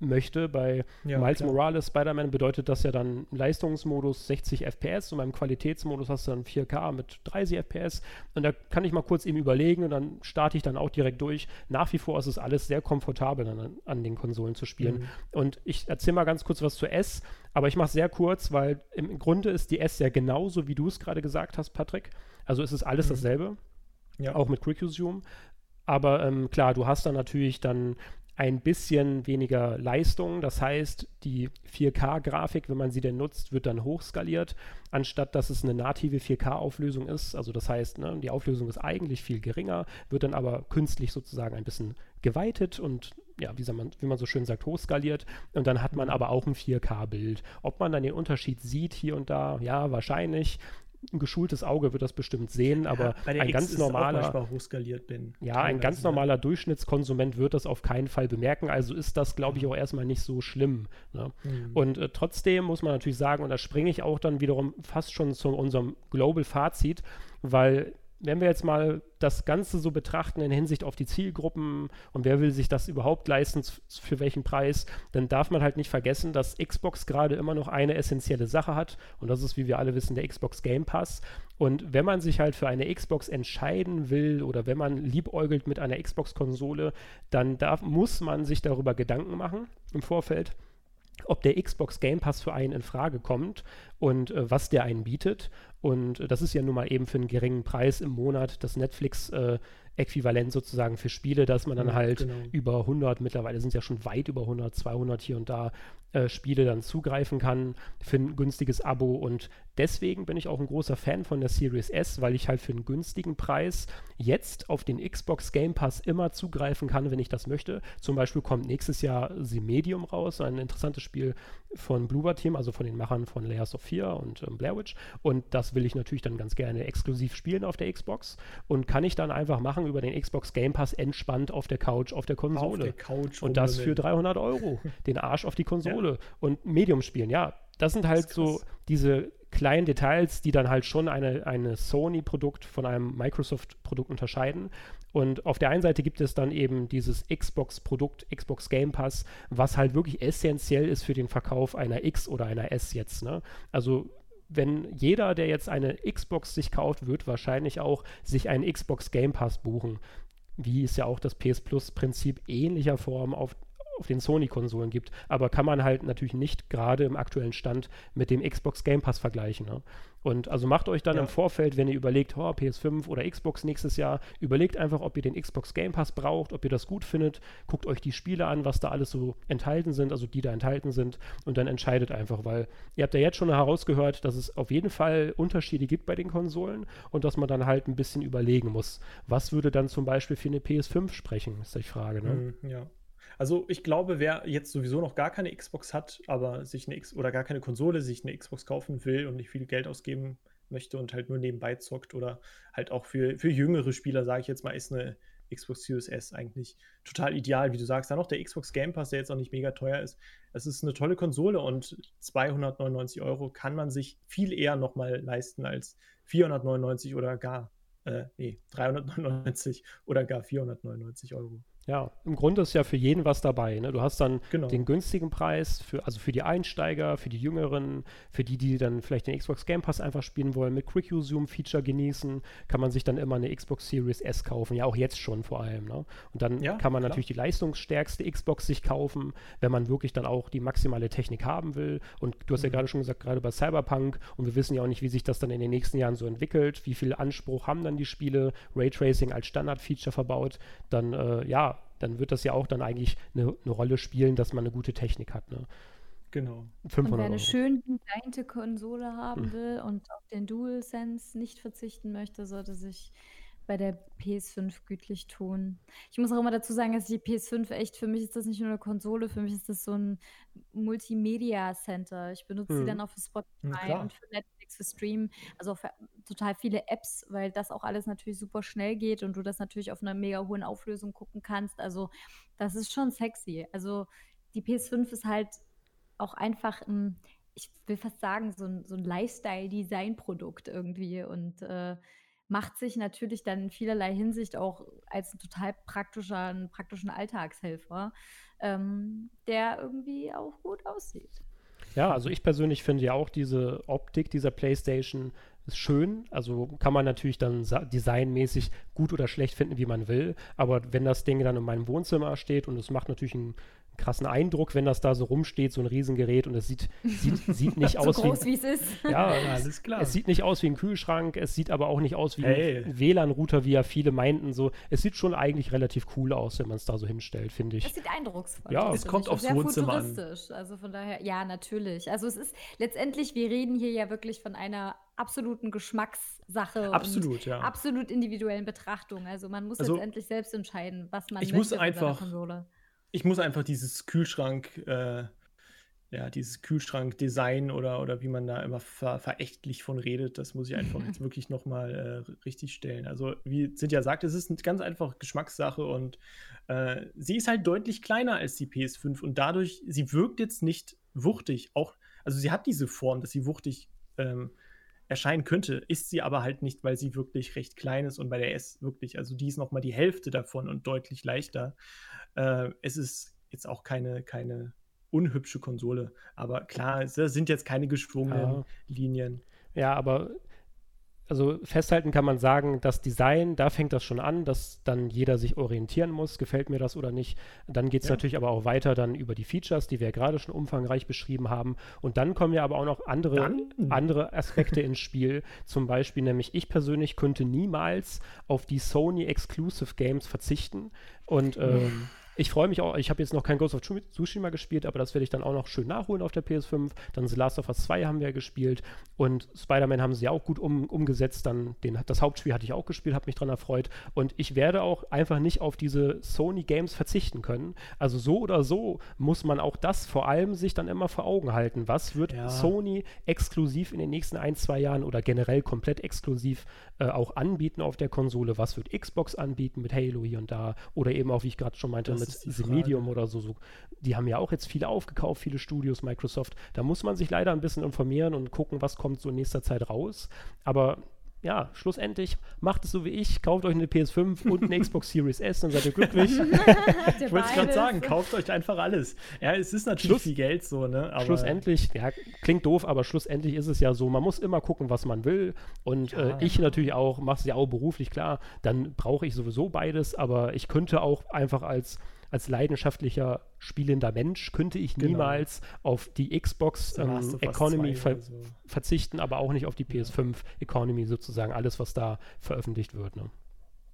möchte. Bei ja, Miles klar. Morales Spider-Man bedeutet das ja dann Leistungsmodus 60 FPS und beim Qualitätsmodus hast du dann 4K mit 30 FPS und da kann ich mal kurz eben überlegen und dann starte ich dann auch direkt durch. Nach wie vor ist es alles sehr komfortabel an, an den Konsolen zu spielen. Mhm. Und ich erzähle mal ganz kurz was zu S, aber ich mache es sehr kurz, weil im Grunde ist die S ja genauso, wie du es gerade gesagt hast, Patrick. Also es ist alles mhm. dasselbe. Ja. Auch mit Quick Zoom. Aber ähm, klar, du hast dann natürlich dann ein bisschen weniger Leistung. Das heißt, die 4K-Grafik, wenn man sie denn nutzt, wird dann hochskaliert, anstatt dass es eine native 4K-Auflösung ist. Also das heißt, ne, die Auflösung ist eigentlich viel geringer, wird dann aber künstlich sozusagen ein bisschen geweitet und ja, wie man, wie man so schön sagt, hochskaliert. Und dann hat man mhm. aber auch ein 4K-Bild. Ob man dann den Unterschied sieht hier und da, ja, wahrscheinlich ein geschultes Auge wird das bestimmt sehen, aber ja, ein X ganz normaler, bin. Ja, ein ganz normaler Durchschnittskonsument wird das auf keinen Fall bemerken. Also ist das, glaube ich, auch erstmal nicht so schlimm. Ne? Mhm. Und äh, trotzdem muss man natürlich sagen, und da springe ich auch dann wiederum fast schon zu unserem Global-Fazit, weil wenn wir jetzt mal das Ganze so betrachten in Hinsicht auf die Zielgruppen und wer will sich das überhaupt leisten, für welchen Preis, dann darf man halt nicht vergessen, dass Xbox gerade immer noch eine essentielle Sache hat und das ist, wie wir alle wissen, der Xbox Game Pass. Und wenn man sich halt für eine Xbox entscheiden will oder wenn man liebäugelt mit einer Xbox-Konsole, dann darf, muss man sich darüber Gedanken machen im Vorfeld ob der Xbox Game Pass für einen in Frage kommt und äh, was der einen bietet. Und äh, das ist ja nun mal eben für einen geringen Preis im Monat das Netflix äh, Äquivalent sozusagen für Spiele, dass man dann ja, halt genau. über 100, mittlerweile sind es ja schon weit über 100, 200 hier und da äh, Spiele dann zugreifen kann für ein günstiges Abo. Und deswegen bin ich auch ein großer Fan von der Series S, weil ich halt für einen günstigen Preis jetzt auf den Xbox Game Pass immer zugreifen kann, wenn ich das möchte. Zum Beispiel kommt nächstes Jahr The Medium raus, ein interessantes Spiel von Bluebird Team, also von den Machern von Layers of Fear und ähm, Blair Witch. Und das will ich natürlich dann ganz gerne exklusiv spielen auf der Xbox und kann ich dann einfach machen über den Xbox Game Pass entspannt auf der Couch, auf der Konsole. Auf der Couch. Und das für 300 Euro. Den Arsch auf die Konsole ja. und Medium spielen. Ja, das sind halt das so diese kleinen Details, die dann halt schon eine, eine Sony-Produkt von einem Microsoft-Produkt unterscheiden. Und auf der einen Seite gibt es dann eben dieses Xbox-Produkt, Xbox Game Pass, was halt wirklich essentiell ist für den Verkauf einer X oder einer S jetzt. Ne? Also wenn jeder, der jetzt eine Xbox sich kauft, wird wahrscheinlich auch sich einen Xbox Game Pass buchen. Wie es ja auch das PS Plus-Prinzip ähnlicher Form auf auf den Sony-Konsolen gibt. Aber kann man halt natürlich nicht gerade im aktuellen Stand mit dem Xbox Game Pass vergleichen. Ne? Und also macht euch dann ja. im Vorfeld, wenn ihr überlegt, oh, PS5 oder Xbox nächstes Jahr, überlegt einfach, ob ihr den Xbox Game Pass braucht, ob ihr das gut findet. Guckt euch die Spiele an, was da alles so enthalten sind, also die da enthalten sind. Und dann entscheidet einfach, weil ihr habt ja jetzt schon herausgehört, dass es auf jeden Fall Unterschiede gibt bei den Konsolen und dass man dann halt ein bisschen überlegen muss, was würde dann zum Beispiel für eine PS5 sprechen, ist die Frage. Ne? Mhm, ja. Also ich glaube, wer jetzt sowieso noch gar keine Xbox hat, aber sich eine X oder gar keine Konsole, sich eine Xbox kaufen will und nicht viel Geld ausgeben möchte und halt nur nebenbei zockt oder halt auch für, für jüngere Spieler, sage ich jetzt mal, ist eine Xbox Series S eigentlich total ideal, wie du sagst. Dann noch der Xbox Game Pass, der jetzt auch nicht mega teuer ist. Es ist eine tolle Konsole und 299 Euro kann man sich viel eher nochmal leisten als 499 oder gar, äh, nee, 399 oder gar 499 Euro. Ja, im Grunde ist ja für jeden was dabei. Ne? Du hast dann genau. den günstigen Preis, für, also für die Einsteiger, für die Jüngeren, für die, die dann vielleicht den Xbox Game Pass einfach spielen wollen, mit Quick Zoom Feature genießen, kann man sich dann immer eine Xbox Series S kaufen. Ja, auch jetzt schon vor allem. Ne? Und dann ja, kann man klar. natürlich die leistungsstärkste Xbox sich kaufen, wenn man wirklich dann auch die maximale Technik haben will. Und du hast mhm. ja gerade schon gesagt, gerade bei Cyberpunk, und wir wissen ja auch nicht, wie sich das dann in den nächsten Jahren so entwickelt, wie viel Anspruch haben dann die Spiele, Raytracing als Standard-Feature verbaut, dann äh, ja, dann wird das ja auch dann eigentlich eine, eine Rolle spielen, dass man eine gute Technik hat. Ne? Genau. 500 und wer eine Euro. schön designte Konsole haben hm. will und auf den DualSense nicht verzichten möchte, sollte sich bei der PS5 gütlich tun. Ich muss auch immer dazu sagen, dass die PS5 echt, für mich ist das nicht nur eine Konsole, für mich ist das so ein Multimedia-Center. Ich benutze mhm. sie dann auch für Spotify und für Netflix, für Stream, also für total viele Apps, weil das auch alles natürlich super schnell geht und du das natürlich auf einer mega hohen Auflösung gucken kannst. Also das ist schon sexy. Also die PS5 ist halt auch einfach ein ich will fast sagen, so ein, so ein Lifestyle-Design-Produkt irgendwie und äh, macht sich natürlich dann in vielerlei Hinsicht auch als ein total praktischer, einen praktischen Alltagshelfer, ähm, der irgendwie auch gut aussieht. Ja, also ich persönlich finde ja auch diese Optik dieser PlayStation ist schön. Also kann man natürlich dann designmäßig gut oder schlecht finden, wie man will. Aber wenn das Ding dann in meinem Wohnzimmer steht und es macht natürlich einen krassen Eindruck, wenn das da so rumsteht, so ein Riesengerät und es sieht, sieht, sieht nicht aus so groß, wie es ist. Ja, alles klar. Es sieht nicht aus wie ein Kühlschrank, es sieht aber auch nicht aus wie hey. ein WLAN-Router, wie ja viele meinten. So, es sieht schon eigentlich relativ cool aus, wenn man es da so hinstellt, finde ich. Es sieht eindrucksvoll Ja, es kommt aufs Wohnzimmer an. Also von daher, ja, natürlich. Also es ist letztendlich, wir reden hier ja wirklich von einer absoluten Geschmackssache absolut, ja. absolut individuellen Betrachtung. Also man muss also, letztendlich selbst entscheiden, was man ich möchte muss einfach, Konsole ich muss einfach dieses Kühlschrank, äh, ja, dieses Kühlschrank-Design oder, oder wie man da immer ver verächtlich von redet, das muss ich einfach jetzt wirklich nochmal äh, richtig stellen. Also, wie Cynthia sagt, es ist eine ganz einfach Geschmackssache und äh, sie ist halt deutlich kleiner als die PS5 und dadurch, sie wirkt jetzt nicht wuchtig. Auch, also sie hat diese Form, dass sie wuchtig ähm, erscheinen könnte, ist sie aber halt nicht, weil sie wirklich recht klein ist und bei der S wirklich, also die ist nochmal die Hälfte davon und deutlich leichter. Äh, es ist jetzt auch keine, keine unhübsche Konsole. Aber klar, es sind jetzt keine geschwungenen ja. Linien. Ja, aber also festhalten kann man sagen, das Design, da fängt das schon an, dass dann jeder sich orientieren muss, gefällt mir das oder nicht. Dann geht es ja. natürlich aber auch weiter dann über die Features, die wir ja gerade schon umfangreich beschrieben haben. Und dann kommen ja aber auch noch andere, andere Aspekte ins Spiel. Zum Beispiel nämlich ich persönlich könnte niemals auf die Sony Exclusive Games verzichten. Und ähm, ich freue mich auch, ich habe jetzt noch kein Ghost of Tsushima gespielt, aber das werde ich dann auch noch schön nachholen auf der PS5. Dann The Last of Us 2 haben wir ja gespielt und Spider-Man haben sie ja auch gut um, umgesetzt. Dann den, das Hauptspiel hatte ich auch gespielt, habe mich daran erfreut. Und ich werde auch einfach nicht auf diese Sony Games verzichten können. Also so oder so muss man auch das vor allem sich dann immer vor Augen halten. Was wird ja. Sony exklusiv in den nächsten ein, zwei Jahren oder generell komplett exklusiv äh, auch anbieten auf der Konsole? Was wird Xbox anbieten mit Halo hier und da? Oder eben auch, wie ich gerade schon meinte, mit The Medium oder so, so. Die haben ja auch jetzt viele aufgekauft, viele Studios, Microsoft. Da muss man sich leider ein bisschen informieren und gucken, was kommt so in nächster Zeit raus. Aber ja, schlussendlich macht es so wie ich, kauft euch eine PS5 und eine Xbox Series S und seid ihr glücklich. ich wollte es gerade sagen, kauft euch einfach alles. Ja, es ist natürlich Schluss, viel Geld so, ne? Aber schlussendlich, ja, klingt doof, aber schlussendlich ist es ja so, man muss immer gucken, was man will. Und ja, äh, ich natürlich auch, mache es ja auch beruflich, klar, dann brauche ich sowieso beides, aber ich könnte auch einfach als als leidenschaftlicher spielender Mensch könnte ich genau. niemals auf die Xbox ähm, Economy ver so. verzichten, aber auch nicht auf die PS5 Economy sozusagen, alles, was da veröffentlicht wird. Ne?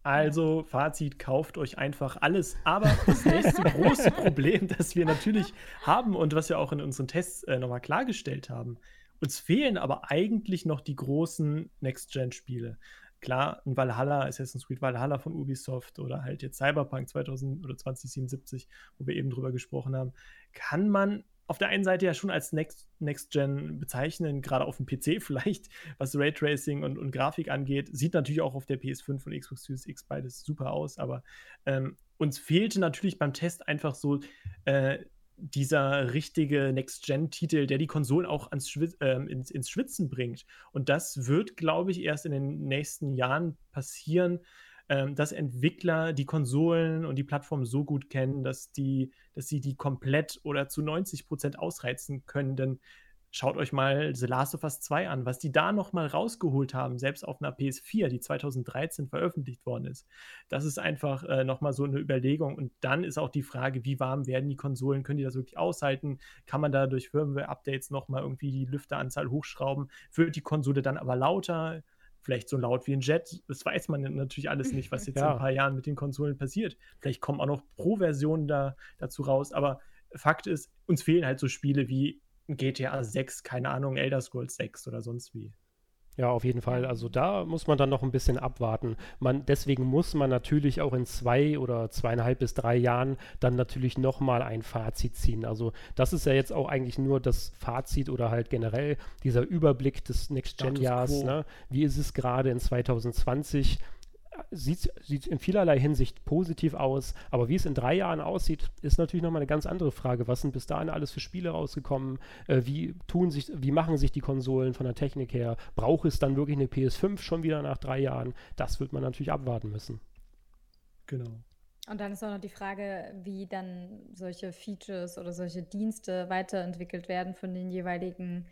Also, Fazit, kauft euch einfach alles. Aber das nächste große Problem, das wir natürlich haben und was wir auch in unseren Tests äh, nochmal klargestellt haben, uns fehlen aber eigentlich noch die großen Next-Gen-Spiele klar, ein Valhalla, Assassin's Creed Valhalla von Ubisoft oder halt jetzt Cyberpunk 2000 oder 2077, wo wir eben drüber gesprochen haben, kann man auf der einen Seite ja schon als Next, Next Gen bezeichnen, gerade auf dem PC vielleicht, was Raytracing und, und Grafik angeht. Sieht natürlich auch auf der PS5 und Xbox Series X beides super aus, aber ähm, uns fehlte natürlich beim Test einfach so äh, dieser richtige Next-Gen-Titel, der die Konsolen auch ans Schwitz, äh, ins, ins, Schwitzen bringt. Und das wird, glaube ich, erst in den nächsten Jahren passieren, ähm, dass Entwickler die Konsolen und die Plattformen so gut kennen, dass, die, dass sie die komplett oder zu 90 Prozent ausreizen können. Denn Schaut euch mal The Last of Us 2 an, was die da nochmal rausgeholt haben, selbst auf einer PS4, die 2013 veröffentlicht worden ist. Das ist einfach äh, nochmal so eine Überlegung. Und dann ist auch die Frage, wie warm werden die Konsolen? Können die das wirklich aushalten? Kann man da durch Firmware-Updates nochmal irgendwie die Lüfteranzahl hochschrauben? Wird die Konsole dann aber lauter? Vielleicht so laut wie ein Jet. Das weiß man natürlich alles nicht, was jetzt ja. in ein paar Jahren mit den Konsolen passiert. Vielleicht kommen auch noch Pro-Versionen da, dazu raus. Aber Fakt ist, uns fehlen halt so Spiele wie GTA 6, keine Ahnung, Elder Scrolls 6 oder sonst wie. Ja, auf jeden Fall. Also da muss man dann noch ein bisschen abwarten. Man, deswegen muss man natürlich auch in zwei oder zweieinhalb bis drei Jahren dann natürlich nochmal ein Fazit ziehen. Also das ist ja jetzt auch eigentlich nur das Fazit oder halt generell dieser Überblick des Next-Gen-Jahres. Ne? Wie ist es gerade in 2020? Sieht, sieht in vielerlei Hinsicht positiv aus. Aber wie es in drei Jahren aussieht, ist natürlich nochmal eine ganz andere Frage. Was sind bis dahin alles für Spiele rausgekommen? Äh, wie tun sich, wie machen sich die Konsolen von der Technik her? Braucht es dann wirklich eine PS5 schon wieder nach drei Jahren? Das wird man natürlich abwarten müssen. Genau. Und dann ist auch noch die Frage, wie dann solche Features oder solche Dienste weiterentwickelt werden von den jeweiligen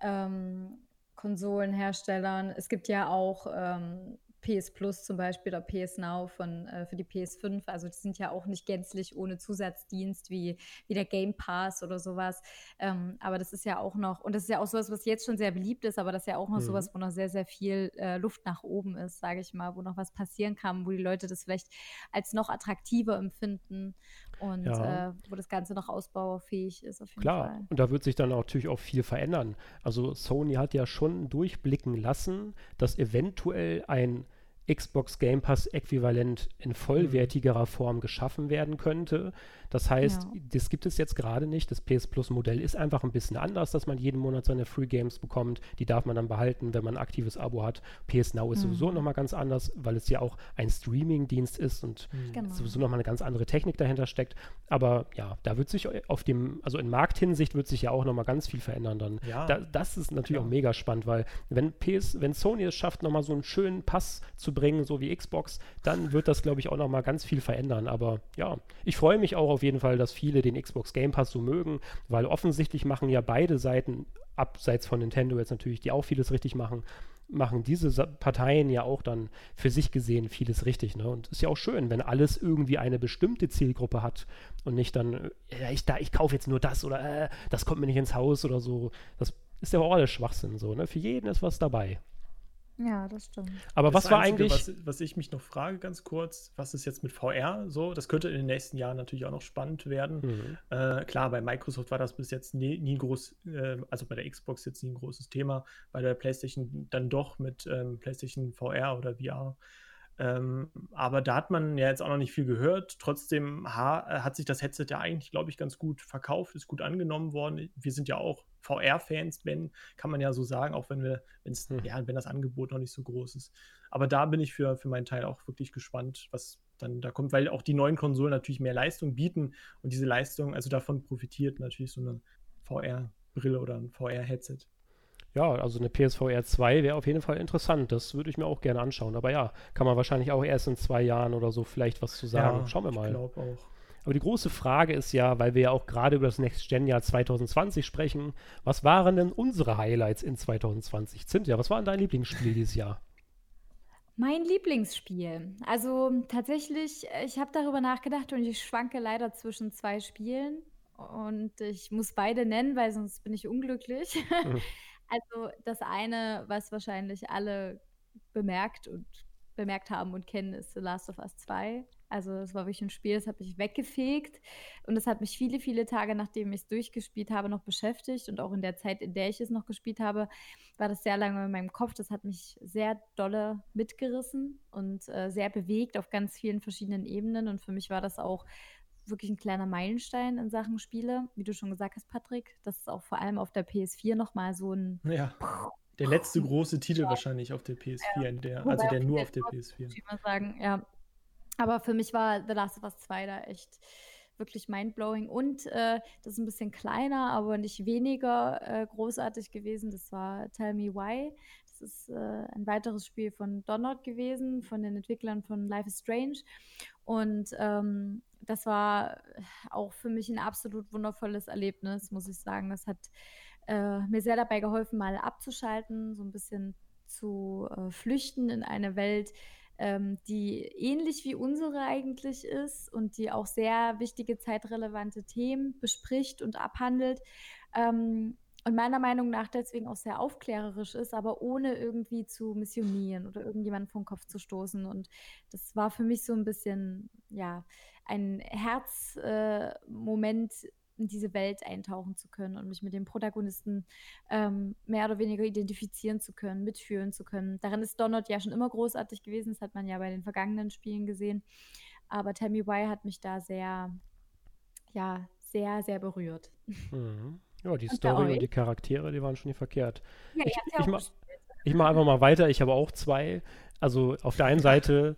ähm, Konsolenherstellern. Es gibt ja auch ähm, PS Plus zum Beispiel oder PS Now von, äh, für die PS5. Also die sind ja auch nicht gänzlich ohne Zusatzdienst wie, wie der Game Pass oder sowas. Ähm, aber das ist ja auch noch, und das ist ja auch sowas, was jetzt schon sehr beliebt ist, aber das ist ja auch noch mhm. sowas, wo noch sehr, sehr viel äh, Luft nach oben ist, sage ich mal, wo noch was passieren kann, wo die Leute das vielleicht als noch attraktiver empfinden und ja. äh, wo das Ganze noch ausbaufähig ist. Auf jeden Klar, Fall. und da wird sich dann natürlich auch viel verändern. Also Sony hat ja schon durchblicken lassen, dass eventuell ein Xbox Game Pass äquivalent in vollwertigerer Form geschaffen werden könnte. Das heißt, ja. das gibt es jetzt gerade nicht. Das PS Plus Modell ist einfach ein bisschen anders, dass man jeden Monat seine Free Games bekommt. Die darf man dann behalten, wenn man ein aktives Abo hat. PS Now ist mhm. sowieso nochmal ganz anders, weil es ja auch ein Streaming-Dienst ist und mhm. genau. sowieso nochmal eine ganz andere Technik dahinter steckt. Aber ja, da wird sich auf dem, also in Markthinsicht wird sich ja auch nochmal ganz viel verändern dann. Ja. Da, das ist natürlich ja. auch mega spannend, weil wenn PS, wenn Sony es schafft, nochmal so einen schönen Pass zu bringen, so wie Xbox, dann wird das, glaube ich, auch nochmal ganz viel verändern. Aber ja, ich freue mich auch auf jeden Fall, dass viele den Xbox Game Pass so mögen, weil offensichtlich machen ja beide Seiten, abseits von Nintendo jetzt natürlich, die auch vieles richtig machen, machen diese Parteien ja auch dann für sich gesehen vieles richtig. Ne? Und ist ja auch schön, wenn alles irgendwie eine bestimmte Zielgruppe hat und nicht dann, ja, ich, da, ich kaufe jetzt nur das oder äh, das kommt mir nicht ins Haus oder so. Das ist ja auch alles Schwachsinn so. Ne? Für jeden ist was dabei. Ja, das stimmt. Aber das was war Einzige, eigentlich. Was, was, ich mich noch frage, ganz kurz, was ist jetzt mit VR so? Das könnte in den nächsten Jahren natürlich auch noch spannend werden. Mhm. Äh, klar, bei Microsoft war das bis jetzt nie, nie groß, äh, also bei der Xbox jetzt nie ein großes Thema, bei der PlayStation dann doch mit ähm, PlayStation VR oder VR. Ähm, aber da hat man ja jetzt auch noch nicht viel gehört. Trotzdem ha hat sich das Headset ja eigentlich, glaube ich, ganz gut verkauft, ist gut angenommen worden. Wir sind ja auch VR-Fans, Ben, kann man ja so sagen, auch wenn wir, wenn's, hm. ja, wenn das Angebot noch nicht so groß ist. Aber da bin ich für, für meinen Teil auch wirklich gespannt, was dann da kommt, weil auch die neuen Konsolen natürlich mehr Leistung bieten und diese Leistung, also davon profitiert natürlich so eine VR-Brille oder ein VR-Headset. Ja, also eine PSVR 2 wäre auf jeden Fall interessant. Das würde ich mir auch gerne anschauen. Aber ja, kann man wahrscheinlich auch erst in zwei Jahren oder so vielleicht was zu sagen. Ja, Schauen wir mal. Ich glaube auch. Aber die große Frage ist ja, weil wir ja auch gerade über das Next-Gen-Jahr 2020 sprechen, was waren denn unsere Highlights in 2020? Cynthia, was war denn dein Lieblingsspiel dieses Jahr? Mein Lieblingsspiel. Also tatsächlich, ich habe darüber nachgedacht und ich schwanke leider zwischen zwei Spielen. Und ich muss beide nennen, weil sonst bin ich unglücklich. Mhm. Also das eine, was wahrscheinlich alle bemerkt und bemerkt haben und kennen, ist The Last of Us 2. Also es war wirklich ein Spiel, das habe ich weggefegt und das hat mich viele, viele Tage, nachdem ich es durchgespielt habe, noch beschäftigt und auch in der Zeit, in der ich es noch gespielt habe, war das sehr lange in meinem Kopf. Das hat mich sehr dolle mitgerissen und äh, sehr bewegt auf ganz vielen verschiedenen Ebenen und für mich war das auch wirklich ein kleiner Meilenstein in Sachen Spiele. Wie du schon gesagt hast, Patrick, das ist auch vor allem auf der PS4 nochmal so ein. Ja. Der letzte große Titel ja. wahrscheinlich auf der PS4, in der, also der nur auf der PS4. Ich mal sagen, ja. Aber für mich war The Last of Us 2 da echt wirklich mindblowing. Und äh, das ist ein bisschen kleiner, aber nicht weniger äh, großartig gewesen. Das war Tell Me Why. Das ist äh, ein weiteres Spiel von Donald gewesen, von den Entwicklern von Life is Strange. Und ähm, das war auch für mich ein absolut wundervolles Erlebnis, muss ich sagen. Das hat äh, mir sehr dabei geholfen, mal abzuschalten, so ein bisschen zu äh, flüchten in eine Welt, ähm, die ähnlich wie unsere eigentlich ist und die auch sehr wichtige zeitrelevante Themen bespricht und abhandelt. Ähm, und meiner Meinung nach deswegen auch sehr aufklärerisch ist, aber ohne irgendwie zu missionieren oder irgendjemanden vom Kopf zu stoßen. Und das war für mich so ein bisschen, ja, ein Herzmoment, äh, in diese Welt eintauchen zu können und mich mit dem Protagonisten ähm, mehr oder weniger identifizieren zu können, mitfühlen zu können. Darin ist Donald ja schon immer großartig gewesen, das hat man ja bei den vergangenen Spielen gesehen. Aber Tammy Y hat mich da sehr, ja, sehr, sehr berührt. Mhm. Ja, die und Story und die Charaktere, die waren schon nicht verkehrt. Ja, ich, ich, ich mache einfach mal weiter. Ich habe auch zwei. Also auf der einen Seite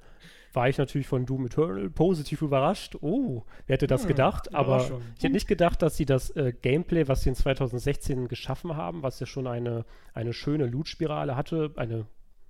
war ich natürlich von Doom Eternal positiv überrascht. Oh, wer hätte das hm, gedacht? Aber ich hätte nicht gedacht, dass sie das äh, Gameplay, was sie in 2016 geschaffen haben, was ja schon eine, eine schöne Loot-Spirale hatte, eine,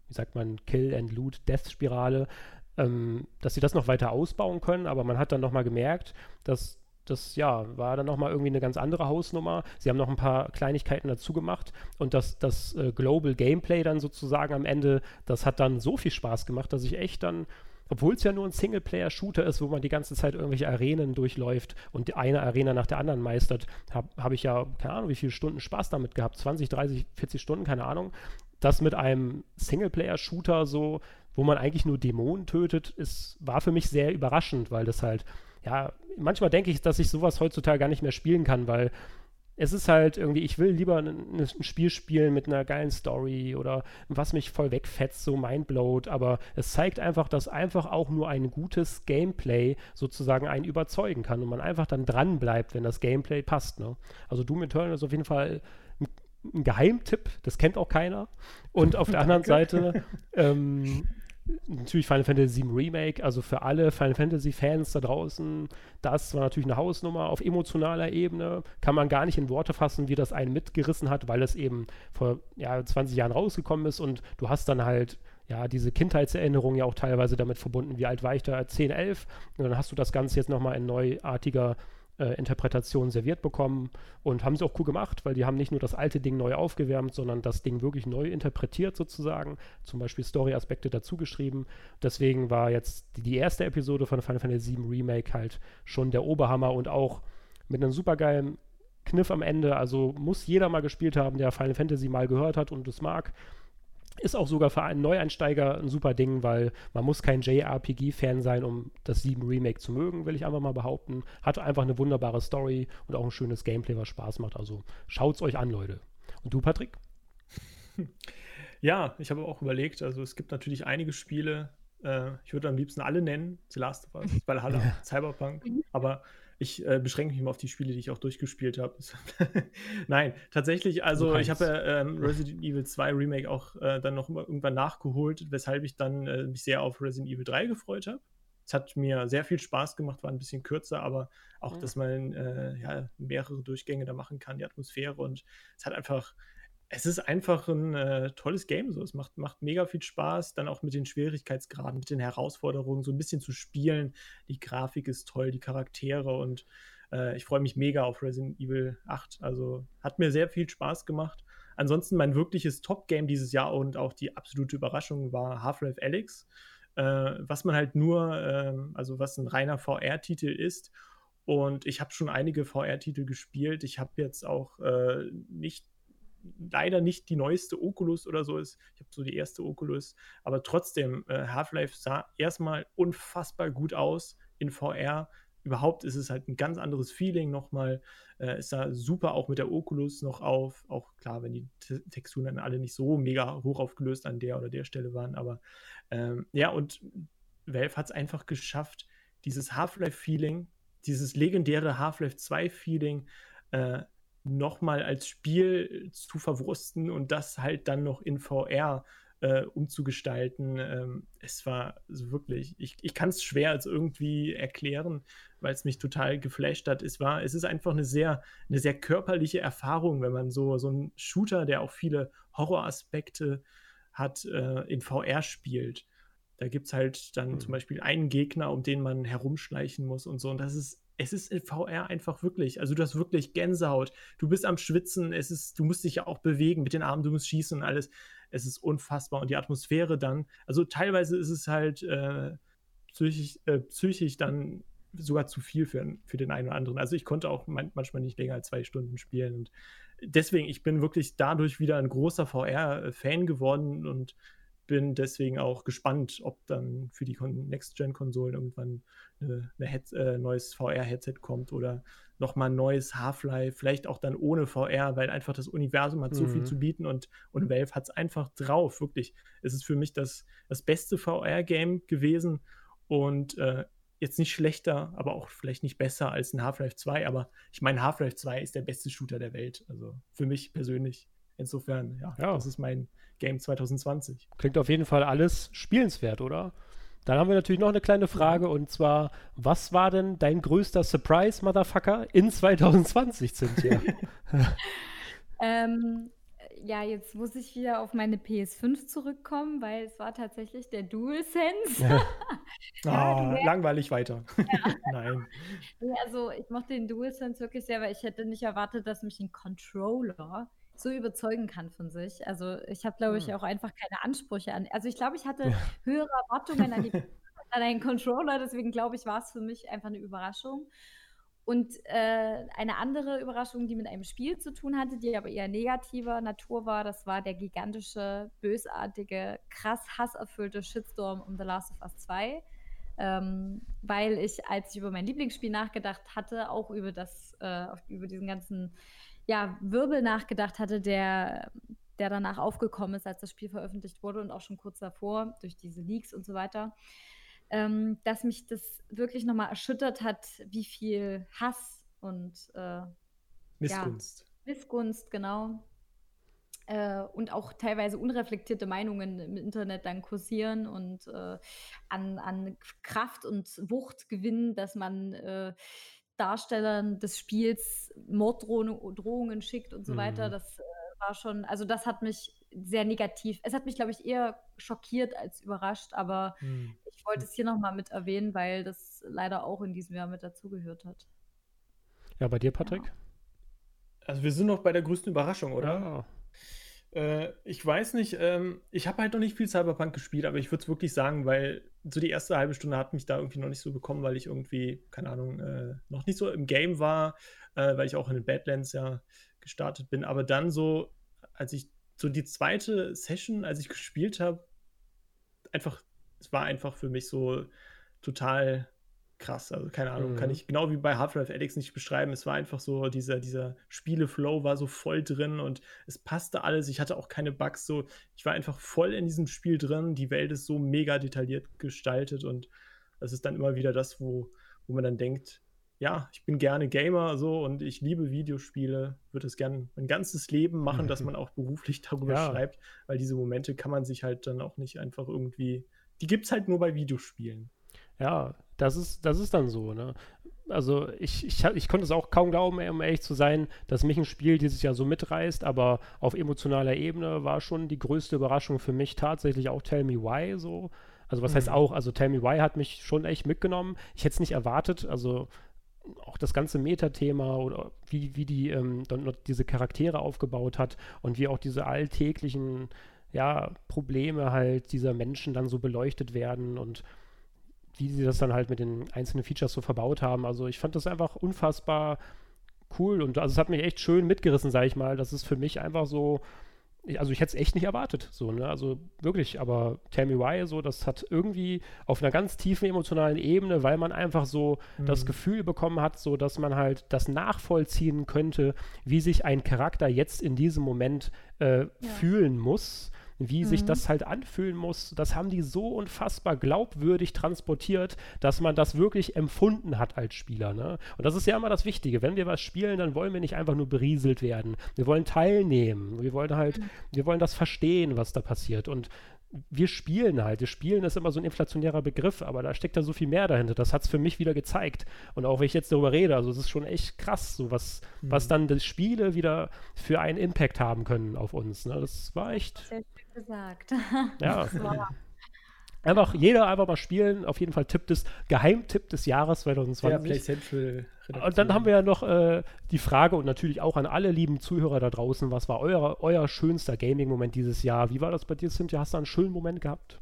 wie sagt man, Kill-and-Loot-Death-Spirale, ähm, dass sie das noch weiter ausbauen können. Aber man hat dann nochmal gemerkt, dass das ja, war dann nochmal irgendwie eine ganz andere Hausnummer. Sie haben noch ein paar Kleinigkeiten dazu gemacht und das, das äh, Global Gameplay dann sozusagen am Ende, das hat dann so viel Spaß gemacht, dass ich echt dann obwohl es ja nur ein Singleplayer-Shooter ist, wo man die ganze Zeit irgendwelche Arenen durchläuft und eine Arena nach der anderen meistert, habe hab ich ja, keine Ahnung, wie viele Stunden Spaß damit gehabt. 20, 30, 40 Stunden, keine Ahnung. Das mit einem Singleplayer-Shooter so, wo man eigentlich nur Dämonen tötet, ist, war für mich sehr überraschend, weil das halt, ja, manchmal denke ich, dass ich sowas heutzutage gar nicht mehr spielen kann, weil es ist halt irgendwie, ich will lieber ein, ein, Spiel spielen mit einer geilen Story oder was mich voll wegfetzt, so mindblowt, aber es zeigt einfach, dass einfach auch nur ein gutes Gameplay sozusagen einen überzeugen kann und man einfach dann dran bleibt, wenn das Gameplay passt. Ne? Also Doom Eternal ist auf jeden Fall ein, ein Geheimtipp, das kennt auch keiner. Und auf der anderen Seite ähm, natürlich Final Fantasy VII Remake, also für alle Final Fantasy Fans da draußen, das war natürlich eine Hausnummer auf emotionaler Ebene, kann man gar nicht in Worte fassen, wie das einen mitgerissen hat, weil es eben vor ja, 20 Jahren rausgekommen ist und du hast dann halt ja, diese Kindheitserinnerungen ja auch teilweise damit verbunden, wie alt war ich da, 10, 11 und dann hast du das Ganze jetzt nochmal in neuartiger äh, Interpretation serviert bekommen und haben sie auch cool gemacht, weil die haben nicht nur das alte Ding neu aufgewärmt, sondern das Ding wirklich neu interpretiert sozusagen, zum Beispiel Story-Aspekte dazugeschrieben. Deswegen war jetzt die, die, erste Episode von Final Fantasy VII Remake halt schon der Oberhammer und auch mit einem supergeilen Kniff am Ende. Also muss jeder mal gespielt haben, der Final Fantasy mal gehört hat und es mag. Ist auch sogar für einen Neueinsteiger ein super Ding, weil man muss kein JRPG-Fan sein, um das 7 Remake zu mögen, will ich einfach mal behaupten. Hat einfach eine wunderbare Story und auch ein schönes Gameplay, was Spaß macht. Also schaut's euch an, Leute. Und du, Patrick? Ja, ich habe auch überlegt, also es gibt natürlich einige Spiele, äh, ich würde am liebsten alle nennen, The Last of Us, Valhalla, Cyberpunk, mhm. aber ich äh, beschränke mich mal auf die Spiele, die ich auch durchgespielt habe. Nein, tatsächlich, also ich habe ja ähm, Resident Evil 2 Remake auch äh, dann noch irgendwann nachgeholt, weshalb ich dann äh, mich sehr auf Resident Evil 3 gefreut habe. Es hat mir sehr viel Spaß gemacht, war ein bisschen kürzer, aber auch, mhm. dass man äh, ja, mehrere Durchgänge da machen kann, die Atmosphäre und es hat einfach es ist einfach ein äh, tolles Game. So. Es macht, macht mega viel Spaß, dann auch mit den Schwierigkeitsgraden, mit den Herausforderungen so ein bisschen zu spielen. Die Grafik ist toll, die Charaktere und äh, ich freue mich mega auf Resident Evil 8. Also hat mir sehr viel Spaß gemacht. Ansonsten mein wirkliches Top-Game dieses Jahr und auch die absolute Überraschung war Half-Life Alyx, äh, was man halt nur, ähm, also was ein reiner VR-Titel ist. Und ich habe schon einige VR-Titel gespielt. Ich habe jetzt auch äh, nicht leider nicht die neueste Oculus oder so ist. Ich habe so die erste Oculus, aber trotzdem, äh, Half-Life sah erstmal unfassbar gut aus in VR. Überhaupt ist es halt ein ganz anderes Feeling nochmal. Äh, es sah super auch mit der Oculus noch auf. Auch klar, wenn die T Texturen dann alle nicht so mega hoch aufgelöst an der oder der Stelle waren. Aber ähm, ja, und Valve hat es einfach geschafft, dieses Half-Life-Feeling, dieses legendäre Half-Life 2-Feeling äh, nochmal als Spiel zu verwursten und das halt dann noch in VR äh, umzugestalten. Ähm, es war also wirklich, ich, ich kann es schwer als irgendwie erklären, weil es mich total geflasht hat. Es war, es ist einfach eine sehr, eine sehr körperliche Erfahrung, wenn man so, so einen Shooter, der auch viele Horroraspekte hat, äh, in VR spielt. Da gibt es halt dann mhm. zum Beispiel einen Gegner, um den man herumschleichen muss und so. Und das ist es ist in VR einfach wirklich, also du hast wirklich Gänsehaut. Du bist am Schwitzen, es ist, du musst dich ja auch bewegen mit den Armen, du musst schießen und alles. Es ist unfassbar. Und die Atmosphäre dann, also teilweise ist es halt äh, psychisch, äh, psychisch dann sogar zu viel für, für den einen oder anderen. Also ich konnte auch man, manchmal nicht länger als zwei Stunden spielen. Und deswegen, ich bin wirklich dadurch wieder ein großer VR-Fan geworden und bin deswegen auch gespannt, ob dann für die Next-Gen-Konsolen irgendwann ein äh, neues VR-Headset kommt oder nochmal ein neues Half-Life, vielleicht auch dann ohne VR, weil einfach das Universum hat mhm. so viel mhm. zu bieten und, und Valve hat es einfach drauf, wirklich. Es ist für mich das, das beste VR-Game gewesen und äh, jetzt nicht schlechter, aber auch vielleicht nicht besser als ein Half-Life 2, aber ich meine, Half-Life 2 ist der beste Shooter der Welt, also für mich persönlich. Insofern, ja, ja. das ist mein Game 2020. Klingt auf jeden Fall alles spielenswert, oder? Dann haben wir natürlich noch eine kleine Frage und zwar, was war denn dein größter Surprise, Motherfucker, in 2020, Cynthia? ähm, ja, jetzt muss ich wieder auf meine PS5 zurückkommen, weil es war tatsächlich der DualSense. Ja. ja, oh, langweilig weiter. Ja. Nein. Ja, also ich mochte den DualSense wirklich sehr, weil ich hätte nicht erwartet, dass mich ein Controller so überzeugen kann von sich. Also ich habe, glaube ich, hm. auch einfach keine Ansprüche an. Also ich glaube, ich hatte höhere Erwartungen an, die, an einen Controller, deswegen glaube ich, war es für mich einfach eine Überraschung. Und äh, eine andere Überraschung, die mit einem Spiel zu tun hatte, die aber eher negativer Natur war, das war der gigantische, bösartige, krass hasserfüllte Shitstorm um The Last of Us 2. Ähm, weil ich, als ich über mein Lieblingsspiel nachgedacht hatte, auch über das, äh, über diesen ganzen ja, Wirbel nachgedacht hatte, der, der danach aufgekommen ist, als das Spiel veröffentlicht wurde und auch schon kurz davor durch diese Leaks und so weiter, ähm, dass mich das wirklich nochmal erschüttert hat, wie viel Hass und äh, Missgunst. Ja, Missgunst, genau. Äh, und auch teilweise unreflektierte Meinungen im Internet dann kursieren und äh, an, an Kraft und Wucht gewinnen, dass man äh, Darstellern des Spiels Morddrohungen schickt und so mhm. weiter. Das äh, war schon, also das hat mich sehr negativ, es hat mich, glaube ich, eher schockiert als überrascht, aber mhm. ich wollte es hier nochmal mit erwähnen, weil das leider auch in diesem Jahr mit dazugehört hat. Ja, bei dir, Patrick? Ja. Also wir sind noch bei der größten Überraschung, oder? Ja. Äh, ich weiß nicht, ähm, ich habe halt noch nicht viel Cyberpunk gespielt, aber ich würde es wirklich sagen, weil so die erste halbe Stunde hat mich da irgendwie noch nicht so bekommen, weil ich irgendwie, keine Ahnung, äh, noch nicht so im Game war, äh, weil ich auch in den Badlands ja gestartet bin. Aber dann so, als ich so die zweite Session, als ich gespielt habe, einfach, es war einfach für mich so total krass. Also keine Ahnung, mhm. kann ich genau wie bei Half-Life Alyx nicht beschreiben. Es war einfach so, dieser, dieser Spiele-Flow war so voll drin und es passte alles. Ich hatte auch keine Bugs. So, ich war einfach voll in diesem Spiel drin. Die Welt ist so mega detailliert gestaltet und das ist dann immer wieder das, wo, wo man dann denkt, ja, ich bin gerne Gamer so und ich liebe Videospiele, würde es gerne mein ganzes Leben machen, dass man auch beruflich darüber ja. schreibt, weil diese Momente kann man sich halt dann auch nicht einfach irgendwie, die gibt es halt nur bei Videospielen. Ja, das ist, das ist dann so, ne? Also ich, ich, ich konnte es auch kaum glauben, um ehrlich zu sein, dass mich ein Spiel dieses Jahr so mitreißt, aber auf emotionaler Ebene war schon die größte Überraschung für mich tatsächlich auch Tell Me Why so. Also was mhm. heißt auch, also Tell Me Why hat mich schon echt mitgenommen. Ich hätte es nicht erwartet, also auch das ganze Metathema oder wie, wie die ähm, diese Charaktere aufgebaut hat und wie auch diese alltäglichen ja, Probleme halt dieser Menschen dann so beleuchtet werden und wie sie das dann halt mit den einzelnen Features so verbaut haben. Also ich fand das einfach unfassbar cool und also es hat mich echt schön mitgerissen, sage ich mal. Das ist für mich einfach so, also ich hätte es echt nicht erwartet, so, ne? Also wirklich, aber Tell Me Why, so, das hat irgendwie auf einer ganz tiefen emotionalen Ebene, weil man einfach so mhm. das Gefühl bekommen hat, so, dass man halt das nachvollziehen könnte, wie sich ein Charakter jetzt in diesem Moment äh, ja. fühlen muss wie mhm. sich das halt anfühlen muss, das haben die so unfassbar glaubwürdig transportiert, dass man das wirklich empfunden hat als Spieler. Ne? Und das ist ja immer das Wichtige. Wenn wir was spielen, dann wollen wir nicht einfach nur berieselt werden. Wir wollen teilnehmen. Wir wollen halt, mhm. wir wollen das verstehen, was da passiert. Und wir spielen halt. Wir spielen ist immer so ein inflationärer Begriff, aber da steckt da so viel mehr dahinter. Das hat es für mich wieder gezeigt. Und auch wenn ich jetzt darüber rede, also es ist schon echt krass, so was, mhm. was dann die Spiele wieder für einen Impact haben können auf uns. Ne? Das war echt. Gesagt. Ja. Einfach jeder einfach mal spielen. Auf jeden Fall Tipp des, Geheimtipp des Jahres 2020. Ja, und dann haben wir ja noch äh, die Frage und natürlich auch an alle lieben Zuhörer da draußen, was war euer, euer schönster Gaming-Moment dieses Jahr? Wie war das bei dir, Cynthia? Hast du einen schönen Moment gehabt?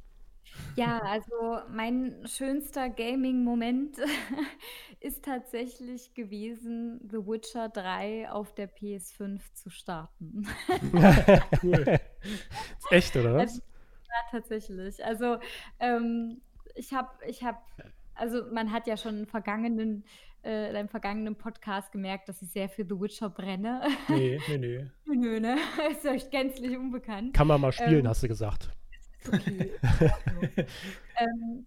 Ja, also mein schönster Gaming-Moment ist tatsächlich gewesen, The Witcher 3 auf der PS5 zu starten. cool. Ist echt, oder was? Also, ja, tatsächlich. Also ähm, ich habe, ich habe, also man hat ja schon in vergangenen äh, in einem vergangenen Podcast gemerkt, dass ich sehr für The Witcher brenne. Nee, nee, nee. Nö, ne? Ist euch gänzlich unbekannt. Kann man mal spielen, ähm, hast du gesagt. Okay. ähm,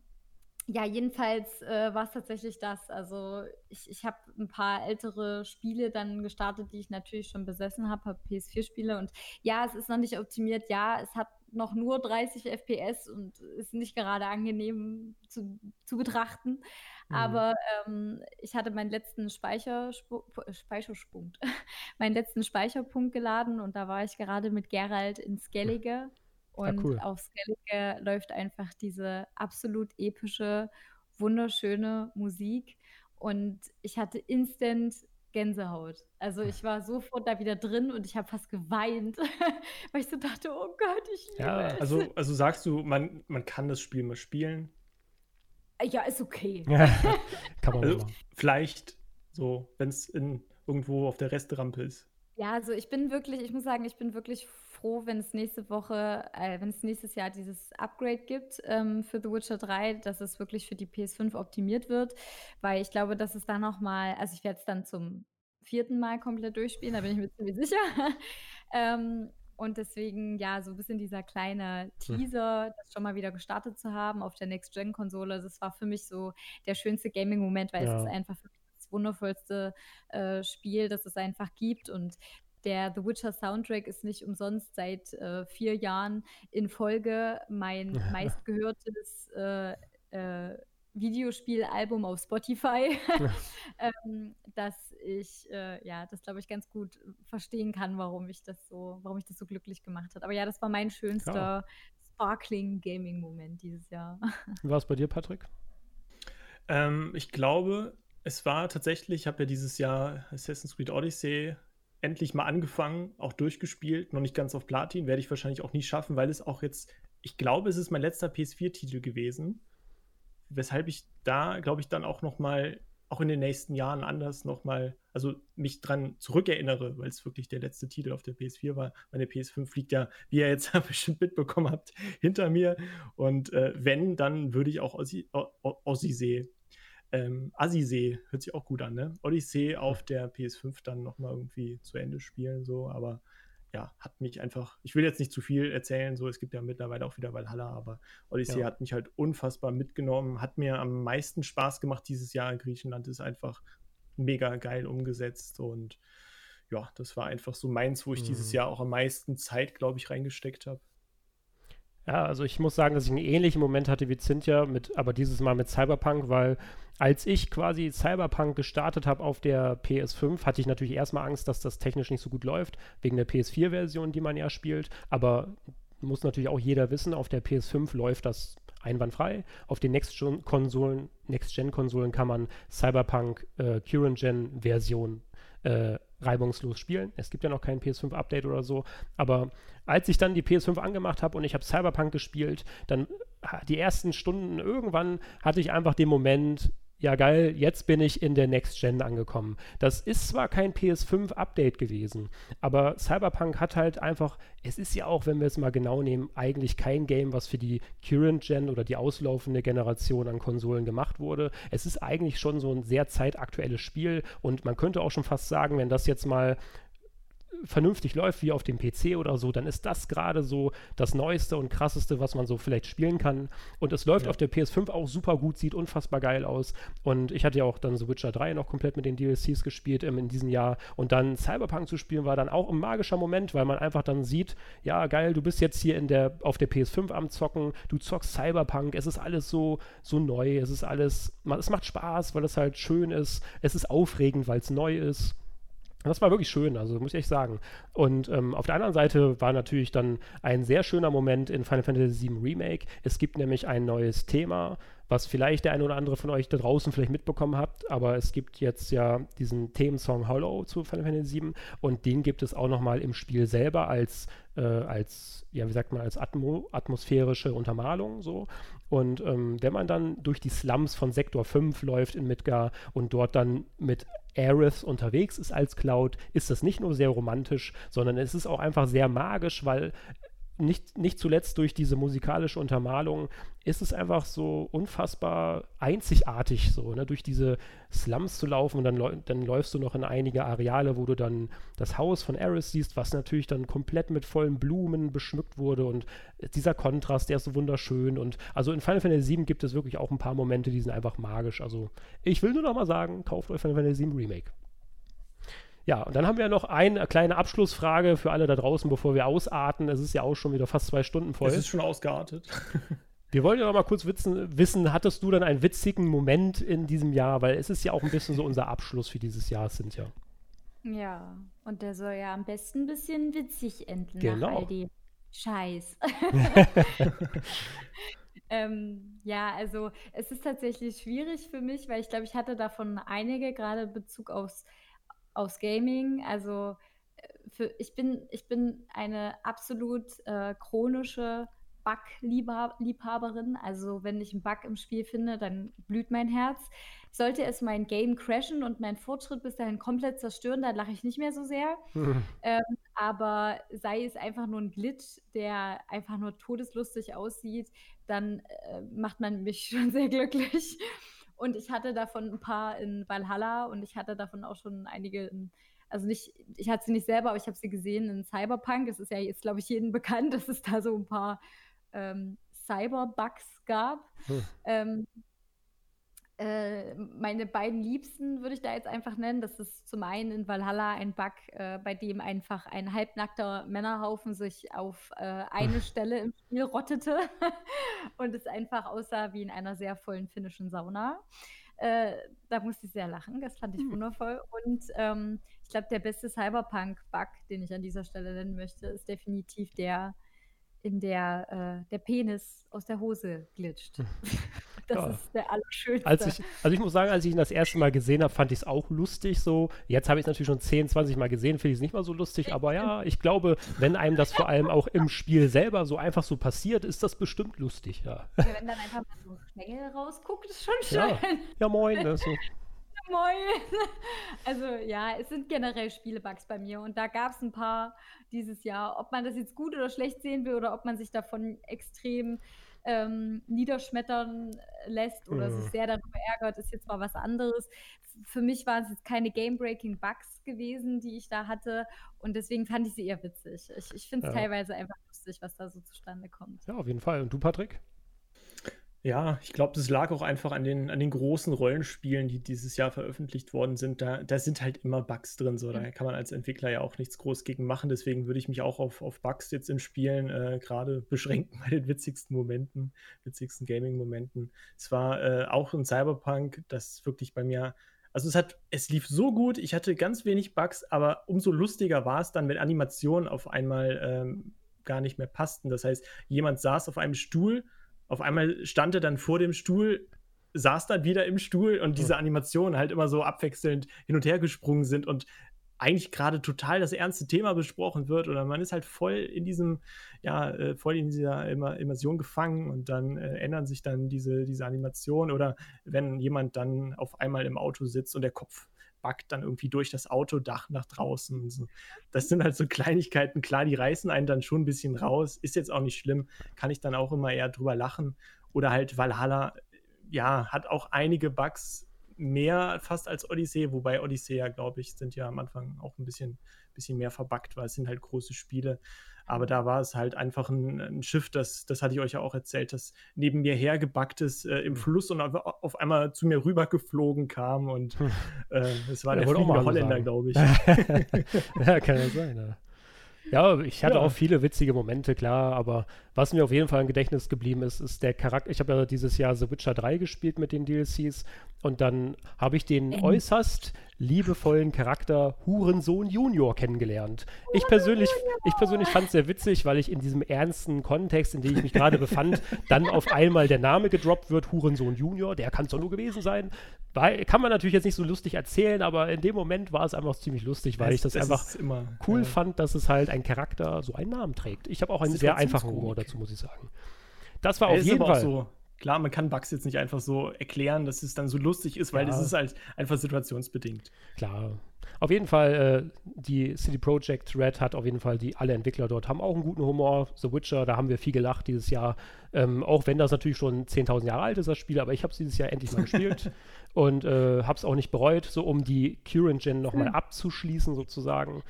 ja, jedenfalls äh, war es tatsächlich das. Also ich, ich habe ein paar ältere Spiele dann gestartet, die ich natürlich schon besessen habe, habe PS4-Spiele und ja, es ist noch nicht optimiert. Ja, es hat noch nur 30 FPS und ist nicht gerade angenehm zu, zu betrachten. Mhm. Aber ähm, ich hatte meinen letzten Speicherpunkt, meinen letzten Speicherpunkt geladen und da war ich gerade mit Gerald in Skellige. Ah, und ah, cool. auf Skellige läuft einfach diese absolut epische, wunderschöne Musik. Und ich hatte instant Gänsehaut. Also ich war sofort da wieder drin und ich habe fast geweint, weil ich so dachte, oh Gott, ich liebe ja, es. Also, also sagst du, man, man kann das Spiel mal spielen? Ja, ist okay. kann man also, vielleicht so, wenn es irgendwo auf der Resterampe ist. Ja, also ich bin wirklich, ich muss sagen, ich bin wirklich froh, wenn es nächste Woche, äh, wenn es nächstes Jahr dieses Upgrade gibt ähm, für The Witcher 3, dass es wirklich für die PS5 optimiert wird, weil ich glaube, dass es dann nochmal, also ich werde es dann zum vierten Mal komplett durchspielen, da bin ich mir ziemlich sicher. ähm, und deswegen, ja, so ein bisschen dieser kleine hm. Teaser, das schon mal wieder gestartet zu haben auf der Next-Gen-Konsole, das war für mich so der schönste Gaming-Moment, weil ja. es ist einfach das wundervollste äh, Spiel, das es einfach gibt. Und der The Witcher Soundtrack ist nicht umsonst seit äh, vier Jahren in Folge mein ja. meistgehörtes äh, äh, Videospielalbum auf Spotify, ähm, dass ich äh, ja das glaube ich ganz gut verstehen kann, warum ich das so, warum ich das so glücklich gemacht hat. Aber ja, das war mein schönster ja. Sparkling Gaming Moment dieses Jahr. Wie war es bei dir, Patrick? Ähm, ich glaube, es war tatsächlich, ich habe ja dieses Jahr Assassin's Creed Odyssey endlich mal angefangen, auch durchgespielt, noch nicht ganz auf Platin, werde ich wahrscheinlich auch nie schaffen, weil es auch jetzt, ich glaube, es ist mein letzter PS4-Titel gewesen, weshalb ich da, glaube ich, dann auch noch mal, auch in den nächsten Jahren anders noch mal, also mich dran zurückerinnere, weil es wirklich der letzte Titel auf der PS4 war. Meine PS5 liegt ja, wie ihr jetzt bestimmt mitbekommen habt, hinter mir und äh, wenn, dann würde ich auch Ossi, Odyssey ähm, Asisee hört sich auch gut an, ne? Odyssey auf der PS5 dann nochmal irgendwie zu Ende spielen, so, aber ja, hat mich einfach, ich will jetzt nicht zu viel erzählen, so, es gibt ja mittlerweile auch wieder Valhalla, aber Odyssey ja. hat mich halt unfassbar mitgenommen, hat mir am meisten Spaß gemacht dieses Jahr in Griechenland, ist einfach mega geil umgesetzt und ja, das war einfach so meins, wo ich mhm. dieses Jahr auch am meisten Zeit, glaube ich, reingesteckt habe. Ja, also ich muss sagen, dass ich einen ähnlichen Moment hatte wie Cynthia, mit, aber dieses Mal mit Cyberpunk, weil als ich quasi Cyberpunk gestartet habe auf der PS5, hatte ich natürlich erstmal Angst, dass das technisch nicht so gut läuft, wegen der PS4-Version, die man ja spielt. Aber muss natürlich auch jeder wissen, auf der PS5 läuft das einwandfrei. Auf den Next-Gen-Konsolen Next kann man Cyberpunk äh, Current-Gen-Version äh, reibungslos spielen. Es gibt ja noch kein PS5-Update oder so. Aber als ich dann die PS5 angemacht habe und ich habe Cyberpunk gespielt, dann die ersten Stunden irgendwann hatte ich einfach den Moment, ja geil, jetzt bin ich in der Next Gen angekommen. Das ist zwar kein PS5-Update gewesen, aber Cyberpunk hat halt einfach, es ist ja auch, wenn wir es mal genau nehmen, eigentlich kein Game, was für die Current Gen oder die auslaufende Generation an Konsolen gemacht wurde. Es ist eigentlich schon so ein sehr zeitaktuelles Spiel und man könnte auch schon fast sagen, wenn das jetzt mal vernünftig läuft, wie auf dem PC oder so, dann ist das gerade so das Neueste und Krasseste, was man so vielleicht spielen kann. Und es läuft ja. auf der PS5 auch super gut, sieht unfassbar geil aus. Und ich hatte ja auch dann so Witcher 3 noch komplett mit den DLCs gespielt ähm, in diesem Jahr. Und dann Cyberpunk zu spielen war dann auch ein magischer Moment, weil man einfach dann sieht, ja geil, du bist jetzt hier in der, auf der PS5 am Zocken, du zockst Cyberpunk, es ist alles so, so neu, es ist alles, man, es macht Spaß, weil es halt schön ist, es ist aufregend, weil es neu ist. Das war wirklich schön, also muss ich echt sagen. Und ähm, auf der anderen Seite war natürlich dann ein sehr schöner Moment in Final Fantasy VII Remake. Es gibt nämlich ein neues Thema, was vielleicht der eine oder andere von euch da draußen vielleicht mitbekommen habt, aber es gibt jetzt ja diesen Themensong Hollow zu Final Fantasy VII und den gibt es auch nochmal im Spiel selber als, äh, als, ja, wie sagt man, als Atmo atmosphärische Untermalung so. Und ähm, wenn man dann durch die Slums von Sektor 5 läuft in Midgar und dort dann mit Aerith unterwegs ist als Cloud, ist das nicht nur sehr romantisch, sondern es ist auch einfach sehr magisch, weil nicht, nicht zuletzt durch diese musikalische Untermalung ist es einfach so unfassbar einzigartig, so, ne? durch diese Slums zu laufen und dann, dann läufst du noch in einige Areale, wo du dann das Haus von Eris siehst, was natürlich dann komplett mit vollen Blumen beschmückt wurde und dieser Kontrast, der ist so wunderschön und also in Final Fantasy VII gibt es wirklich auch ein paar Momente, die sind einfach magisch, also ich will nur noch mal sagen, kauft euch Final Fantasy VII Remake. Ja, und dann haben wir noch eine kleine Abschlussfrage für alle da draußen, bevor wir ausarten. Es ist ja auch schon wieder fast zwei Stunden voll. Es ist schon ausgeartet. Wir wollen ja noch mal kurz wissen, wissen, hattest du dann einen witzigen Moment in diesem Jahr? Weil es ist ja auch ein bisschen so unser Abschluss für dieses Jahr, sind ja. Ja, und der soll ja am besten ein bisschen witzig enden genau. nach all dem Scheiß. ähm, ja, also es ist tatsächlich schwierig für mich, weil ich glaube, ich hatte davon einige, gerade Bezug aufs, aufs Gaming. Also äh, für, ich, bin, ich bin eine absolut äh, chronische Bug-Liebhaberin. Also wenn ich einen Bug im Spiel finde, dann blüht mein Herz. Sollte es mein Game crashen und meinen Fortschritt bis dahin komplett zerstören, dann lache ich nicht mehr so sehr. ähm, aber sei es einfach nur ein Glitch, der einfach nur todeslustig aussieht, dann äh, macht man mich schon sehr glücklich. Und ich hatte davon ein paar in Valhalla und ich hatte davon auch schon einige in also nicht, ich hatte sie nicht selber, aber ich habe sie gesehen in Cyberpunk. Es ist ja jetzt, glaube ich, jedem bekannt, dass es da so ein paar ähm, Cyberbugs gab. Hm. Ähm, äh, meine beiden Liebsten würde ich da jetzt einfach nennen. Das ist zum einen in Valhalla ein Bug, äh, bei dem einfach ein halbnackter Männerhaufen sich auf äh, eine Stelle im Spiel rottete und es einfach aussah wie in einer sehr vollen finnischen Sauna. Äh, da musste ich sehr lachen, das fand ich hm. wundervoll. Und ähm, ich glaube, der beste Cyberpunk-Bug, den ich an dieser Stelle nennen möchte, ist definitiv der, in der äh, der Penis aus der Hose glitscht. Das ja. ist der allerschönste. Als ich, also ich muss sagen, als ich ihn das erste Mal gesehen habe, fand ich es auch lustig so. Jetzt habe ich es natürlich schon 10, 20 Mal gesehen, finde ich es nicht mal so lustig, aber ja, ich glaube, wenn einem das vor allem auch im Spiel selber so einfach so passiert, ist das bestimmt lustig, ja. ja wenn dann einfach mal so Schlängel rausguckt, ist schon schön. Ja, ja moin. Ne, so. Moin. Also ja, es sind generell Spielebugs bei mir und da gab es ein paar dieses Jahr. Ob man das jetzt gut oder schlecht sehen will oder ob man sich davon extrem ähm, niederschmettern lässt oder mhm. sich sehr darüber ärgert, ist jetzt mal was anderes. Für mich waren es jetzt keine Game-Breaking-Bugs gewesen, die ich da hatte und deswegen fand ich sie eher witzig. Ich, ich finde es ja. teilweise einfach lustig, was da so zustande kommt. Ja, auf jeden Fall. Und du, Patrick? Ja, ich glaube, das lag auch einfach an den, an den großen Rollenspielen, die dieses Jahr veröffentlicht worden sind. Da, da sind halt immer Bugs drin, so. Da mhm. kann man als Entwickler ja auch nichts groß gegen machen. Deswegen würde ich mich auch auf, auf Bugs jetzt in Spielen äh, gerade beschränken bei den witzigsten Momenten, witzigsten Gaming-Momenten. Es war äh, auch ein Cyberpunk, das wirklich bei mir also es hat, es lief so gut, ich hatte ganz wenig Bugs, aber umso lustiger war es dann, wenn Animationen auf einmal ähm, gar nicht mehr passten. Das heißt, jemand saß auf einem Stuhl auf einmal stand er dann vor dem Stuhl, saß dann wieder im Stuhl und diese Animationen halt immer so abwechselnd hin und her gesprungen sind und eigentlich gerade total das ernste Thema besprochen wird oder man ist halt voll in diesem, ja, äh, voll in dieser Immersion gefangen und dann äh, ändern sich dann diese, diese Animationen oder wenn jemand dann auf einmal im Auto sitzt und der Kopf backt dann irgendwie durch das Autodach nach draußen. So. Das sind halt so Kleinigkeiten. Klar, die reißen einen dann schon ein bisschen raus. Ist jetzt auch nicht schlimm. Kann ich dann auch immer eher drüber lachen. Oder halt Valhalla, ja, hat auch einige Bugs mehr fast als Odyssey, wobei Odyssey ja, glaube ich, sind ja am Anfang auch ein bisschen, bisschen mehr verbuggt, weil es sind halt große Spiele. Aber da war es halt einfach ein, ein, Schiff, das, das hatte ich euch ja auch erzählt, das neben mir hergebackt ist äh, im mhm. Fluss und auf, auf, einmal zu mir rübergeflogen kam. Und hm. äh, es war ja, der fliegende Holländer, glaube ich. ja, kann ja sein. Ja. Ja, ich hatte ja. auch viele witzige Momente, klar, aber was mir auf jeden Fall im Gedächtnis geblieben ist, ist der Charakter. Ich habe ja dieses Jahr The Witcher 3 gespielt mit den DLCs und dann habe ich den ähm. äußerst liebevollen Charakter Hurensohn Junior kennengelernt. Ich persönlich, ich persönlich fand es sehr witzig, weil ich in diesem ernsten Kontext, in dem ich mich gerade befand, dann auf einmal der Name gedroppt wird, Hurensohn Junior, der kann es doch nur gewesen sein. Weil, kann man natürlich jetzt nicht so lustig erzählen, aber in dem Moment war es einfach ziemlich lustig, weil es, ich das einfach immer, cool ja. fand, dass es halt ein Charakter so einen Namen trägt. Ich habe auch einen sehr einfachen Humor dazu, muss ich sagen. Das war auf jeden Fall. So klar, man kann Bugs jetzt nicht einfach so erklären, dass es dann so lustig ist, weil ja. das ist halt einfach situationsbedingt. Klar. Auf jeden Fall, äh, die City Project Red hat auf jeden Fall, die alle Entwickler dort haben auch einen guten Humor. The Witcher, da haben wir viel gelacht dieses Jahr. Ähm, auch wenn das natürlich schon 10.000 Jahre alt ist, das Spiel, aber ich habe es dieses Jahr endlich mal gespielt und äh, habe es auch nicht bereut, so um die Current Gen nochmal hm. abzuschließen sozusagen.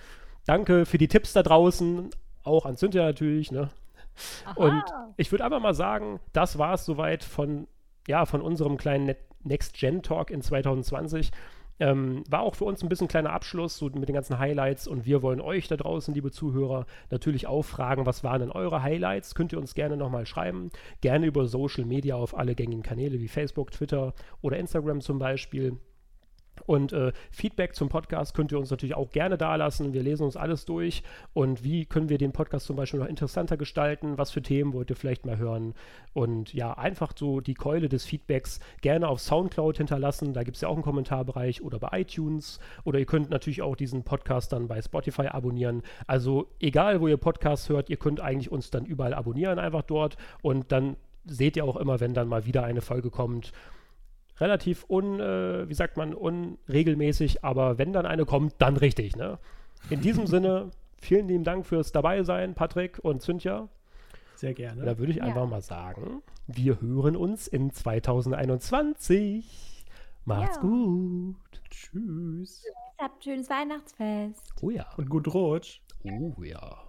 Danke für die Tipps da draußen, auch an Cynthia natürlich, ne? Und ich würde einfach mal sagen, das war es soweit von, ja, von unserem kleinen Next-Gen-Talk in 2020. Ähm, war auch für uns ein bisschen kleiner Abschluss, so mit den ganzen Highlights. Und wir wollen euch da draußen, liebe Zuhörer, natürlich auch fragen, was waren denn eure Highlights? Könnt ihr uns gerne nochmal schreiben. Gerne über Social Media auf alle gängigen Kanäle wie Facebook, Twitter oder Instagram zum Beispiel. Und äh, Feedback zum Podcast könnt ihr uns natürlich auch gerne dalassen. Wir lesen uns alles durch. Und wie können wir den Podcast zum Beispiel noch interessanter gestalten? Was für Themen wollt ihr vielleicht mal hören? Und ja, einfach so die Keule des Feedbacks gerne auf Soundcloud hinterlassen. Da gibt es ja auch einen Kommentarbereich oder bei iTunes. Oder ihr könnt natürlich auch diesen Podcast dann bei Spotify abonnieren. Also egal, wo ihr Podcasts hört, ihr könnt eigentlich uns dann überall abonnieren, einfach dort. Und dann seht ihr auch immer, wenn dann mal wieder eine Folge kommt relativ un, äh, wie sagt man, unregelmäßig, aber wenn dann eine kommt, dann richtig. Ne? In diesem Sinne, vielen lieben Dank fürs Dabeisein, Patrick und Cynthia. Sehr gerne. Da würde ich einfach ja. mal sagen, wir hören uns in 2021. Macht's ja. gut. Tschüss. Habt ein schönes Weihnachtsfest. Oh ja. Und gut Rutsch. Oh ja.